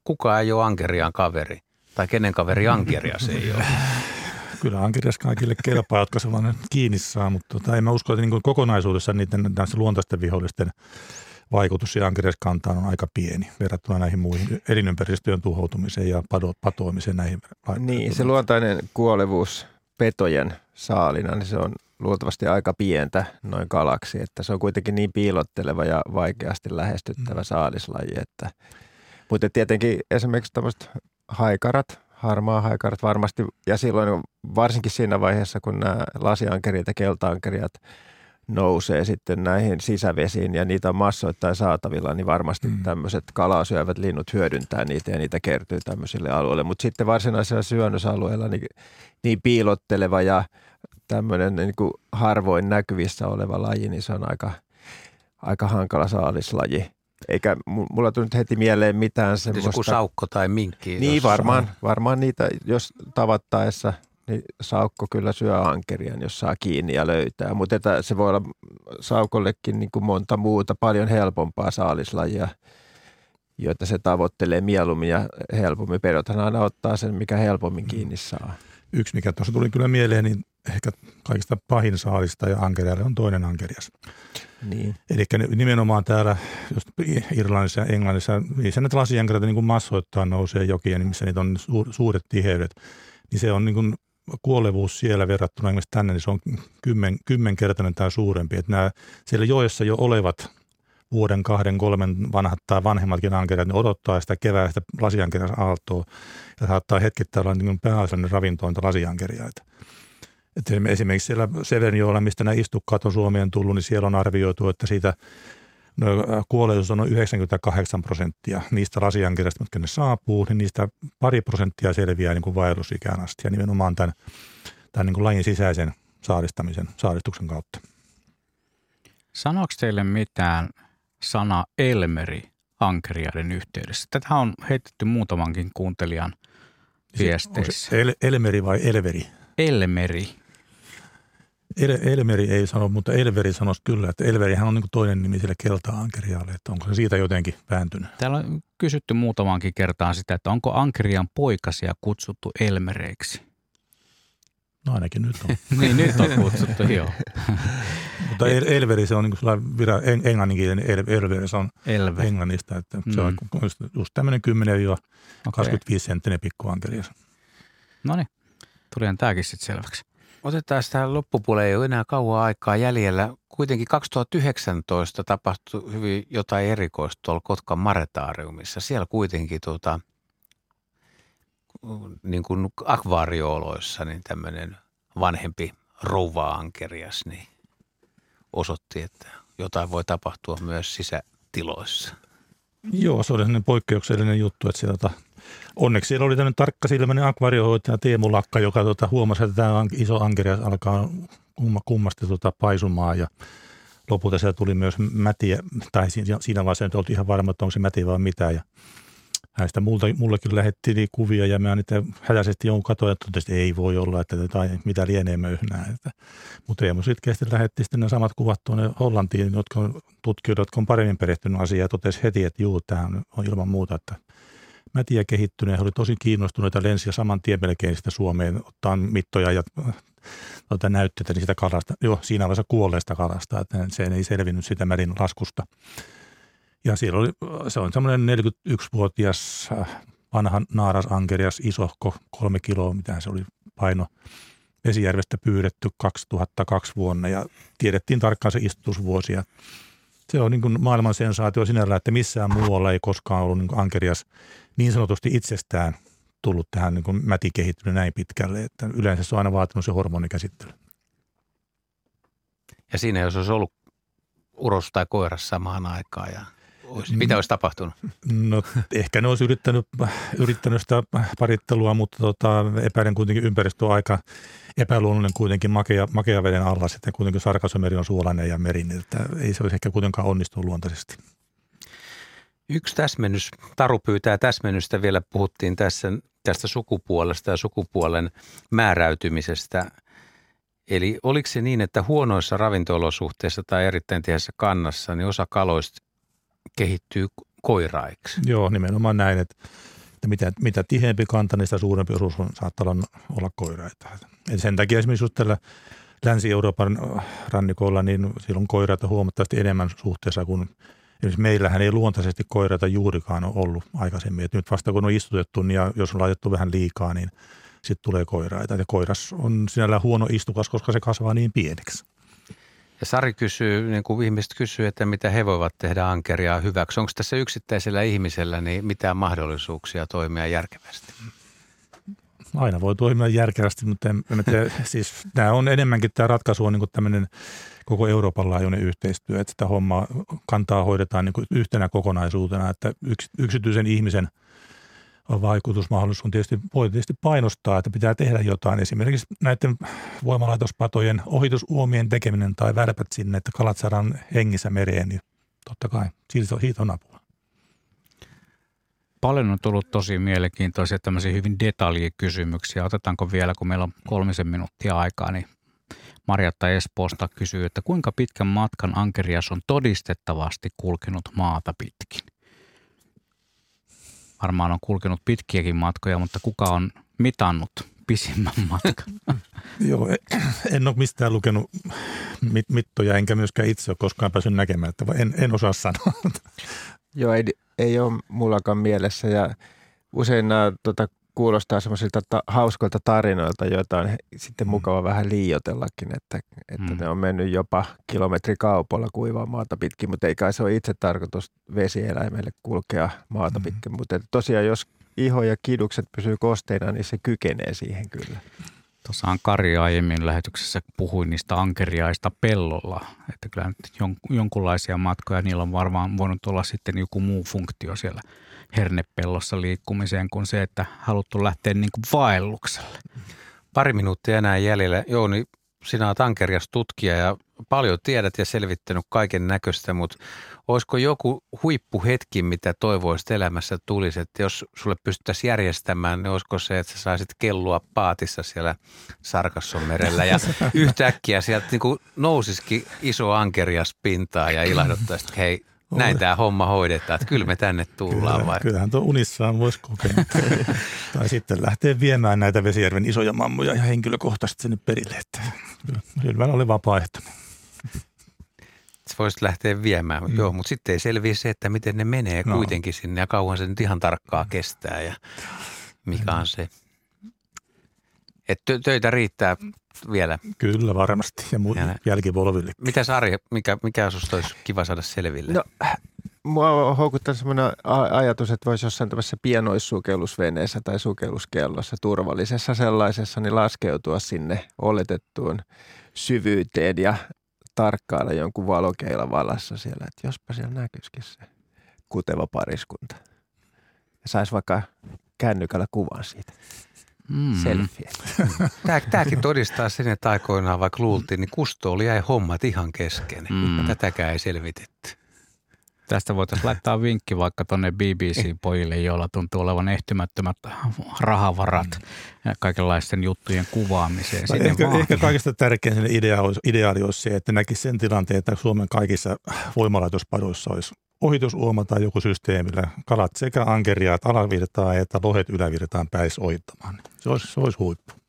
kuka ei ole ankeriaan kaveri tai kenen kaveri ankeria se ei ole. Kyllä ankerias kaikille kelpaa, jotka sellainen kiinni saa, mutta tota, en mä usko, että niin kokonaisuudessa niiden luontaisten vihollisten vaikutus siihen ankeriaskantaan on aika pieni verrattuna näihin muihin elinympäristöjen tuhoutumiseen ja patoamiseen näihin. Niin, se luontainen kuolevuus petojen saalina, niin se on luultavasti aika pientä noin kalaksi, että se on kuitenkin niin piilotteleva ja vaikeasti lähestyttävä mm. saalislaji, että mutta tietenkin esimerkiksi tämmöiset haikarat, harmaa haikarat varmasti, ja silloin varsinkin siinä vaiheessa, kun nämä lasiankerit ja keltaankeriat nousee sitten näihin sisävesiin ja niitä on massoittain saatavilla, niin varmasti mm. tämmöiset kalaa syövät linnut hyödyntää niitä ja niitä kertyy tämmöisille alueille. Mutta sitten varsinaisilla syönnösalueilla niin, niin piilotteleva ja tämmöinen niin kuin harvoin näkyvissä oleva laji, niin se on aika, aika hankala saalislaji. Eikä mulla tule nyt heti mieleen mitään semmoista. Joku saukko tai minkki. Niin varmaan, varmaan niitä, jos tavattaessa – niin saukko kyllä syö ankerian, jos saa kiinni ja löytää. Mutta se voi olla saukollekin niin kuin monta muuta paljon helpompaa saalislajia, joita se tavoittelee mieluummin ja helpommin. Pedothan aina ottaa sen, mikä helpommin kiinni saa. Yksi, mikä tuossa tuli kyllä mieleen, niin ehkä kaikista pahin saalista ja ankerialle on toinen ankerias. Niin. Eli nimenomaan täällä just Irlannissa ja Englannissa, niin sen, että lasiankeriaita niin kuin massoittaa nousee jokia, niin missä niitä on suuret tiheydet, niin se on niin kuin kuolevuus siellä verrattuna esimerkiksi tänne, niin se on kymmen, kymmenkertainen tai suurempi. Että nämä siellä joessa jo olevat vuoden, kahden, kolmen vanhat tai vanhemmatkin ankeriat, ne odottaa sitä keväästä lasiankeräs aaltoa ja saattaa hetkittäin olla niin pääasiallinen ravintointa lasiankeriaita. Esimerkiksi siellä Severnjoella, mistä nämä istukkaat on Suomeen tullut, niin siellä on arvioitu, että siitä no, kuolleisuus on noin 98 prosenttia niistä lasiankirjasta, jotka ne saapuu, niin niistä pari prosenttia selviää niin kuin vaellusikään asti ja nimenomaan tämän, tämän niin kuin lajin sisäisen saaristamisen, saaristuksen kautta. Sanoiko teille mitään sana Elmeri ankeriaiden yhteydessä? Tätä on heitetty muutamankin kuuntelijan viesteissä. El- Elmeri vai Elveri? Elmeri. El- Elmeri ei sano, mutta Elveri sanoisi kyllä, että Elverihän on niin toinen nimi sille kelta-ankeriaalle, että onko se siitä jotenkin vääntynyt. Täällä on kysytty muutamankin kertaan sitä, että onko ankerian poikasia kutsuttu Elmereiksi? No ainakin nyt on. niin, nyt on kutsuttu, joo. Mutta El- Elveri, se on niin kuin vira, en, englanninkielinen El- Elveri, se on Elve. englannista, että mm. se on mm. just, just tämmöinen 10-25 senttinen pikkuankerias. No niin, tulihan tämäkin sitten selväksi. Otetaan tähän loppupuoleen ei ole enää kauan aikaa jäljellä. Kuitenkin 2019 tapahtui hyvin jotain erikoista tuolla Kotkan maretaariumissa. Siellä kuitenkin tuota, niin kuin akvaariooloissa niin tämmöinen vanhempi rouva-ankerias niin osoitti, että jotain voi tapahtua myös sisätiloissa. Joo, se oli sellainen poikkeuksellinen juttu, että sieltä Onneksi siellä oli tämmöinen tarkkasilmäinen akvariohoitaja Teemu Lakka, joka tota, huomasi, että tämä iso ankerias alkaa kumma, kummasti tota, paisumaan ja lopulta siellä tuli myös mätiä, tai siinä vaiheessa ei oltu ihan varma, että onko se mäti vai mitä. Ja häistä multa, mullekin lähetti kuvia ja mä niitä hätäisesti jonkun katoin, että totesi, että ei voi olla, että tai mitä lienee möhnää. Että, mutta Teemu sitkeästi lähetti sitten ne samat kuvat tuonne Hollantiin, jotka on tutkijoita, jotka on paremmin perehtynyt asiaa ja totesi heti, että juu, tämä on ilman muuta, että mätiä kehittyneen. He oli tosi kiinnostuneita lensiä saman tien melkein sitä Suomeen ottaa mittoja ja tuota, näytteitä sitä kalasta, jo siinä vaiheessa kuolleesta kalasta, että se ei selvinnyt sitä märin laskusta. Ja siellä oli, se on semmoinen 41-vuotias äh, vanha naarasankerias, isohko, kolme kiloa, mitä se oli paino. Vesijärvestä pyydetty 2002 vuonna ja tiedettiin tarkkaan se istutusvuosi se on niin kuin maailman sensaatio sinällä, että missään muualla ei koskaan ollut niin kuin ankerias niin sanotusti itsestään tullut tähän niin kuin kehittynyt näin pitkälle, että yleensä se on aina vaatinut se hormonikäsittely. Ja siinä jos olisi ollut uros tai koiras samaan aikaan ja olisi, mitä olisi tapahtunut? No ehkä ne olisi yrittänyt, yrittänyt sitä parittelua, mutta tota, epäilen kuitenkin ympäristö aika epäluonnollinen kuitenkin makea, makea veden alla. Sitten kuitenkin Sarkasomeri on suolainen ja meri, niin että ei se olisi ehkä kuitenkaan onnistunut luontaisesti. Yksi täsmennys, Taru pyytää täsmennystä, vielä puhuttiin tässä tästä sukupuolesta ja sukupuolen määräytymisestä. Eli oliko se niin, että huonoissa ravintoolosuhteissa tai erittäin tiheässä kannassa, niin osa kaloista kehittyy koiraiksi? Joo, nimenomaan näin, että, että mitä, mitä tiheämpi kanta, niin sitä suurempi osuus on, saattaa olla, olla koiraita. Et sen takia esimerkiksi just tällä Länsi-Euroopan rannikolla, niin silloin koiraita huomattavasti enemmän suhteessa kuin Esimerkiksi meillähän ei luontaisesti koiraita juurikaan ole ollut aikaisemmin. Et nyt vasta kun on istutettu, niin ja jos on laitettu vähän liikaa, niin sitten tulee koiraita. Ja koiras on sinällään huono istukas, koska se kasvaa niin pieneksi. Ja Sari kysyy, niin kuin ihmiset kysyy, että mitä he voivat tehdä ankeria hyväksi. Onko tässä yksittäisellä ihmisellä niin mitään mahdollisuuksia toimia järkevästi? Aina voi toimia järkevästi, mutta en, en tiedä, siis nämä on enemmänkin, tämä ratkaisu on niin tämmöinen koko Euroopan laajuinen yhteistyö, että sitä hommaa kantaa hoidetaan niin yhtenä kokonaisuutena, että yks, yksityisen ihmisen vaikutusmahdollisuus on tietysti, voi tietysti painostaa, että pitää tehdä jotain. Esimerkiksi näiden voimalaitospatojen ohitusuomien tekeminen tai värpät sinne, että kalat saadaan hengissä mereen, niin totta kai siitä on, siitä on apua. Paljon on tullut tosi mielenkiintoisia tämmöisiä hyvin detaljikysymyksiä. Otetaanko vielä, kun meillä on kolmisen minuuttia aikaa, niin Marjatta Espoosta kysyy, että kuinka pitkän matkan ankerias on todistettavasti kulkenut maata pitkin? Varmaan on kulkenut pitkiäkin matkoja, mutta kuka on mitannut pisimmän matkan? Joo, en ole mistään lukenut mit- mittoja, enkä myöskään itse ole koskaan päässyt näkemään, että en, en osaa sanoa. Joo, ei, ei ole mullakaan mielessä ja usein nämä tota, kuulostaa semmoisilta ta- hauskoilta tarinoilta, joita on sitten mm. mukava vähän liiotellakin, että, että mm. ne on mennyt jopa kilometrikaupalla kuivaa maata pitkin, mutta ei kai se ole itse tarkoitus vesieläimelle kulkea maata mm. pitkin. Mutta tosiaan jos iho ja kidukset pysyy kosteina, niin se kykenee siihen kyllä. Tuossahan Kari aiemmin lähetyksessä puhui niistä ankeriaista pellolla, että kyllä nyt jon- jonkunlaisia matkoja, niillä on varmaan voinut olla sitten joku muu funktio siellä hernepellossa liikkumiseen kuin se, että haluttu lähteä niin kuin vaellukselle. Pari minuuttia enää jäljellä. Jouni, sinä olet ankerias tutkija ja paljon tiedät ja selvittänyt kaiken näköistä, mutta olisiko joku huippuhetki, mitä toivoisit elämässä tulisi, että jos sulle pystyttäisiin järjestämään, niin olisiko se, että sä saisit kellua paatissa siellä Sarkassonmerellä ja yhtäkkiä sieltä niin nousisikin iso ankerias pintaa ja ilahduttaisi, että hei, näin tämä homma hoidetaan, että kyllä me tänne tullaan. Kyllä, vai? Kyllähän tuo unissaan voisi kokea. tai sitten lähtee viemään näitä Vesijärven isoja mammuja ja henkilökohtaisesti sinne perille. Että kyllä oli vapaaehtoinen. Se voisi lähteä viemään, mm. joo, mutta sitten ei selviä se, että miten ne menee no. kuitenkin sinne ja kauan se nyt ihan tarkkaa kestää ja mikä on se. Että töitä riittää vielä. Kyllä varmasti ja mu- jälkivolville. Mitä Sari, mikä, mikä sinusta olisi kiva saada selville? No, mua houkuttaa sellainen ajatus, että voisi jossain tämmöisessä pienoissukellusveneessä tai sukelluskellossa, turvallisessa sellaisessa, niin laskeutua sinne oletettuun syvyyteen ja tarkkailla jonkun valokeilan valassa siellä, että jospa siellä näkyisikin se kuteva pariskunta. Ja saisi vaikka kännykällä kuvan siitä. Mm. Selfie. Tää, tämäkin todistaa sen, että aikoinaan vaikka luultiin, niin kustooli jäi hommat ihan kesken. Mm. Tätäkään ei selvitetty. Tästä voitaisiin laittaa vinkki vaikka tuonne BBC-pojille, joilla tuntuu olevan ehtymättömät rahavarat ja kaikenlaisten juttujen kuvaamiseen. Ehkä, ehkä kaikista tärkein idea olisi, ideaali olisi se, että näkisi sen tilanteen, että Suomen kaikissa voimalaitospadoissa olisi ohitusuoma tai joku systeemillä kalat sekä ankeriaat alavirtaa että lohet ylävirtaan päis ohittamaan. Se olisi, se olisi huippu.